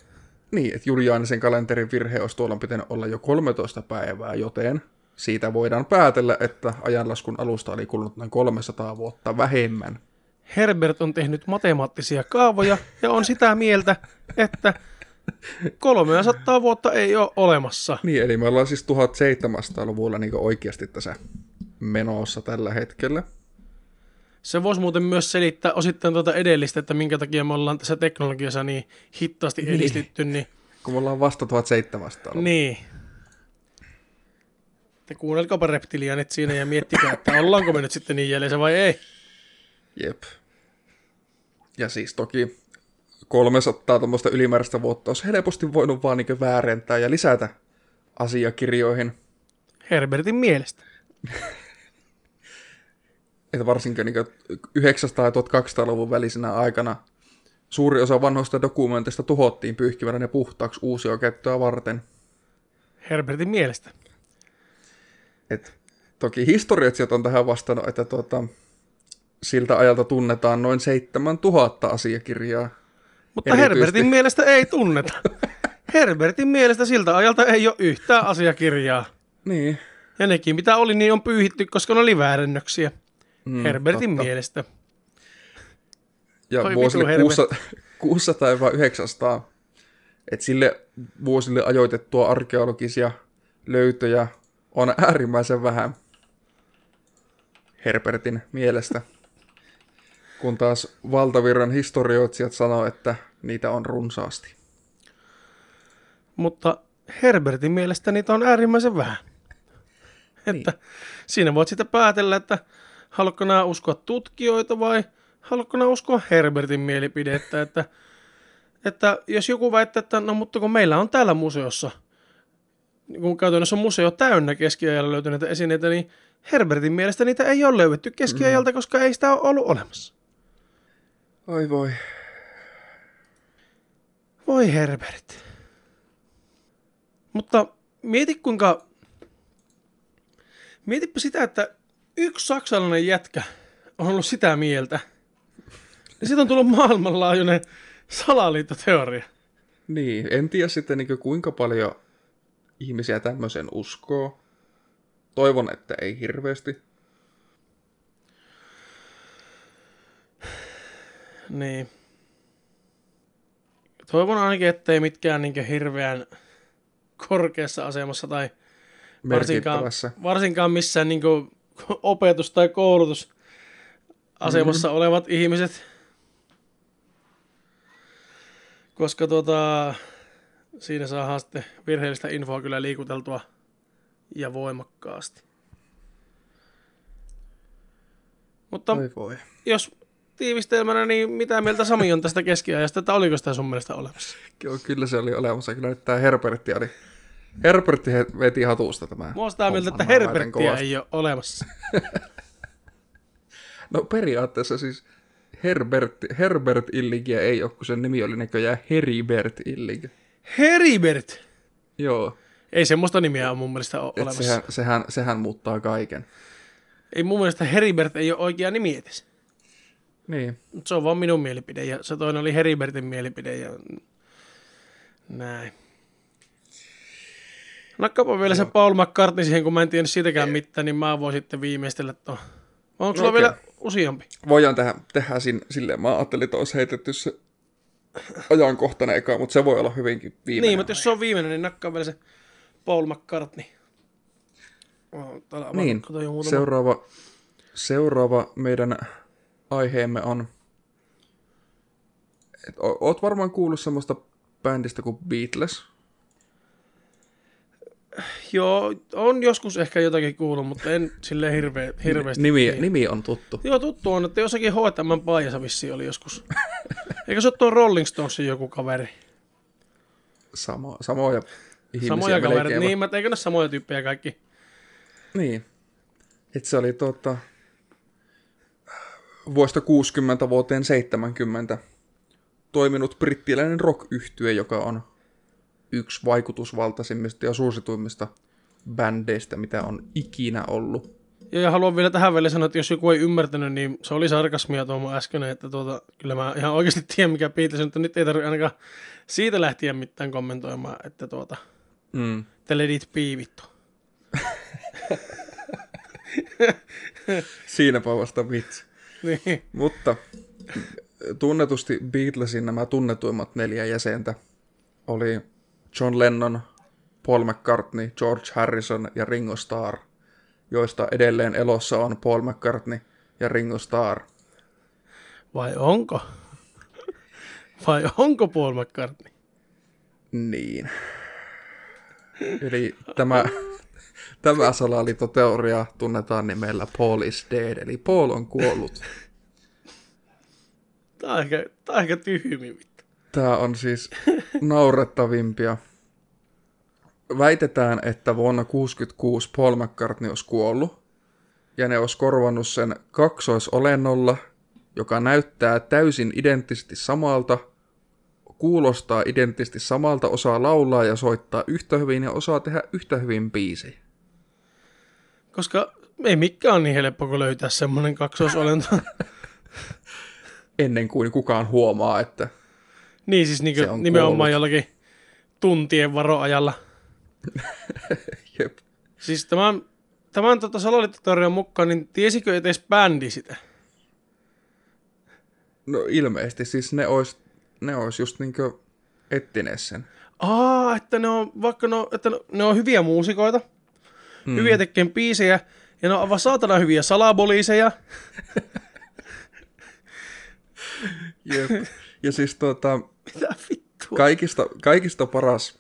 Niin, että Juliaanisen kalenterin virhe olisi tuolla pitänyt olla jo 13 päivää, joten siitä voidaan päätellä, että ajanlaskun alusta oli kulunut noin 300 vuotta vähemmän. Herbert on tehnyt matemaattisia kaavoja ja on sitä mieltä, että 300 vuotta ei ole olemassa. Niin, eli me ollaan siis 1700-luvulla niin oikeasti tässä menossa tällä hetkellä. Se voisi muuten myös selittää osittain tuota edellistä, että minkä takia me ollaan tässä teknologiassa niin hittaasti Niin. edistytty. Niin, Kun me ollaan vasta 1700 niin. Te kuunnelkaapa reptilianit siinä ja miettikää, että ollaanko me nyt sitten niin jäljessä vai ei. Jep. Ja siis toki 300 tuommoista ylimääräistä vuotta olisi helposti voinut vaan niin väärentää ja lisätä asiakirjoihin. Herbertin mielestä. <laughs> että varsinkin niin 900- ja 1200-luvun välisenä aikana suuri osa vanhoista dokumenteista tuhottiin pyyhkimällä ne puhtaaksi uusia käyttöä varten. Herbertin mielestä. Et toki historiatsijat on tähän vastannut, että tuota, siltä ajalta tunnetaan noin 7000 asiakirjaa. Mutta Erityisesti- Herbertin mielestä ei tunneta. Herbertin mielestä siltä ajalta ei ole yhtään asiakirjaa. Niin, Ja nekin mitä oli, niin on pyyhitty, koska ne oli väärennöksiä. mm, Herbertin totta. mielestä. Ja Oi vuosille vitu, Herbert. 600, 600 vai 900, että sille vuosille ajoitettua arkeologisia löytöjä on äärimmäisen vähän Herbertin mielestä. Kun taas valtavirran historioitsijat sanoo, että niitä on runsaasti. Mutta Herbertin mielestä niitä on äärimmäisen vähän. Niin. Että siinä voit sitten päätellä, että haluatko nämä uskoa tutkijoita vai haluatko nämä uskoa Herbertin mielipidettä. Että, että jos joku väittää, että no mutta kun meillä on täällä museossa, niin kun käytännössä on museo täynnä keskiajalla löytyneitä esineitä, niin Herbertin mielestä niitä ei ole löydetty keskiajalta, koska ei sitä ole ollut olemassa. Oi voi. Voi Herbert. Mutta mieti kuinka... Mietipä sitä, että yksi saksalainen jätkä on ollut sitä mieltä. Ja siitä on tullut maailmanlaajuinen salaliittoteoria. Niin, en tiedä sitten niin kuinka paljon ihmisiä tämmöisen uskoo. Toivon, että ei hirveästi. Niin. Toivon ainakin, ettei mitkään niin hirveän korkeassa asemassa tai varsinkaan, varsinkaan missään niin opetus- tai koulutusasemassa mm-hmm. olevat ihmiset. Koska tuota, siinä saadaan sitten virheellistä infoa kyllä liikuteltua ja voimakkaasti. Mutta Oi voi. jos tiivistelmänä, niin mitä mieltä Sami on tästä keskiajasta, että oliko sitä sun mielestä olemassa? Joo, kyllä se oli olemassa. Kyllä nyt tää Herbertti oli... Herbertti he- veti hatusta tämä. Mä oon sitä mieltä, että Herberttiä ei ole olemassa. <laughs> No periaatteessa siis Herbert, Herbert Illigiä ei ole, kun sen nimi oli näköjään Heribert Illig. Heribert! Joo, Ei semmoista nimeä ole mun mielestä ole olemassa. sehän, sehän, sehän muuttaa kaiken. Ei mun mielestä Heribert ei ole oikea nimi edes. Niin, Mut Se on vaan minun mielipide ja se toinen oli Heribertin mielipide ja näin. Nakkaapa vielä se Paul McCartney siihen, kun mä en tiennyt siitäkään mitään, niin mä voin sitten viimeistellä tuon. Onko sulla Okei. vielä useampi? voidaan tehdä, tehdä sin, silleen, mä ajattelin, että olisi heitetty se ajankohtainen eka, mutta se voi olla hyvinkin viimeinen. Niin, mutta jos se on viimeinen, niin nakkaa vielä se Paul McCartney. Oh, Niin, seuraava, seuraava meidän aiheemme on, et o- oot varmaan kuullut semmoista bändistä kuin Beatles. Joo, on joskus ehkä jotakin kuullut, mutta en sille hirveä, hirveästi. Nimi, tiedä. nimi on tuttu. Joo, tuttu on, että jossakin H&M vissiin oli joskus. Eikö se ole tuo Rolling Stonesin joku kaveri? Samo, samoja ihmisiä Samoja kavereita, niin, mutta eikö ne samoja tyyppejä kaikki? Niin. Et se oli tuota, vuosta 60 vuoteen 70 toiminut brittiläinen rock joka on yksi vaikutusvaltaisimmista ja suosituimmista bändeistä, mitä on ikinä ollut. Ja, ja haluan vielä tähän väliin sanoa, että jos joku ei ymmärtänyt, niin se oli sarkasmia tuo mun äsken, että tuota, kyllä mä ihan oikeasti tiedän, mikä Beatles on, mutta nyt ei tarvitse ainakaan siitä lähtien mitään kommentoimaan, että tuota, Mm. te let it be, vittu. <laughs> Siinäpä vasta vitsi. <laughs> Niin. Mutta tunnetusti Beatlesin nämä tunnetuimmat neljä jäsentä oli John Lennon, Paul McCartney, George Harrison ja Ringo Starr, joista edelleen elossa on Paul McCartney ja Ringo Starr. Vai onko? <laughs> Vai onko Paul McCartney? Niin. Eli tämä, <laughs> tämä salaliittoteoria tunnetaan nimellä Paul is dead, eli Paul on kuollut. <laughs> Tää on ehkä, tää on ehkä tyhmi. Tämä on siis naurettavimpia. Väitetään, että vuonna 1966 Paul McCartney olisi kuollut, ja ne olisi korvannut sen kaksoisolennolla, joka näyttää täysin identtisesti samalta, kuulostaa identtisesti samalta, osaa laulaa ja soittaa yhtä hyvin ja osaa tehdä yhtä hyvin biisi. Koska ei mikään ole niin helppo kuin löytää semmonen kaksoisolento. <laughs> Ennen kuin kukaan huomaa, että niin siis niin Se on nimenomaan kuollut. jollakin tuntien varoajalla. <laughs> jep, Siis tämän, tämän tota salaliittoteorian mukaan, niin tiesikö edes bändi sitä? no ilmeisesti siis ne olisi ne ois just niinkö etsineet sen. Aa, että ne on, vaikka ne on, että ne on hyviä muusikoita, mm. hyviä tekemään biisejä, ja ne on aivan saatana hyviä salapoliiseja. Jep. Ja siis tota, Mitä vittua? kaikista, kaikista paras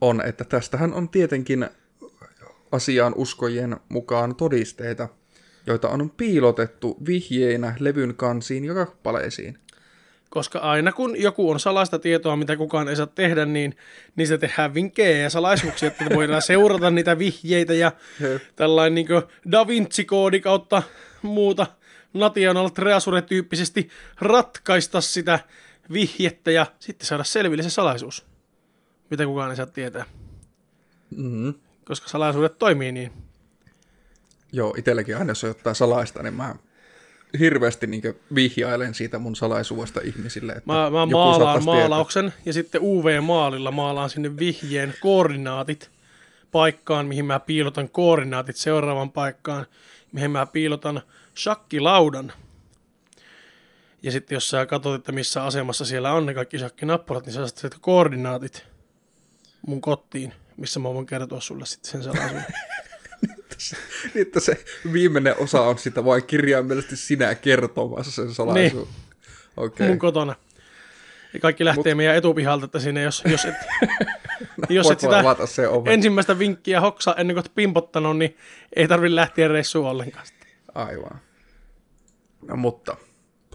on, että tästähän on tietenkin asiaan uskojien mukaan todisteita, joita on piilotettu vihjeinä levyn kansiin ja kappaleisiin. Koska aina kun joku on salaista tietoa, mitä kukaan ei saa tehdä, niin, niin se tehdään vinkkejä ja salaisuuksia, että voidaan seurata niitä vihjeitä ja tällainen niin Da Vinci-koodi kautta muuta National Treasure-tyyppisesti ratkaista sitä vihjettä ja sitten saada selville se salaisuus, mitä kukaan ei saa tietää. Mm-hmm. Koska salaisuudet toimii niin. Joo, itselläkin aina jos on jotain salaista, niin mä hirveästi niin vihjailen siitä mun salaisuudesta ihmisille. Että Mä, mä joku maalaan saattaisi tietää. maalauksen ja sitten UV-maalilla maalaan sinne vihjeen koordinaatit paikkaan, mihin mä piilotan koordinaatit seuraavan paikkaan, mihin mä piilotan shakkilaudan. Ja sitten jos sä katsot, että missä asemassa siellä on ne kaikki shakkinappulat, niin sä saat koordinaatit mun kotiin, missä mä voin kertoa sulle sitten sen salaisuuden. <laughs> <laughs> Niin, että se viimeinen osa on sitä vain kirjaimellisesti sinä kertomassa sen salaisuuden. Niin. Okei. mun kotona. Ja kaikki lähtee Mut... meidän etupihalta, että sinne jos, jos et, <laughs> jos et sitä oven. ensimmäistä vinkkiä hoksaa ennen kuin pimpottanut, niin ei tarvi lähteä reissuun ollenkaan. Aivan. No, mutta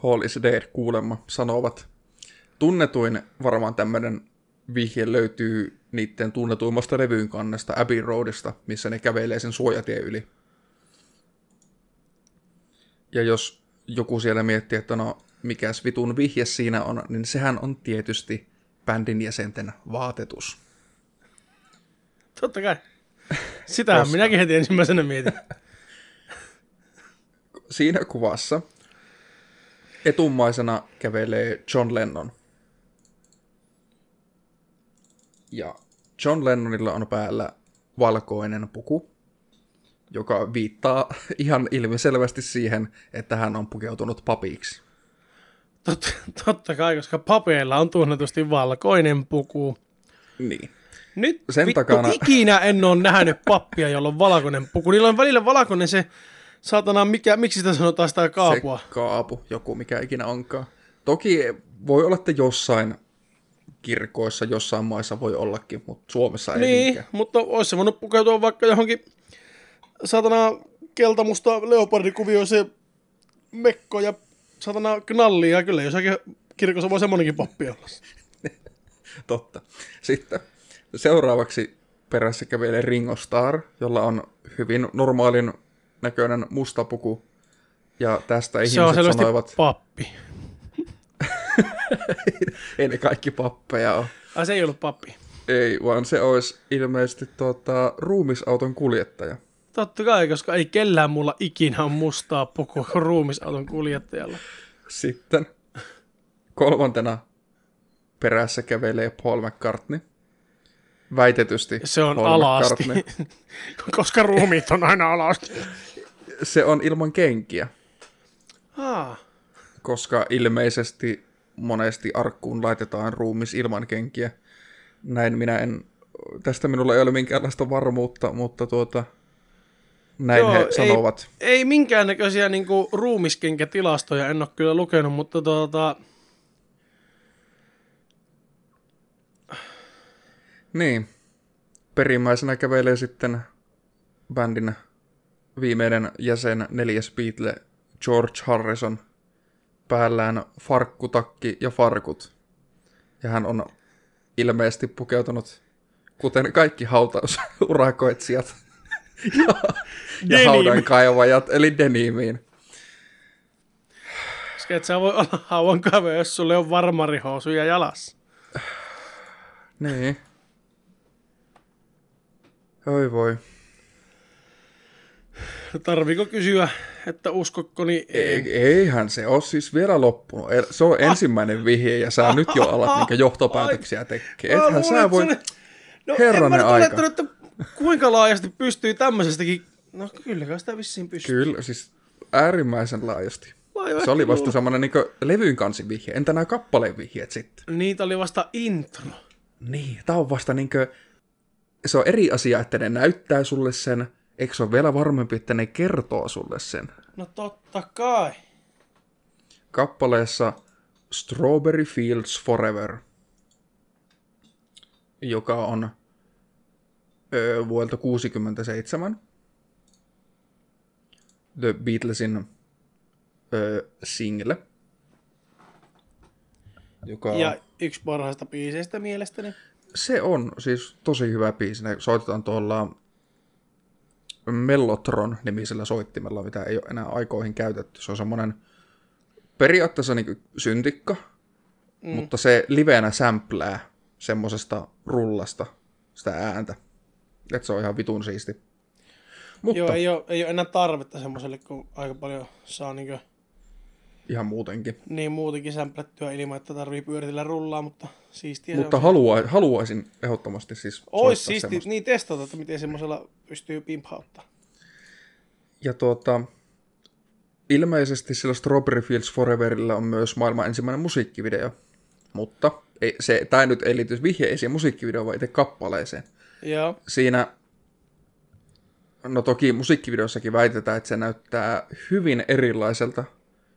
Paul is dead kuulemma sanovat. Tunnetuin varmaan tämmöinen vihje löytyy niiden tunnetuimmasta levyyn kannesta Abbey Roadista, missä ne kävelee sen suojatien yli. Ja jos joku siellä miettii, että no mikäs vitun vihje siinä on, niin sehän on tietysti bändin jäsenten vaatetus. Totta kai. Sitähän Koska- minäkin heti ensimmäisenä mietin. Siinä kuvassa etumaisena kävelee John Lennon. Ja John Lennonilla on päällä valkoinen puku, joka viittaa <laughs> ihan ilmiselvästi siihen, että hän on pukeutunut papiksi. Totta, totta kai, koska papeilla on tunnetusti valkoinen puku. Niin. Nyt Sen vittu takana- <laughs> ikinä en ole nähnyt pappia, jolla on valkoinen puku. Niillä on välillä valkoinen se, saatana, mikä, miksi sitä sanotaan sitä kaapua? Se kaapu, joku mikä ikinä onkaan. Toki voi olla, että jossain kirkoissa jossain maissa voi ollakin, mutta Suomessa ei Niin, niinkään. mutta olisi se voinut pukeutua vaikka johonkin satana keltamusta leopardikuvioiseen mekko ja satana knallia. Kyllä jossakin kirkossa voi semmonenkin pappi olla. <laughs> Totta. Sitten seuraavaksi perässä kävelee Ringo Starr, jolla on hyvin normaalin näköinen musta puku. Ja tästä Se on ihmiset sanoivat, pappi. <laughs> ei ne kaikki pappeja ole. Ai se ei ollut pappi. Ei, vaan se olisi ilmeisesti tuota, ruumisauton kuljettaja. Totta kai, koska ei kellään mulla ikinä on mustaa pukua kuin ruumisauton kuljettajalla. Sitten kolmantena perässä kävelee Paul McCartney. Väitetysti Se on Paul alasti, McCartney. <laughs> koska ruumiit on aina alasti. Se on ilman kenkiä, Ah, koska ilmeisesti monesti arkkuun laitetaan ruumis ilman kenkiä. Näin minä en, tästä minulla ei ole minkäänlaista varmuutta, mutta tuota, näin Joo, he ei- sanovat. ei minkäännäköisiä niinku ruumiskenkätilastoja en ole kyllä lukenut, mutta tuota, Niin. Perimmäisenä kävelee sitten bändin viimeinen jäsen, neljäs Beatle, George Harrison, päällään farkkutakki ja farkut. Ja hän on ilmeisesti pukeutunut, kuten kaikki hautausurakoitsijat <laughs> ja, ja Denim. haudan kaivajat, eli denimiin. koska et sä voi olla hauan kaveri, jos sulle on varmarihousuja jalassa. Niin. Oi voi. Tarviiko kysyä, että uskokko, niin ei. Ei, eihän se ole siis vielä loppunut. Se on ensimmäinen vihje ja sä nyt jo alat niinkä johtopäätöksiä tekee. Mä Ethän sä voi... No, Herranen en mä nyt aika. että kuinka laajasti pystyy tämmöisestäkin... No kyllä sitä vissiin pystyy. Kyllä, siis äärimmäisen laajasti. Vai Se oli vasta semmoinen niin levyn kansi vihje. Entä nämä kappaleen vihjeet sitten? Niitä oli vasta intro. Niin, tää on vasta niinkö... Se on eri asia, että ne näyttää sulle sen. Eikö se ole vielä varmempi, että ne kertoo sulle sen? No totta kai. kappaleessa Strawberry Fields Forever, joka on ö, vuodelta 67. The Beatlesin ö, single, joka Ja yksi parhaista biiseistä mielestäni. se on siis tosi hyvä biisi. Ne soitetaan tuolla Mellotron-nimisellä soittimella, mitä ei ole enää aikoihin käytetty. Se on semmoinen periaatteessa niin syntikka, mm. mutta se livenä sämplää semmosesta rullasta sitä ääntä. Et se on ihan vitun siisti. Mutta Joo, ei ole, ei ole enää tarvetta semmoiselle, kun aika paljon saa niin, ihan muutenkin. niin muutenkin sämplättyä ilman, että tarvii pyöritellä rullaa, mutta siistiä Mutta halua, haluaisin ehdottomasti siis Ois siisti, semmoista. niin testata, että miten semmoisella pystyy pimphauttaa. Ja tuota, ilmeisesti sillä Strawberry Fields Foreverilla on myös maailman ensimmäinen musiikkivideo. Mutta ei, se, tämä nyt ei liity vihje siihen musiikkivideoon, vaan itse kappaleeseen. Joo. Siinä, no toki musiikkivideossakin väitetään, että se näyttää hyvin erilaiselta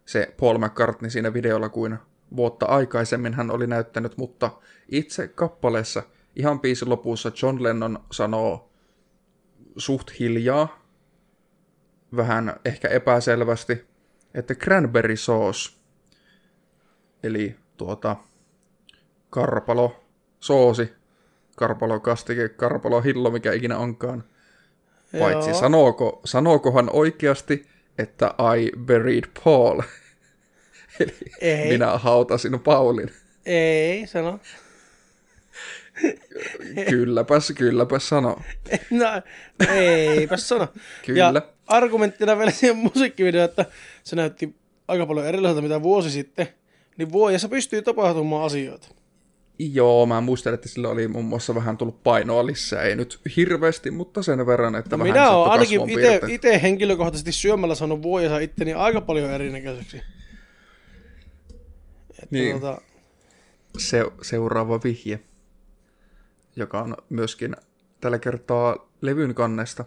se Paul McCartney siinä videolla kuin vuotta aikaisemmin hän oli näyttänyt, mutta itse kappaleessa ihan biisin lopussa John Lennon sanoo suht hiljaa, vähän ehkä epäselvästi, että cranberry sauce, eli tuota karpalo soosi, karpalo kastike, karpalo hillo, mikä ikinä onkaan. Paitsi Joo. sanooko, sanookohan oikeasti, että I buried Paul. <laughs> Eli Ei. minä hautasin Paulin. Ei, sano. Kylläpäs, kylläpäs sano. <laughs> No, eipä sano. Kyllä. Ja argumenttina vielä siihen musiikkivideoon, että se näytti aika paljon erilaiselta mitä vuosi sitten, niin vuodessa pystyy tapahtumaan asioita. Joo, mä muistan, että sillä oli muun muassa vähän tullut painoa lisää. Ei nyt hirveästi, mutta sen verran, että vähän No Minä olen ainakin itse henkilökohtaisesti syömällä saanut vuodessa itteni aika paljon erinäköiseksi. Että Niin. Tota, Se, seuraava vihje, joka on myöskin tällä kertaa levyn kannesta.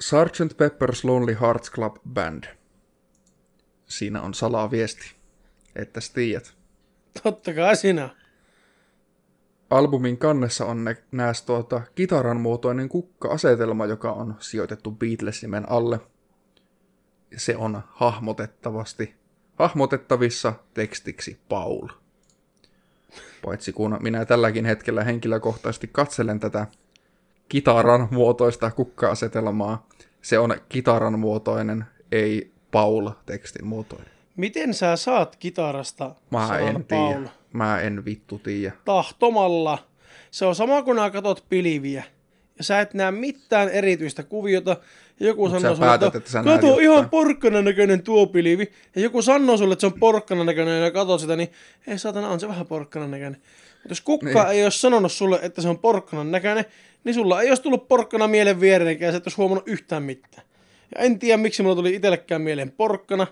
Sgt. Pepper's Lonely Hearts Club Band. Siinä on salaviesti, että sä tiedät. Totta kai sinä. Albumin kannessa on nä- nääs tuota kitaran muotoinen kukka-asetelma, joka on sijoitettu Beatles-nimen alle. Se on hahmotettavasti, hahmotettavissa tekstiksi Paul. Paitsi kun minä tälläkin hetkellä henkilökohtaisesti katselen tätä kitaran muotoista kukka-asetelmaa, se on kitaran muotoinen, ei Paul-tekstin muotoinen. Miten sä saat kitarasta Mä en tiedä. Mä en vittu tiedä. Tahtomalla. Se on sama kuin katot pilviä. Ja sä et näe mitään erityistä kuviota. Ja joku Mut sanoo sulle, päätät, että, että kato jotain." ihan porkkanan näköinen tuo pilvi. Ja joku sanoo sulle, että se on porkkanan näköinen ja katot sitä, niin ei saatana, on se vähän porkkanan näköinen. Mutta jos kukka Niin. ei olisi sanonut sulle, että se on porkkanan näköinen, niin sulla ei olisi tullut porkkana mielen viereenkään ja sä et olisi huomannut yhtään mitään. Ja en tiedä, miksi mulla tuli itsellekään mieleen porkkana,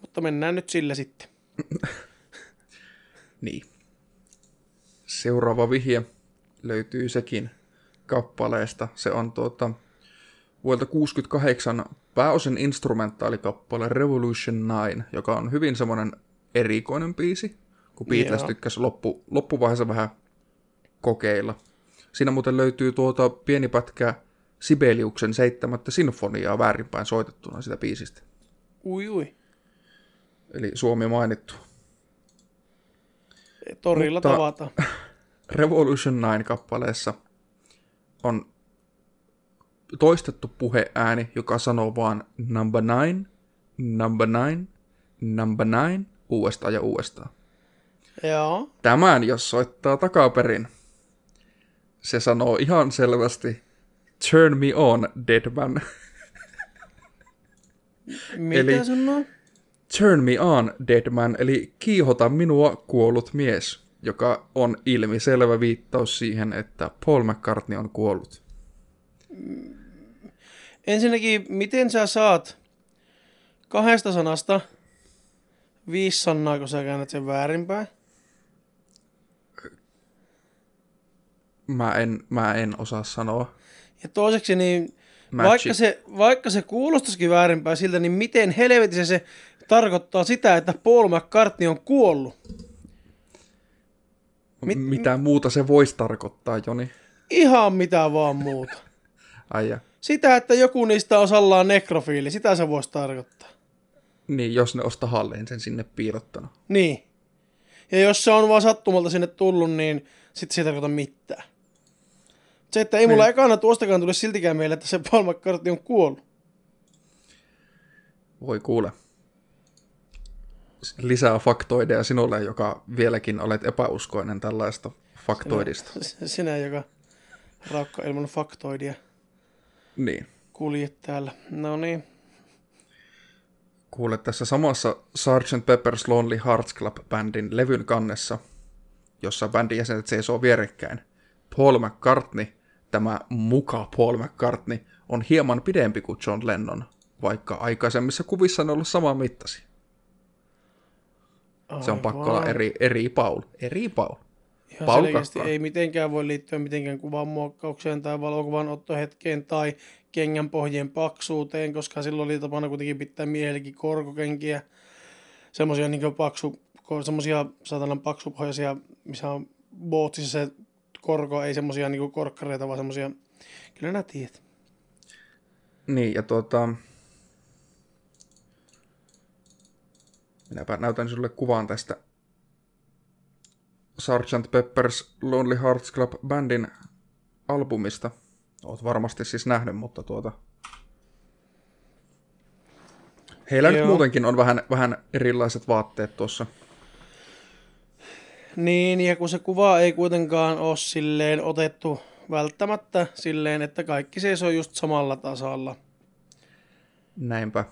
mutta mennään nyt sillä sitten. <laughs> Niin. Seuraava vihje löytyy sekin kappaleesta. Se on tuota, vuodelta 68 pääosin instrumentaalikappale Revolution 9, joka on hyvin semmoinen erikoinen biisi, kun Beatles Joo. tykkäsi loppu, loppuvaiheessa vähän kokeilla. Siinä muuten löytyy tuota pieni pätkä Sibeliuksen seitsemättä sinfoniaa väärinpäin soitettuna sitä biisistä. Ui ui. Eli Suomi mainittu. Torilla Mutta- tavataan. <laughs> Revolution 9-kappaleessa on toistettu puheääni, joka sanoo vaan number nine, number nine, number nine, uudestaan ja uudestaan. Joo. Tämän, jos soittaa takaperin, se sanoo ihan selvästi Turn me on, dead man. Mitä Eli... sanoo? Turn me on, dead man, eli kiihota minua kuollut mies, joka on ilmiselvä viittaus siihen, että Paul McCartney on kuollut. Ensinnäkin, miten sä saat kahdesta sanasta viisi sanaa, kun sä käännät sen väärinpäin? Mä en, mä en osaa sanoa. Ja toiseksi, niin Magic. vaikka se, vaikka se kuulostaisikin väärinpäin siltä, niin miten helvetissä se tarkoittaa sitä, että Paul McCartney on kuollut? Mit, Mitä muuta se voisi tarkoittaa, Joni? Ihan mitä vaan muuta. <laughs> Aija. Sitä, että joku niistä osallaan nekrofiili, sitä se voisi tarkoittaa. Niin, jos ne osta halleen sen sinne piilottanut. Niin. Ja jos se on vaan sattumalta sinne tullut, niin sitten se ei tarkoita mitään. Se, että ei mulla Niin. ekana tuostakaan tule siltikään mieleen, että se Paul McCartney on kuollut. Voi kuule. Lisää faktoideja sinulle, joka vieläkin olet epäuskoinen tällaista faktoidista. Sinä, joka raukka ilman faktoidia Niin. kuljet täällä. No niin. Kuule tässä samassa Sgt. Pepper's Lonely Hearts Club-bändin levyn kannessa, jossa bändin jäsenet seisoo vierekkäin. Paul McCartney, tämä muka Paul McCartney, on hieman pidempi kuin John Lennon, vaikka aikaisemmissa kuvissa on ollut sama mittasi. Se on pakko olla eri, eri Paul. Eri Paul. Ihan Paul ei mitenkään voi liittyä mitenkään kuvan muokkaukseen tai valokuvan ottohetkeen tai kengän pohjien paksuuteen, koska silloin oli tapana kuitenkin pitää miehellekin korkokenkiä. Semmoisia niin paksu, satanan paksupohjaisia, missä on bootsissa se korko, ei semmosia niin korkkareita, vaan semmosia, kyllä nää tiedät. Niin, ja tuota... Minäpä näytän sinulle kuvan tästä Sgt. Pepper's Lonely Hearts Club Bandin albumista. Oot varmasti siis nähnyt, mutta tuota... Heillä nyt Joo. muutenkin on vähän, vähän erilaiset vaatteet tuossa. Niin, ja kun se kuva ei kuitenkaan ole silleen otettu välttämättä silleen, että kaikki seisoo just samalla tasalla. Näinpä.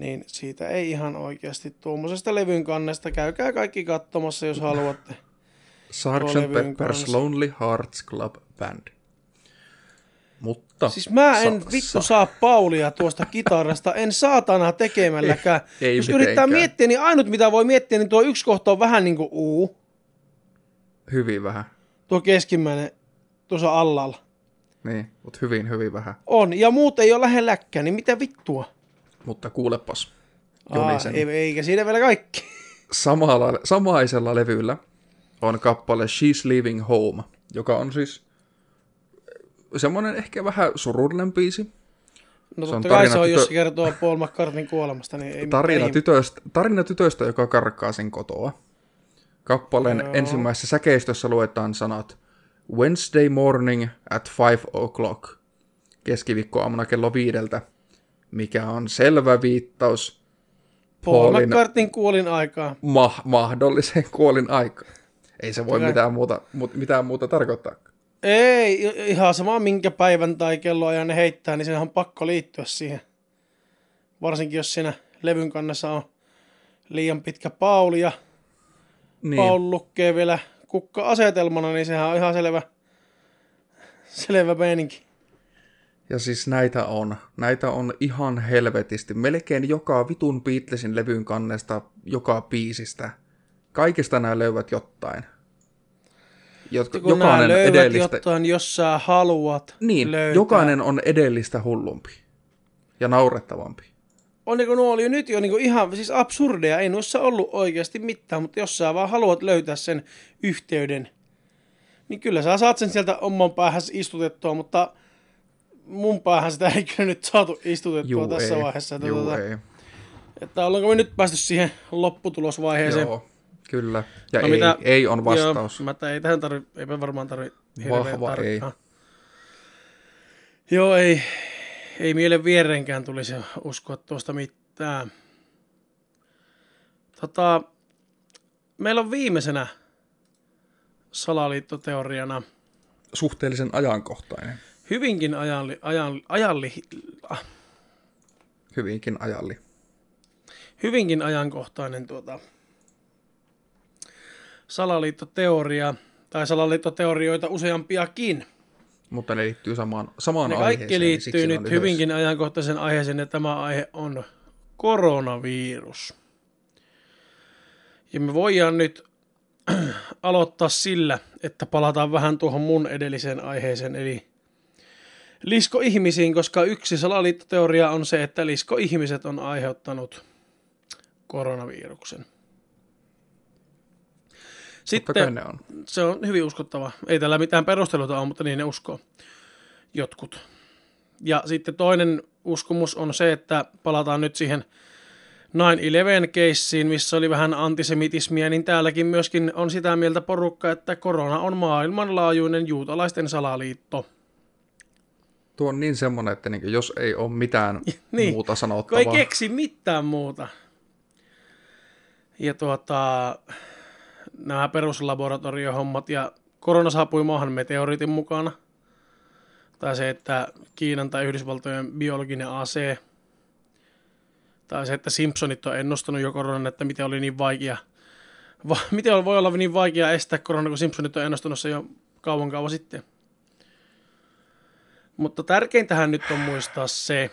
Niin siitä ei ihan oikeasti tuommoisesta levyn kannesta. Käykää kaikki katsomassa, jos haluatte. Sgt. Pepper's. Lonely Hearts Club Band. Mutta... Siis mä en Sa- vittu sa- saa Paulia tuosta kitarasta, en saatana tekemälläkään. <laughs> Ei- ei jos yrittää mitenkään. miettiä, niin ainut mitä voi miettiä, niin tuo yksi kohta on vähän niin kuin uu. Hyvin vähän. Tuo keskimmäinen tuossa allalla. Niin, mutta hyvin, hyvin vähän. On, ja muut ei ole lähelläkään, niin mitä vittua? Mutta kuulepas, Aa, Jonisen, ei, eikä siinä vielä kaikki. samalla, samaisella levyllä on kappale She's Leaving Home, joka on siis semmoinen ehkä vähän surullinen biisi. No Se on totta kai se on, jos tytö- se kertoo Paul McCartneyn kuolemasta, niin ei Tarina tytöstä, tarina tytöstä, joka karkaa sen kotoa. Kappaleen Joo. ensimmäisessä säkeistössä luetaan sanat Wednesday morning at five o'clock, keskiviikkoaamuna kello viideltä, mikä on selvä viittaus Paul Paulin- McCartneyn kuolin aikaa. ma- mahdolliseen kuolin aikaan. Ei se voi Kyllä. mitään muuta, mu- mitään muuta tarkoittaa. Ei, ihan sama minkä päivän tai kelloajan ne heittää, niin sehän on pakko liittyä siihen. Varsinkin jos siinä levyn kannessa on liian pitkä Pauli ja niin. Paul lukee vielä kukka-asetelmana, niin sehän on ihan selvä, selvä meininki. Ja siis näitä on. Näitä on ihan helvetisti. Melkein joka vitun Beatlesin levyn kannesta, joka biisistä. Kaikista nämä löyvät jotain. Jotka, Kun nämä jokainen löydät edellistä... jotain, jos sä haluat Niin, löytää. jokainen on edellistä hullumpi. Ja naurettavampi. On niin nuo oli jo nyt jo niin ihan siis absurdeja, ei noissa ollut oikeasti mitään, mutta jos sä vaan haluat löytää sen yhteyden, niin kyllä sä saat sen sieltä oman päähän istutettua, mutta mun päähän sitä ei kyllä nyt saatu istutettua Juu, tässä ei. vaiheessa. Että, Juu, tuota, ei. että ollaanko me nyt päästy siihen lopputulosvaiheeseen? Joo, kyllä. Ja No ei, mitä- ei on vastaus. Joo, mä ei tähän tarvi, eipä varmaan tarvi Vahva ei. Joo, ei, ei mielen vierenkään tulisi uskoa tuosta mitään. Tota, meillä on viimeisenä salaliittoteoriana Suhteellisen ajankohtainen. Hyvinkin ajalli, ajan, ajalli, ah, Hyvinkin ajalli. hyvinkin ajankohtainen tuota, salaliittoteoria, tai salaliittoteorioita useampiakin. Mutta ne liittyy samaan, samaan Ne aiheeseen. kaikki niin liittyy on nyt yhdessä. hyvinkin ajankohtaisen aiheeseen, ja tämä aihe on koronavirus. Ja me voidaan nyt <clears throat> aloittaa sillä, että palataan vähän tuohon mun edelliseen aiheeseen, eli lisko-ihmisiin, koska yksi salaliittoteoria on se, että lisko-ihmiset on aiheuttanut koronaviruksen. Sitten ne on. se on hyvin uskottava. Ei tällä mitään perusteluta ole, mutta niin ne uskoo jotkut. Ja sitten toinen uskomus on se, että palataan nyt siihen 9-11-keissiin, missä oli vähän antisemitismiä, niin täälläkin myöskin on sitä mieltä porukka, että korona on maailmanlaajuinen juutalaisten salaliitto. Tuo on niin semmoinen, että niinku, jos ei ole mitään <laughs> Niin, muuta Kun sanottavaa. ei keksi mitään muuta. Ja tuota, nämä peruslaboratoriohommat ja korona saapui maahan meteoriitin mukana. Tai se, että Kiinan tai Yhdysvaltojen biologinen ase. Tai se, että Simpsonit on ennustanut jo koronan, että miten oli niin vaikea. Va, miten voi olla niin vaikea estää korona, kun Simpsonit on ennustanut se jo kauan kauan sitten. Mutta tärkeintähän nyt on muistaa se,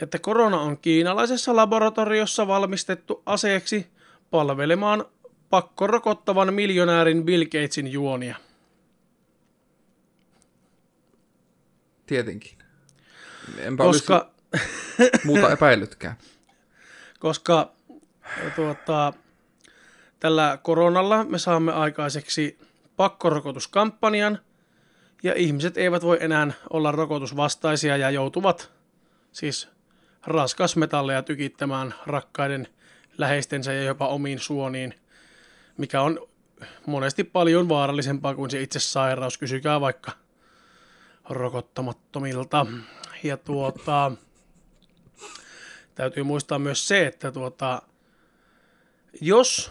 että korona on kiinalaisessa laboratoriossa valmistettu aseeksi palvelemaan pakkorokottavan miljonäärin Bill Gatesin juonia. Tietenkin. Enpä Koska, <laughs> muuta epäillytkään. koska tuota, tällä koronalla me saamme aikaiseksi pakkorokotuskampanjan ja ihmiset eivät voi enää olla rokotusvastaisia ja joutuvat siis raskasmetalleja tykittämään rakkaiden läheistensä ja jopa omiin suoniin, mikä on monesti paljon vaarallisempaa kuin se itse sairaus. Kysykää vaikka rokottamattomilta. Ja tuota, täytyy muistaa myös se, että tuota, jos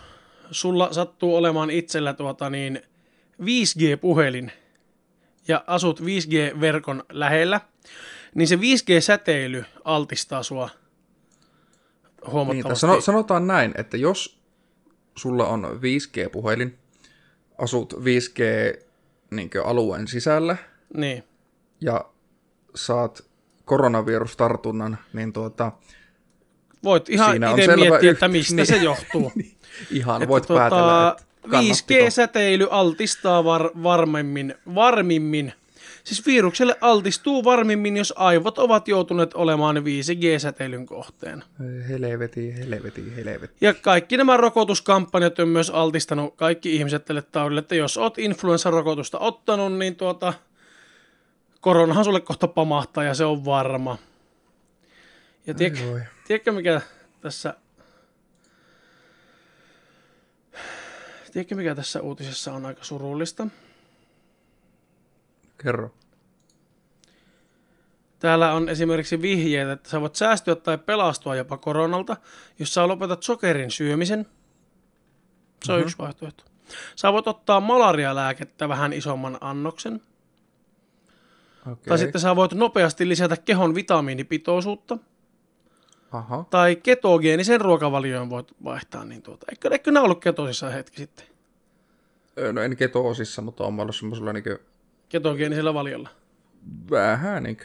sulla sattuu olemaan itsellä tuota niin 5G-puhelin ja asut 5G-verkon lähellä, niin se 5G-säteily altistaa sua Niin, huomattavasti. sano, sanotaan näin, että jos sulla on 5G-puhelin, asut 5G-alueen sisällä niin. ja saat koronavirustartunnan, niin tuota, Voit ihan itse miettiä, yh- että mistä niin. se johtuu. <laughs> ihan Että voit tota, päätellä, että kannattiko. 5G-säteily altistaa var, varmemmin, varmimmin. Siis virukselle altistuu varmimmin, jos aivot ovat joutuneet olemaan 5G-säteilyn kohteen. Helveti, helveti, helveti. Ja kaikki nämä rokotuskampanjat on myös altistanut kaikki ihmiset tälle taudille, että jos oot influenssarokotusta ottanut, niin tuota, koronahan sulle kohta pamahtaa ja se on varma. Ja tiedätkö, tiedätkö mikä tässä... Tiedätkö mikä tässä uutisessa on aika surullista? Kerro. Täällä on esimerkiksi vihjeet, että sä voit säästyä tai pelastua jopa koronalta, jos sä lopetat sokerin syömisen. Se on mm-hmm. yksi vaihtoehto. Sä voit ottaa malarialääkettä vähän isomman annoksen. Okei. Tai sitten sä voit nopeasti lisätä kehon vitamiinipitoisuutta. Aha. Tai ketogeenisen ruokavalioon voit vaihtaa. Niin tuota. Eikö, eikö nämä ollut ketosissa hetki sitten? No en ketoosissa, mutta on ollut semmoisella niinku Ketogeenisellä valiolla. vähän niinku.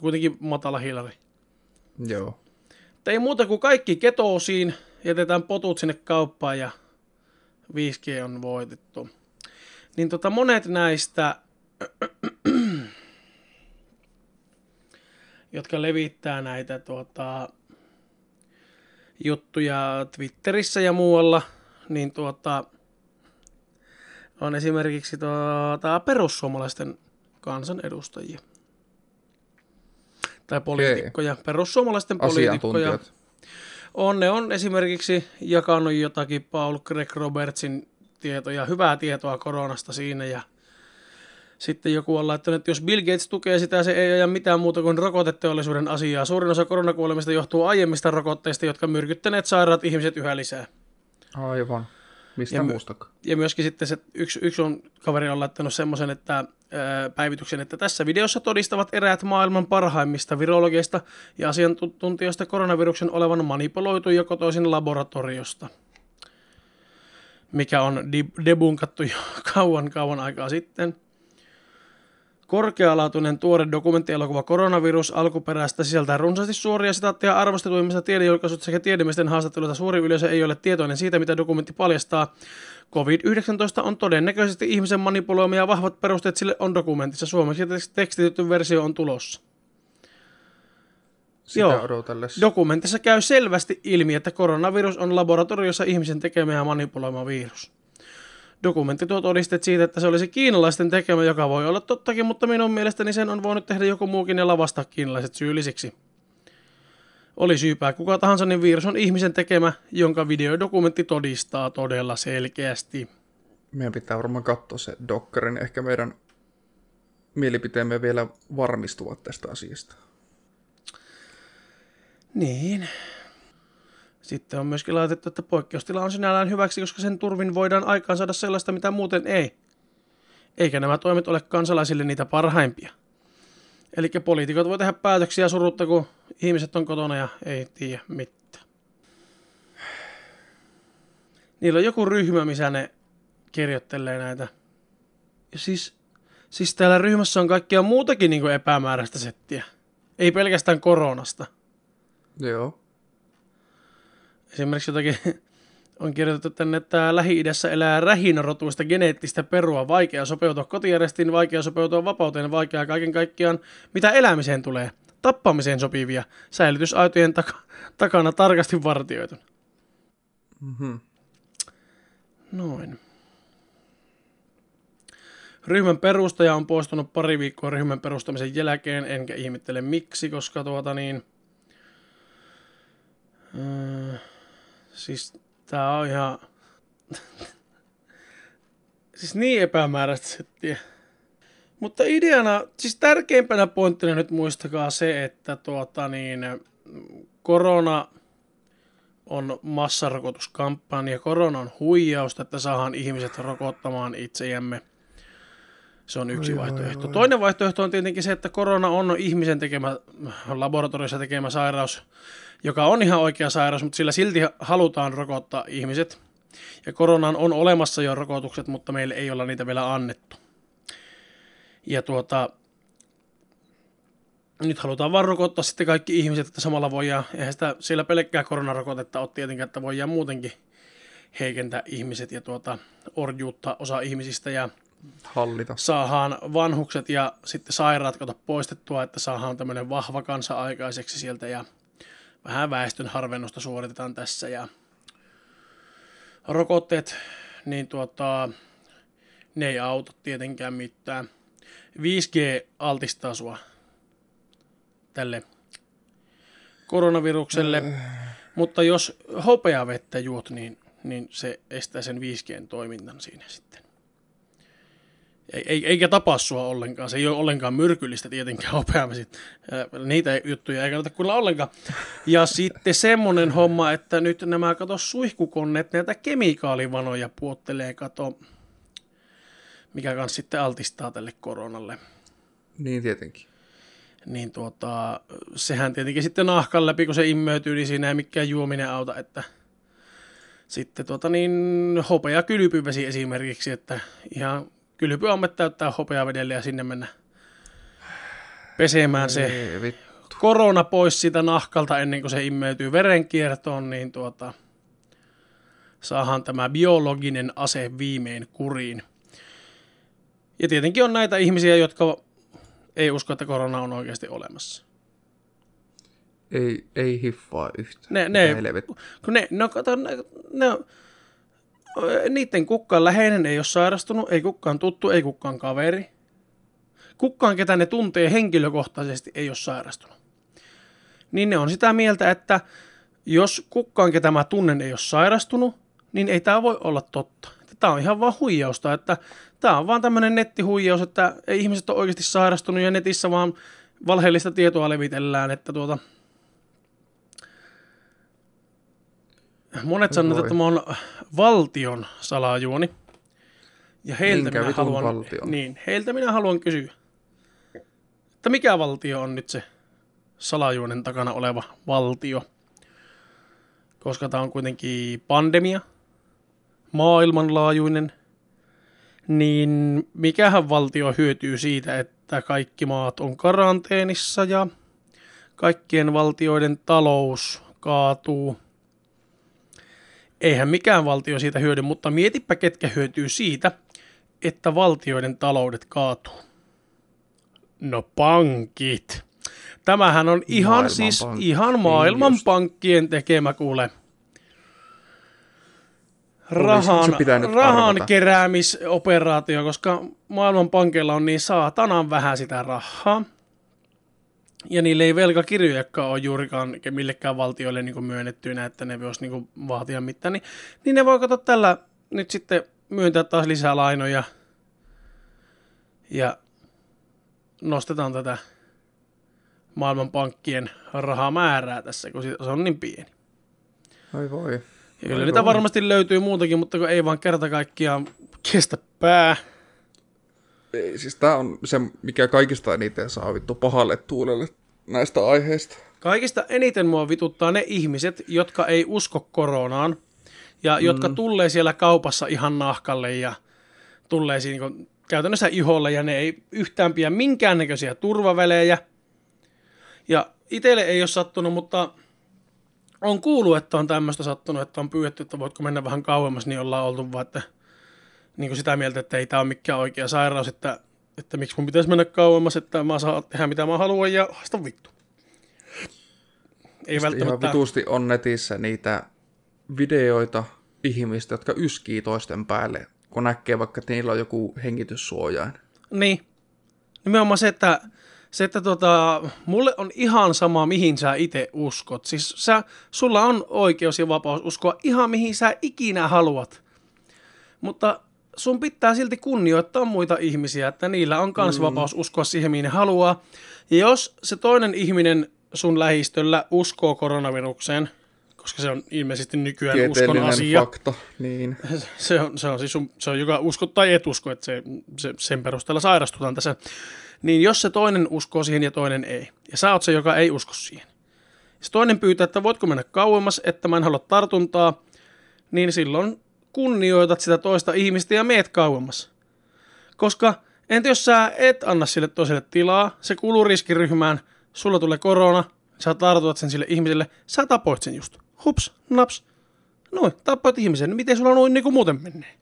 Kuitenkin matala hiilari. Joo. Ei muuta kuin kaikki ketoosiin, jätetään potut sinne kauppaan ja 5G on voitettu. Niin tota monet näistä, jotka levittää näitä tuota, juttuja Twitterissä ja muualla, niin tuota, on esimerkiksi tuota, perussuomalaisten kansanedustajia. Tai poliitikkoja. Perussuomalaisten poliitikkoja. On, ne on esimerkiksi jakanut jotakin Paul Greg Robertsin tietoja, hyvää tietoa koronasta siinä ja sitten joku on laittanut, että jos Bill Gates tukee sitä, se ei aja mitään muuta kuin rokoteteollisuuden asiaa. Suurin osa koronakuolemista johtuu aiemmista rokotteista, jotka myrkyttäneet sairaat ihmiset yhä lisää. Aivan. Mistä Ja muustakaan? Ja myöskin sitten se yksi, yksi on, kaveri on laittanut semmoisen että, ää, päivityksen, että tässä videossa todistavat eräät maailman parhaimmista virologeista ja asiantuntijoista koronaviruksen olevan manipuloitu ja kotoisin laboratoriosta. Mikä on debunkattu jo <laughs> kauan kauan aikaa sitten. Korkealaatuinen tuore dokumenttielokuva Koronavirus alkuperäistä sisältää runsaasti suoria sitaatteja arvostetuimmista tiedejulkaisuista sekä tiedemiesten haastatteluita. Suuri yleisö ei ole tietoinen siitä, mitä dokumentti paljastaa. COVID-19 on todennäköisesti ihmisen manipuloima ja vahvat perusteet sille on dokumentissa. Suomeksi tekstitetty versio on tulossa. Sitä Joo. odotellessa. Dokumentissa käy selvästi ilmi, että koronavirus on laboratoriossa ihmisen tekemä ja manipuloima virus. Dokumentti tuo todisteet siitä, että se olisi kiinalaisten tekemä, joka voi olla tottakin, mutta minun mielestäni sen on voinut tehdä joku muukin ja lavastaa kiinalaiset syyllisiksi. Oli syypää kuka tahansa, niin virus on ihmisen tekemä, jonka videodokumentti todistaa todella selkeästi. Meidän pitää varmaan katsoa se dokkarin. Ehkä meidän mielipiteemme vielä varmistuvat tästä asiasta. Niin. Sitten on myöskin laitettu, että poikkeustila on sinällään hyväksi, koska sen turvin voidaan aikaan saada sellaista, mitä muuten ei. Eikä nämä toimet ole kansalaisille niitä parhaimpia. Eli poliitikot voi tehdä päätöksiä surutta, kun ihmiset on kotona ja ei tiedä mitään. Niillä on joku ryhmä, missä ne kirjoittelee näitä. Ja siis, siis täällä ryhmässä on kaikkea muutakin niin kuin epämääräistä settiä. Ei pelkästään koronasta. Joo. Esimerkiksi jotakin <laughs> on kirjoitettu tänne, että Lähi-idässä elää rähinärotuista geneettistä perua, vaikea sopeutua kotijärjestiin, vaikea sopeutua vapauteen, vaikea kaiken kaikkiaan, mitä elämiseen tulee. Tappamiseen sopivia, säilytysaitojen taka- takana tarkasti vartioitu. Mhm. Noin. Ryhmän perustaja on poistunut pari viikkoa ryhmän perustamisen jälkeen, enkä ihmettele miksi, koska tuota niin... Öö, siis tää on ihan... <laughs> siis niin epämääräistä settiä. Mutta ideana, siis tärkeimpänä pointtina nyt muistakaa se, että tuota niin, korona on massarokotuskampanja. Korona on huijausta, että saadaan ihmiset rokottamaan itseämme. Se on yksi Oi, vaihtoehto. oi, oi. Toinen vaihtoehto on tietenkin se, että korona on ihmisen tekemä, laboratoriossa tekemä sairaus, joka on ihan oikea sairaus, mutta sillä silti halutaan rokottaa ihmiset. Ja koronaan on olemassa jo rokotukset, mutta meille ei olla niitä vielä annettu. Ja tuota, nyt halutaan vaan rokottaa sitten kaikki ihmiset, että samalla voidaan, eihän sitä siellä pelkkää koronarokotetta ole tietenkään, että voidaan muutenkin heikentää ihmiset ja tuota, orjuutta osa ihmisistä. Ja Hallita. saadaan vanhukset ja sitten sairaat kato poistettua, että saadaan tämmöinen vahva kansa aikaiseksi sieltä ja vähän väestön harvennusta suoritetaan tässä ja rokotteet, niin tuota, ne ei auta tietenkään mitään. 5G altistaa sua tälle koronavirukselle, mutta jos hopeavettä juot, niin, niin se estää sen 5Gn toiminnan siinä sitten. Ei, eikä tapaa sua ollenkaan. Se ei ole ollenkaan myrkyllistä tietenkään hopeamesi. Niitä juttuja ei kannata kuulla ollenkaan. Ja sitten semmonen homma, että nyt nämä kato suihkukonneet, näitä kemikaalivanoja puottelee, kato, mikä kanssa sitten altistaa tälle koronalle. Niin tietenkin. Niin tuota, sehän tietenkin sitten nahkan läpi, kun se immeytyy, niin siinä ei mikään juominen auta, että sitten tuota niin, hopea kylpyvesi esimerkiksi, että ihan kylpyammet täyttää hopeavedellä ja sinne mennä pesemään se Ei, vittu. korona pois siitä nahkalta ennen kuin se immeytyy verenkiertoon, niin tuota, saahan tämä biologinen ase viimein kuriin. Ja tietenkin on näitä ihmisiä, jotka ei usko, että korona on oikeasti olemassa. Ei, ei hiffaa yhtään. Ne, ne, kun ne, no kato, ne, ne, niiden kukaan läheinen ei ole sairastunut, ei kukaan tuttu, ei kukaan kaveri. Kukaan, ketä ne tuntee henkilökohtaisesti, ei ole sairastunut. Niin ne on sitä mieltä, että jos kukaan, ketä mä tunnen, ei ole sairastunut, niin ei tämä voi olla totta. Tämä on ihan vaan huijausta, että tämä on vaan tämmöinen nettihuijaus, että ei ihmiset ole oikeasti sairastunut ja netissä vaan valheellista tietoa levitellään, että tuota, Monet sanovat, että tämä on valtion salajuoni. Ja heiltä Minkä minä, haluan, valtion? niin, heiltä minä haluan kysyä, että mikä valtio on nyt se salajuonen takana oleva valtio? Koska tämä on kuitenkin pandemia, maailmanlaajuinen, niin mikähän valtio hyötyy siitä, että kaikki maat on karanteenissa ja kaikkien valtioiden talous kaatuu – eihän mikään valtio siitä hyödy, mutta mietipä ketkä hyötyy siitä, että valtioiden taloudet kaatuu. No pankit. Tämähän on ihan siis Maailmanpankki, ihan niin maailmanpankkien tekemä kuule. Rahan, rahan keräämisoperaatio, koska maailmanpankilla on niin saatanan vähän sitä rahaa. Ja niille ei velkakirjojakaan ole juurikaan millekään valtioille niin myönnettyinä, että ne voisi niin vaatia mitään. Niin, niin ne voi katsoa tällä nyt sitten myöntää taas lisää lainoja. Ja nostetaan tätä maailmanpankkien rahamäärää tässä, kun se on niin pieni. Ai voi. Ja kyllä niitä varmasti löytyy muutakin, mutta kun ei vaan kerta kaikkiaan kestä pää. Ei, siis tää on se, mikä kaikista eniten saa vittu pahalle tuulelle näistä aiheista. Kaikista eniten mua vituttaa ne ihmiset, jotka ei usko koronaan ja mm. jotka tulee siellä kaupassa ihan nahkalle ja tulee siinä niin käytännössä iholle ja ne ei yhtään pidä minkäännäköisiä turvavälejä. Ja itselle ei ole sattunut, mutta on kuullut, että on tämmöistä sattunut, että on pyydetty, että voitko mennä vähän kauemmas, niin ollaan oltu vaan, että niin kuin sitä mieltä, että ei tämä ole mikään oikea sairaus, että, että miksi mun pitäisi mennä kauemmas, että mä saan tehdä mitä mä haluan ja haista vittu. Ei Sitten ihan välttämättä... vitusti on netissä niitä videoita ihmistä, jotka yskii toisten päälle, kun näkee vaikka, että niillä on joku hengityssuojain. Niin. Nimenomaan se, että, se, että tota, mulle on ihan sama, mihin sä itse uskot. Siis sä, sulla on oikeus ja vapaus uskoa ihan mihin sä ikinä haluat. Mutta sun pitää silti kunnioittaa muita ihmisiä, että niillä on kans mm. vapaus uskoa siihen, mihin ne haluaa. Ja jos se toinen ihminen sun lähistöllä uskoo koronavirukseen, koska se on ilmeisesti nykyään uskon asia, fakta, niin. <laughs> se on, se on siis sun, se on joka usko tai et usko, että se, se, sen perusteella sairastutaan tässä. Niin jos se toinen uskoo siihen ja toinen ei, ja sä oot se, joka ei usko siihen. Se toinen pyytää, että voitko mennä kauemmas, että mä en halua tartuntaa, niin silloin kunnioitat sitä toista ihmistä ja meet kauemmas. Koska entä jos sä et anna sille toiselle tilaa, se kuuluu riskiryhmään, sulla tulee korona, sä tartutat sen sille ihmiselle, sä tapoit sen just. Hups, naps, Noin, tappoit ihmisen. Miten sulla noin niin kuin muuten menee?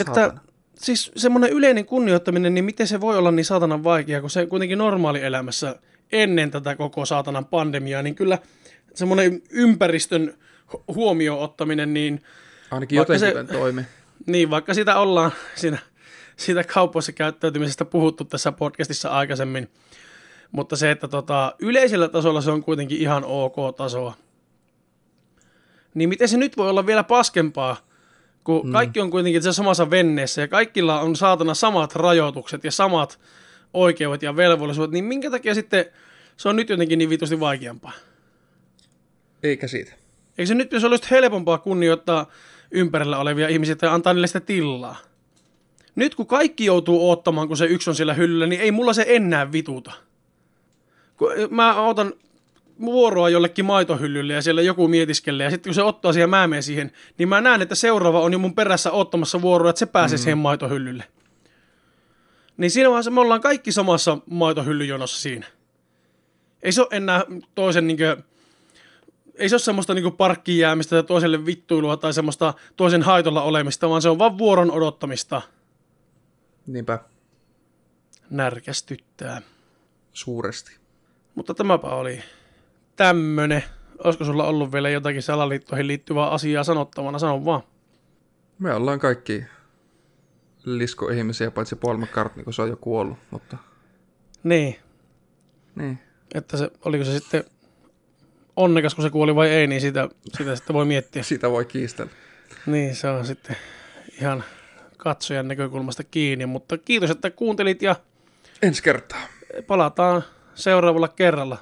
Että siis semmoinen yleinen kunnioittaminen, niin miten se voi olla niin saatanan vaikea, kun se kuitenkin normaalielämässä ennen tätä koko saatanan pandemiaa, niin kyllä semmoinen ympäristön huomioon ottaminen, niin, Ainakin se- jotenkin toimi. <laughs> niin vaikka sitä ollaan siinä, siitä kaupoissa käyttäytymisestä puhuttu tässä podcastissa aikaisemmin, mutta se, että tota, yleisellä tasolla se on kuitenkin ihan ok tasoa. Niin miten se nyt voi olla vielä paskempaa, kun mm. kaikki on kuitenkin tässä samassa venneessä ja kaikilla on saatana samat rajoitukset ja samat oikeudet ja velvollisuudet, niin minkä takia sitten se on nyt jotenkin niin vitusti vaikeampaa? Eikä siitä. Eikö se nyt jos olisi helpompaa kunnioittaa ympärillä olevia ihmisiä tai antaa niille sitä tilaa? Nyt kun kaikki joutuu odottamaan, kun se yksi on siellä hyllyllä, niin ei mulla se enää vituta. Kun mä otan vuoroa jollekin maitohyllylle ja siellä joku mietiskelee ja sitten kun se ottaa siihen mä menen siihen, niin mä näen, että seuraava on jo mun perässä ottamassa vuoroa, että se pääsee mm-hmm. siihen maitohyllylle. Niin siinä vaiheessa me ollaan kaikki samassa maitohyllyjonossa siinä. Ei se ole enää toisen niinkö, ei se ole semmoista niinku parkkiin jäämistä tai toiselle vittuilua tai semmoista toisen haitolla olemista, vaan se on vaan vuoron odottamista. Niinpä. Närkästyttää. Suuresti. Mutta tämäpä oli tämmönen. Olisiko sulla ollut vielä jotakin salaliittoihin liittyvää asiaa sanottavana? Sano vaan. Me ollaan kaikki lisko-ihmisiä, paitsi Paul McCartney, kun se on jo kuollut. Mutta Niin, niin. että se, oliko se sitten onnekas, kun se kuoli vai ei, niin sitä, sitä sitten voi miettiä. Sitä voi kiistellä. Niin, se on sitten ihan katsojan näkökulmasta kiinni. Mutta kiitos, että kuuntelit ja Ensi kertaa. palataan seuraavalla kerralla.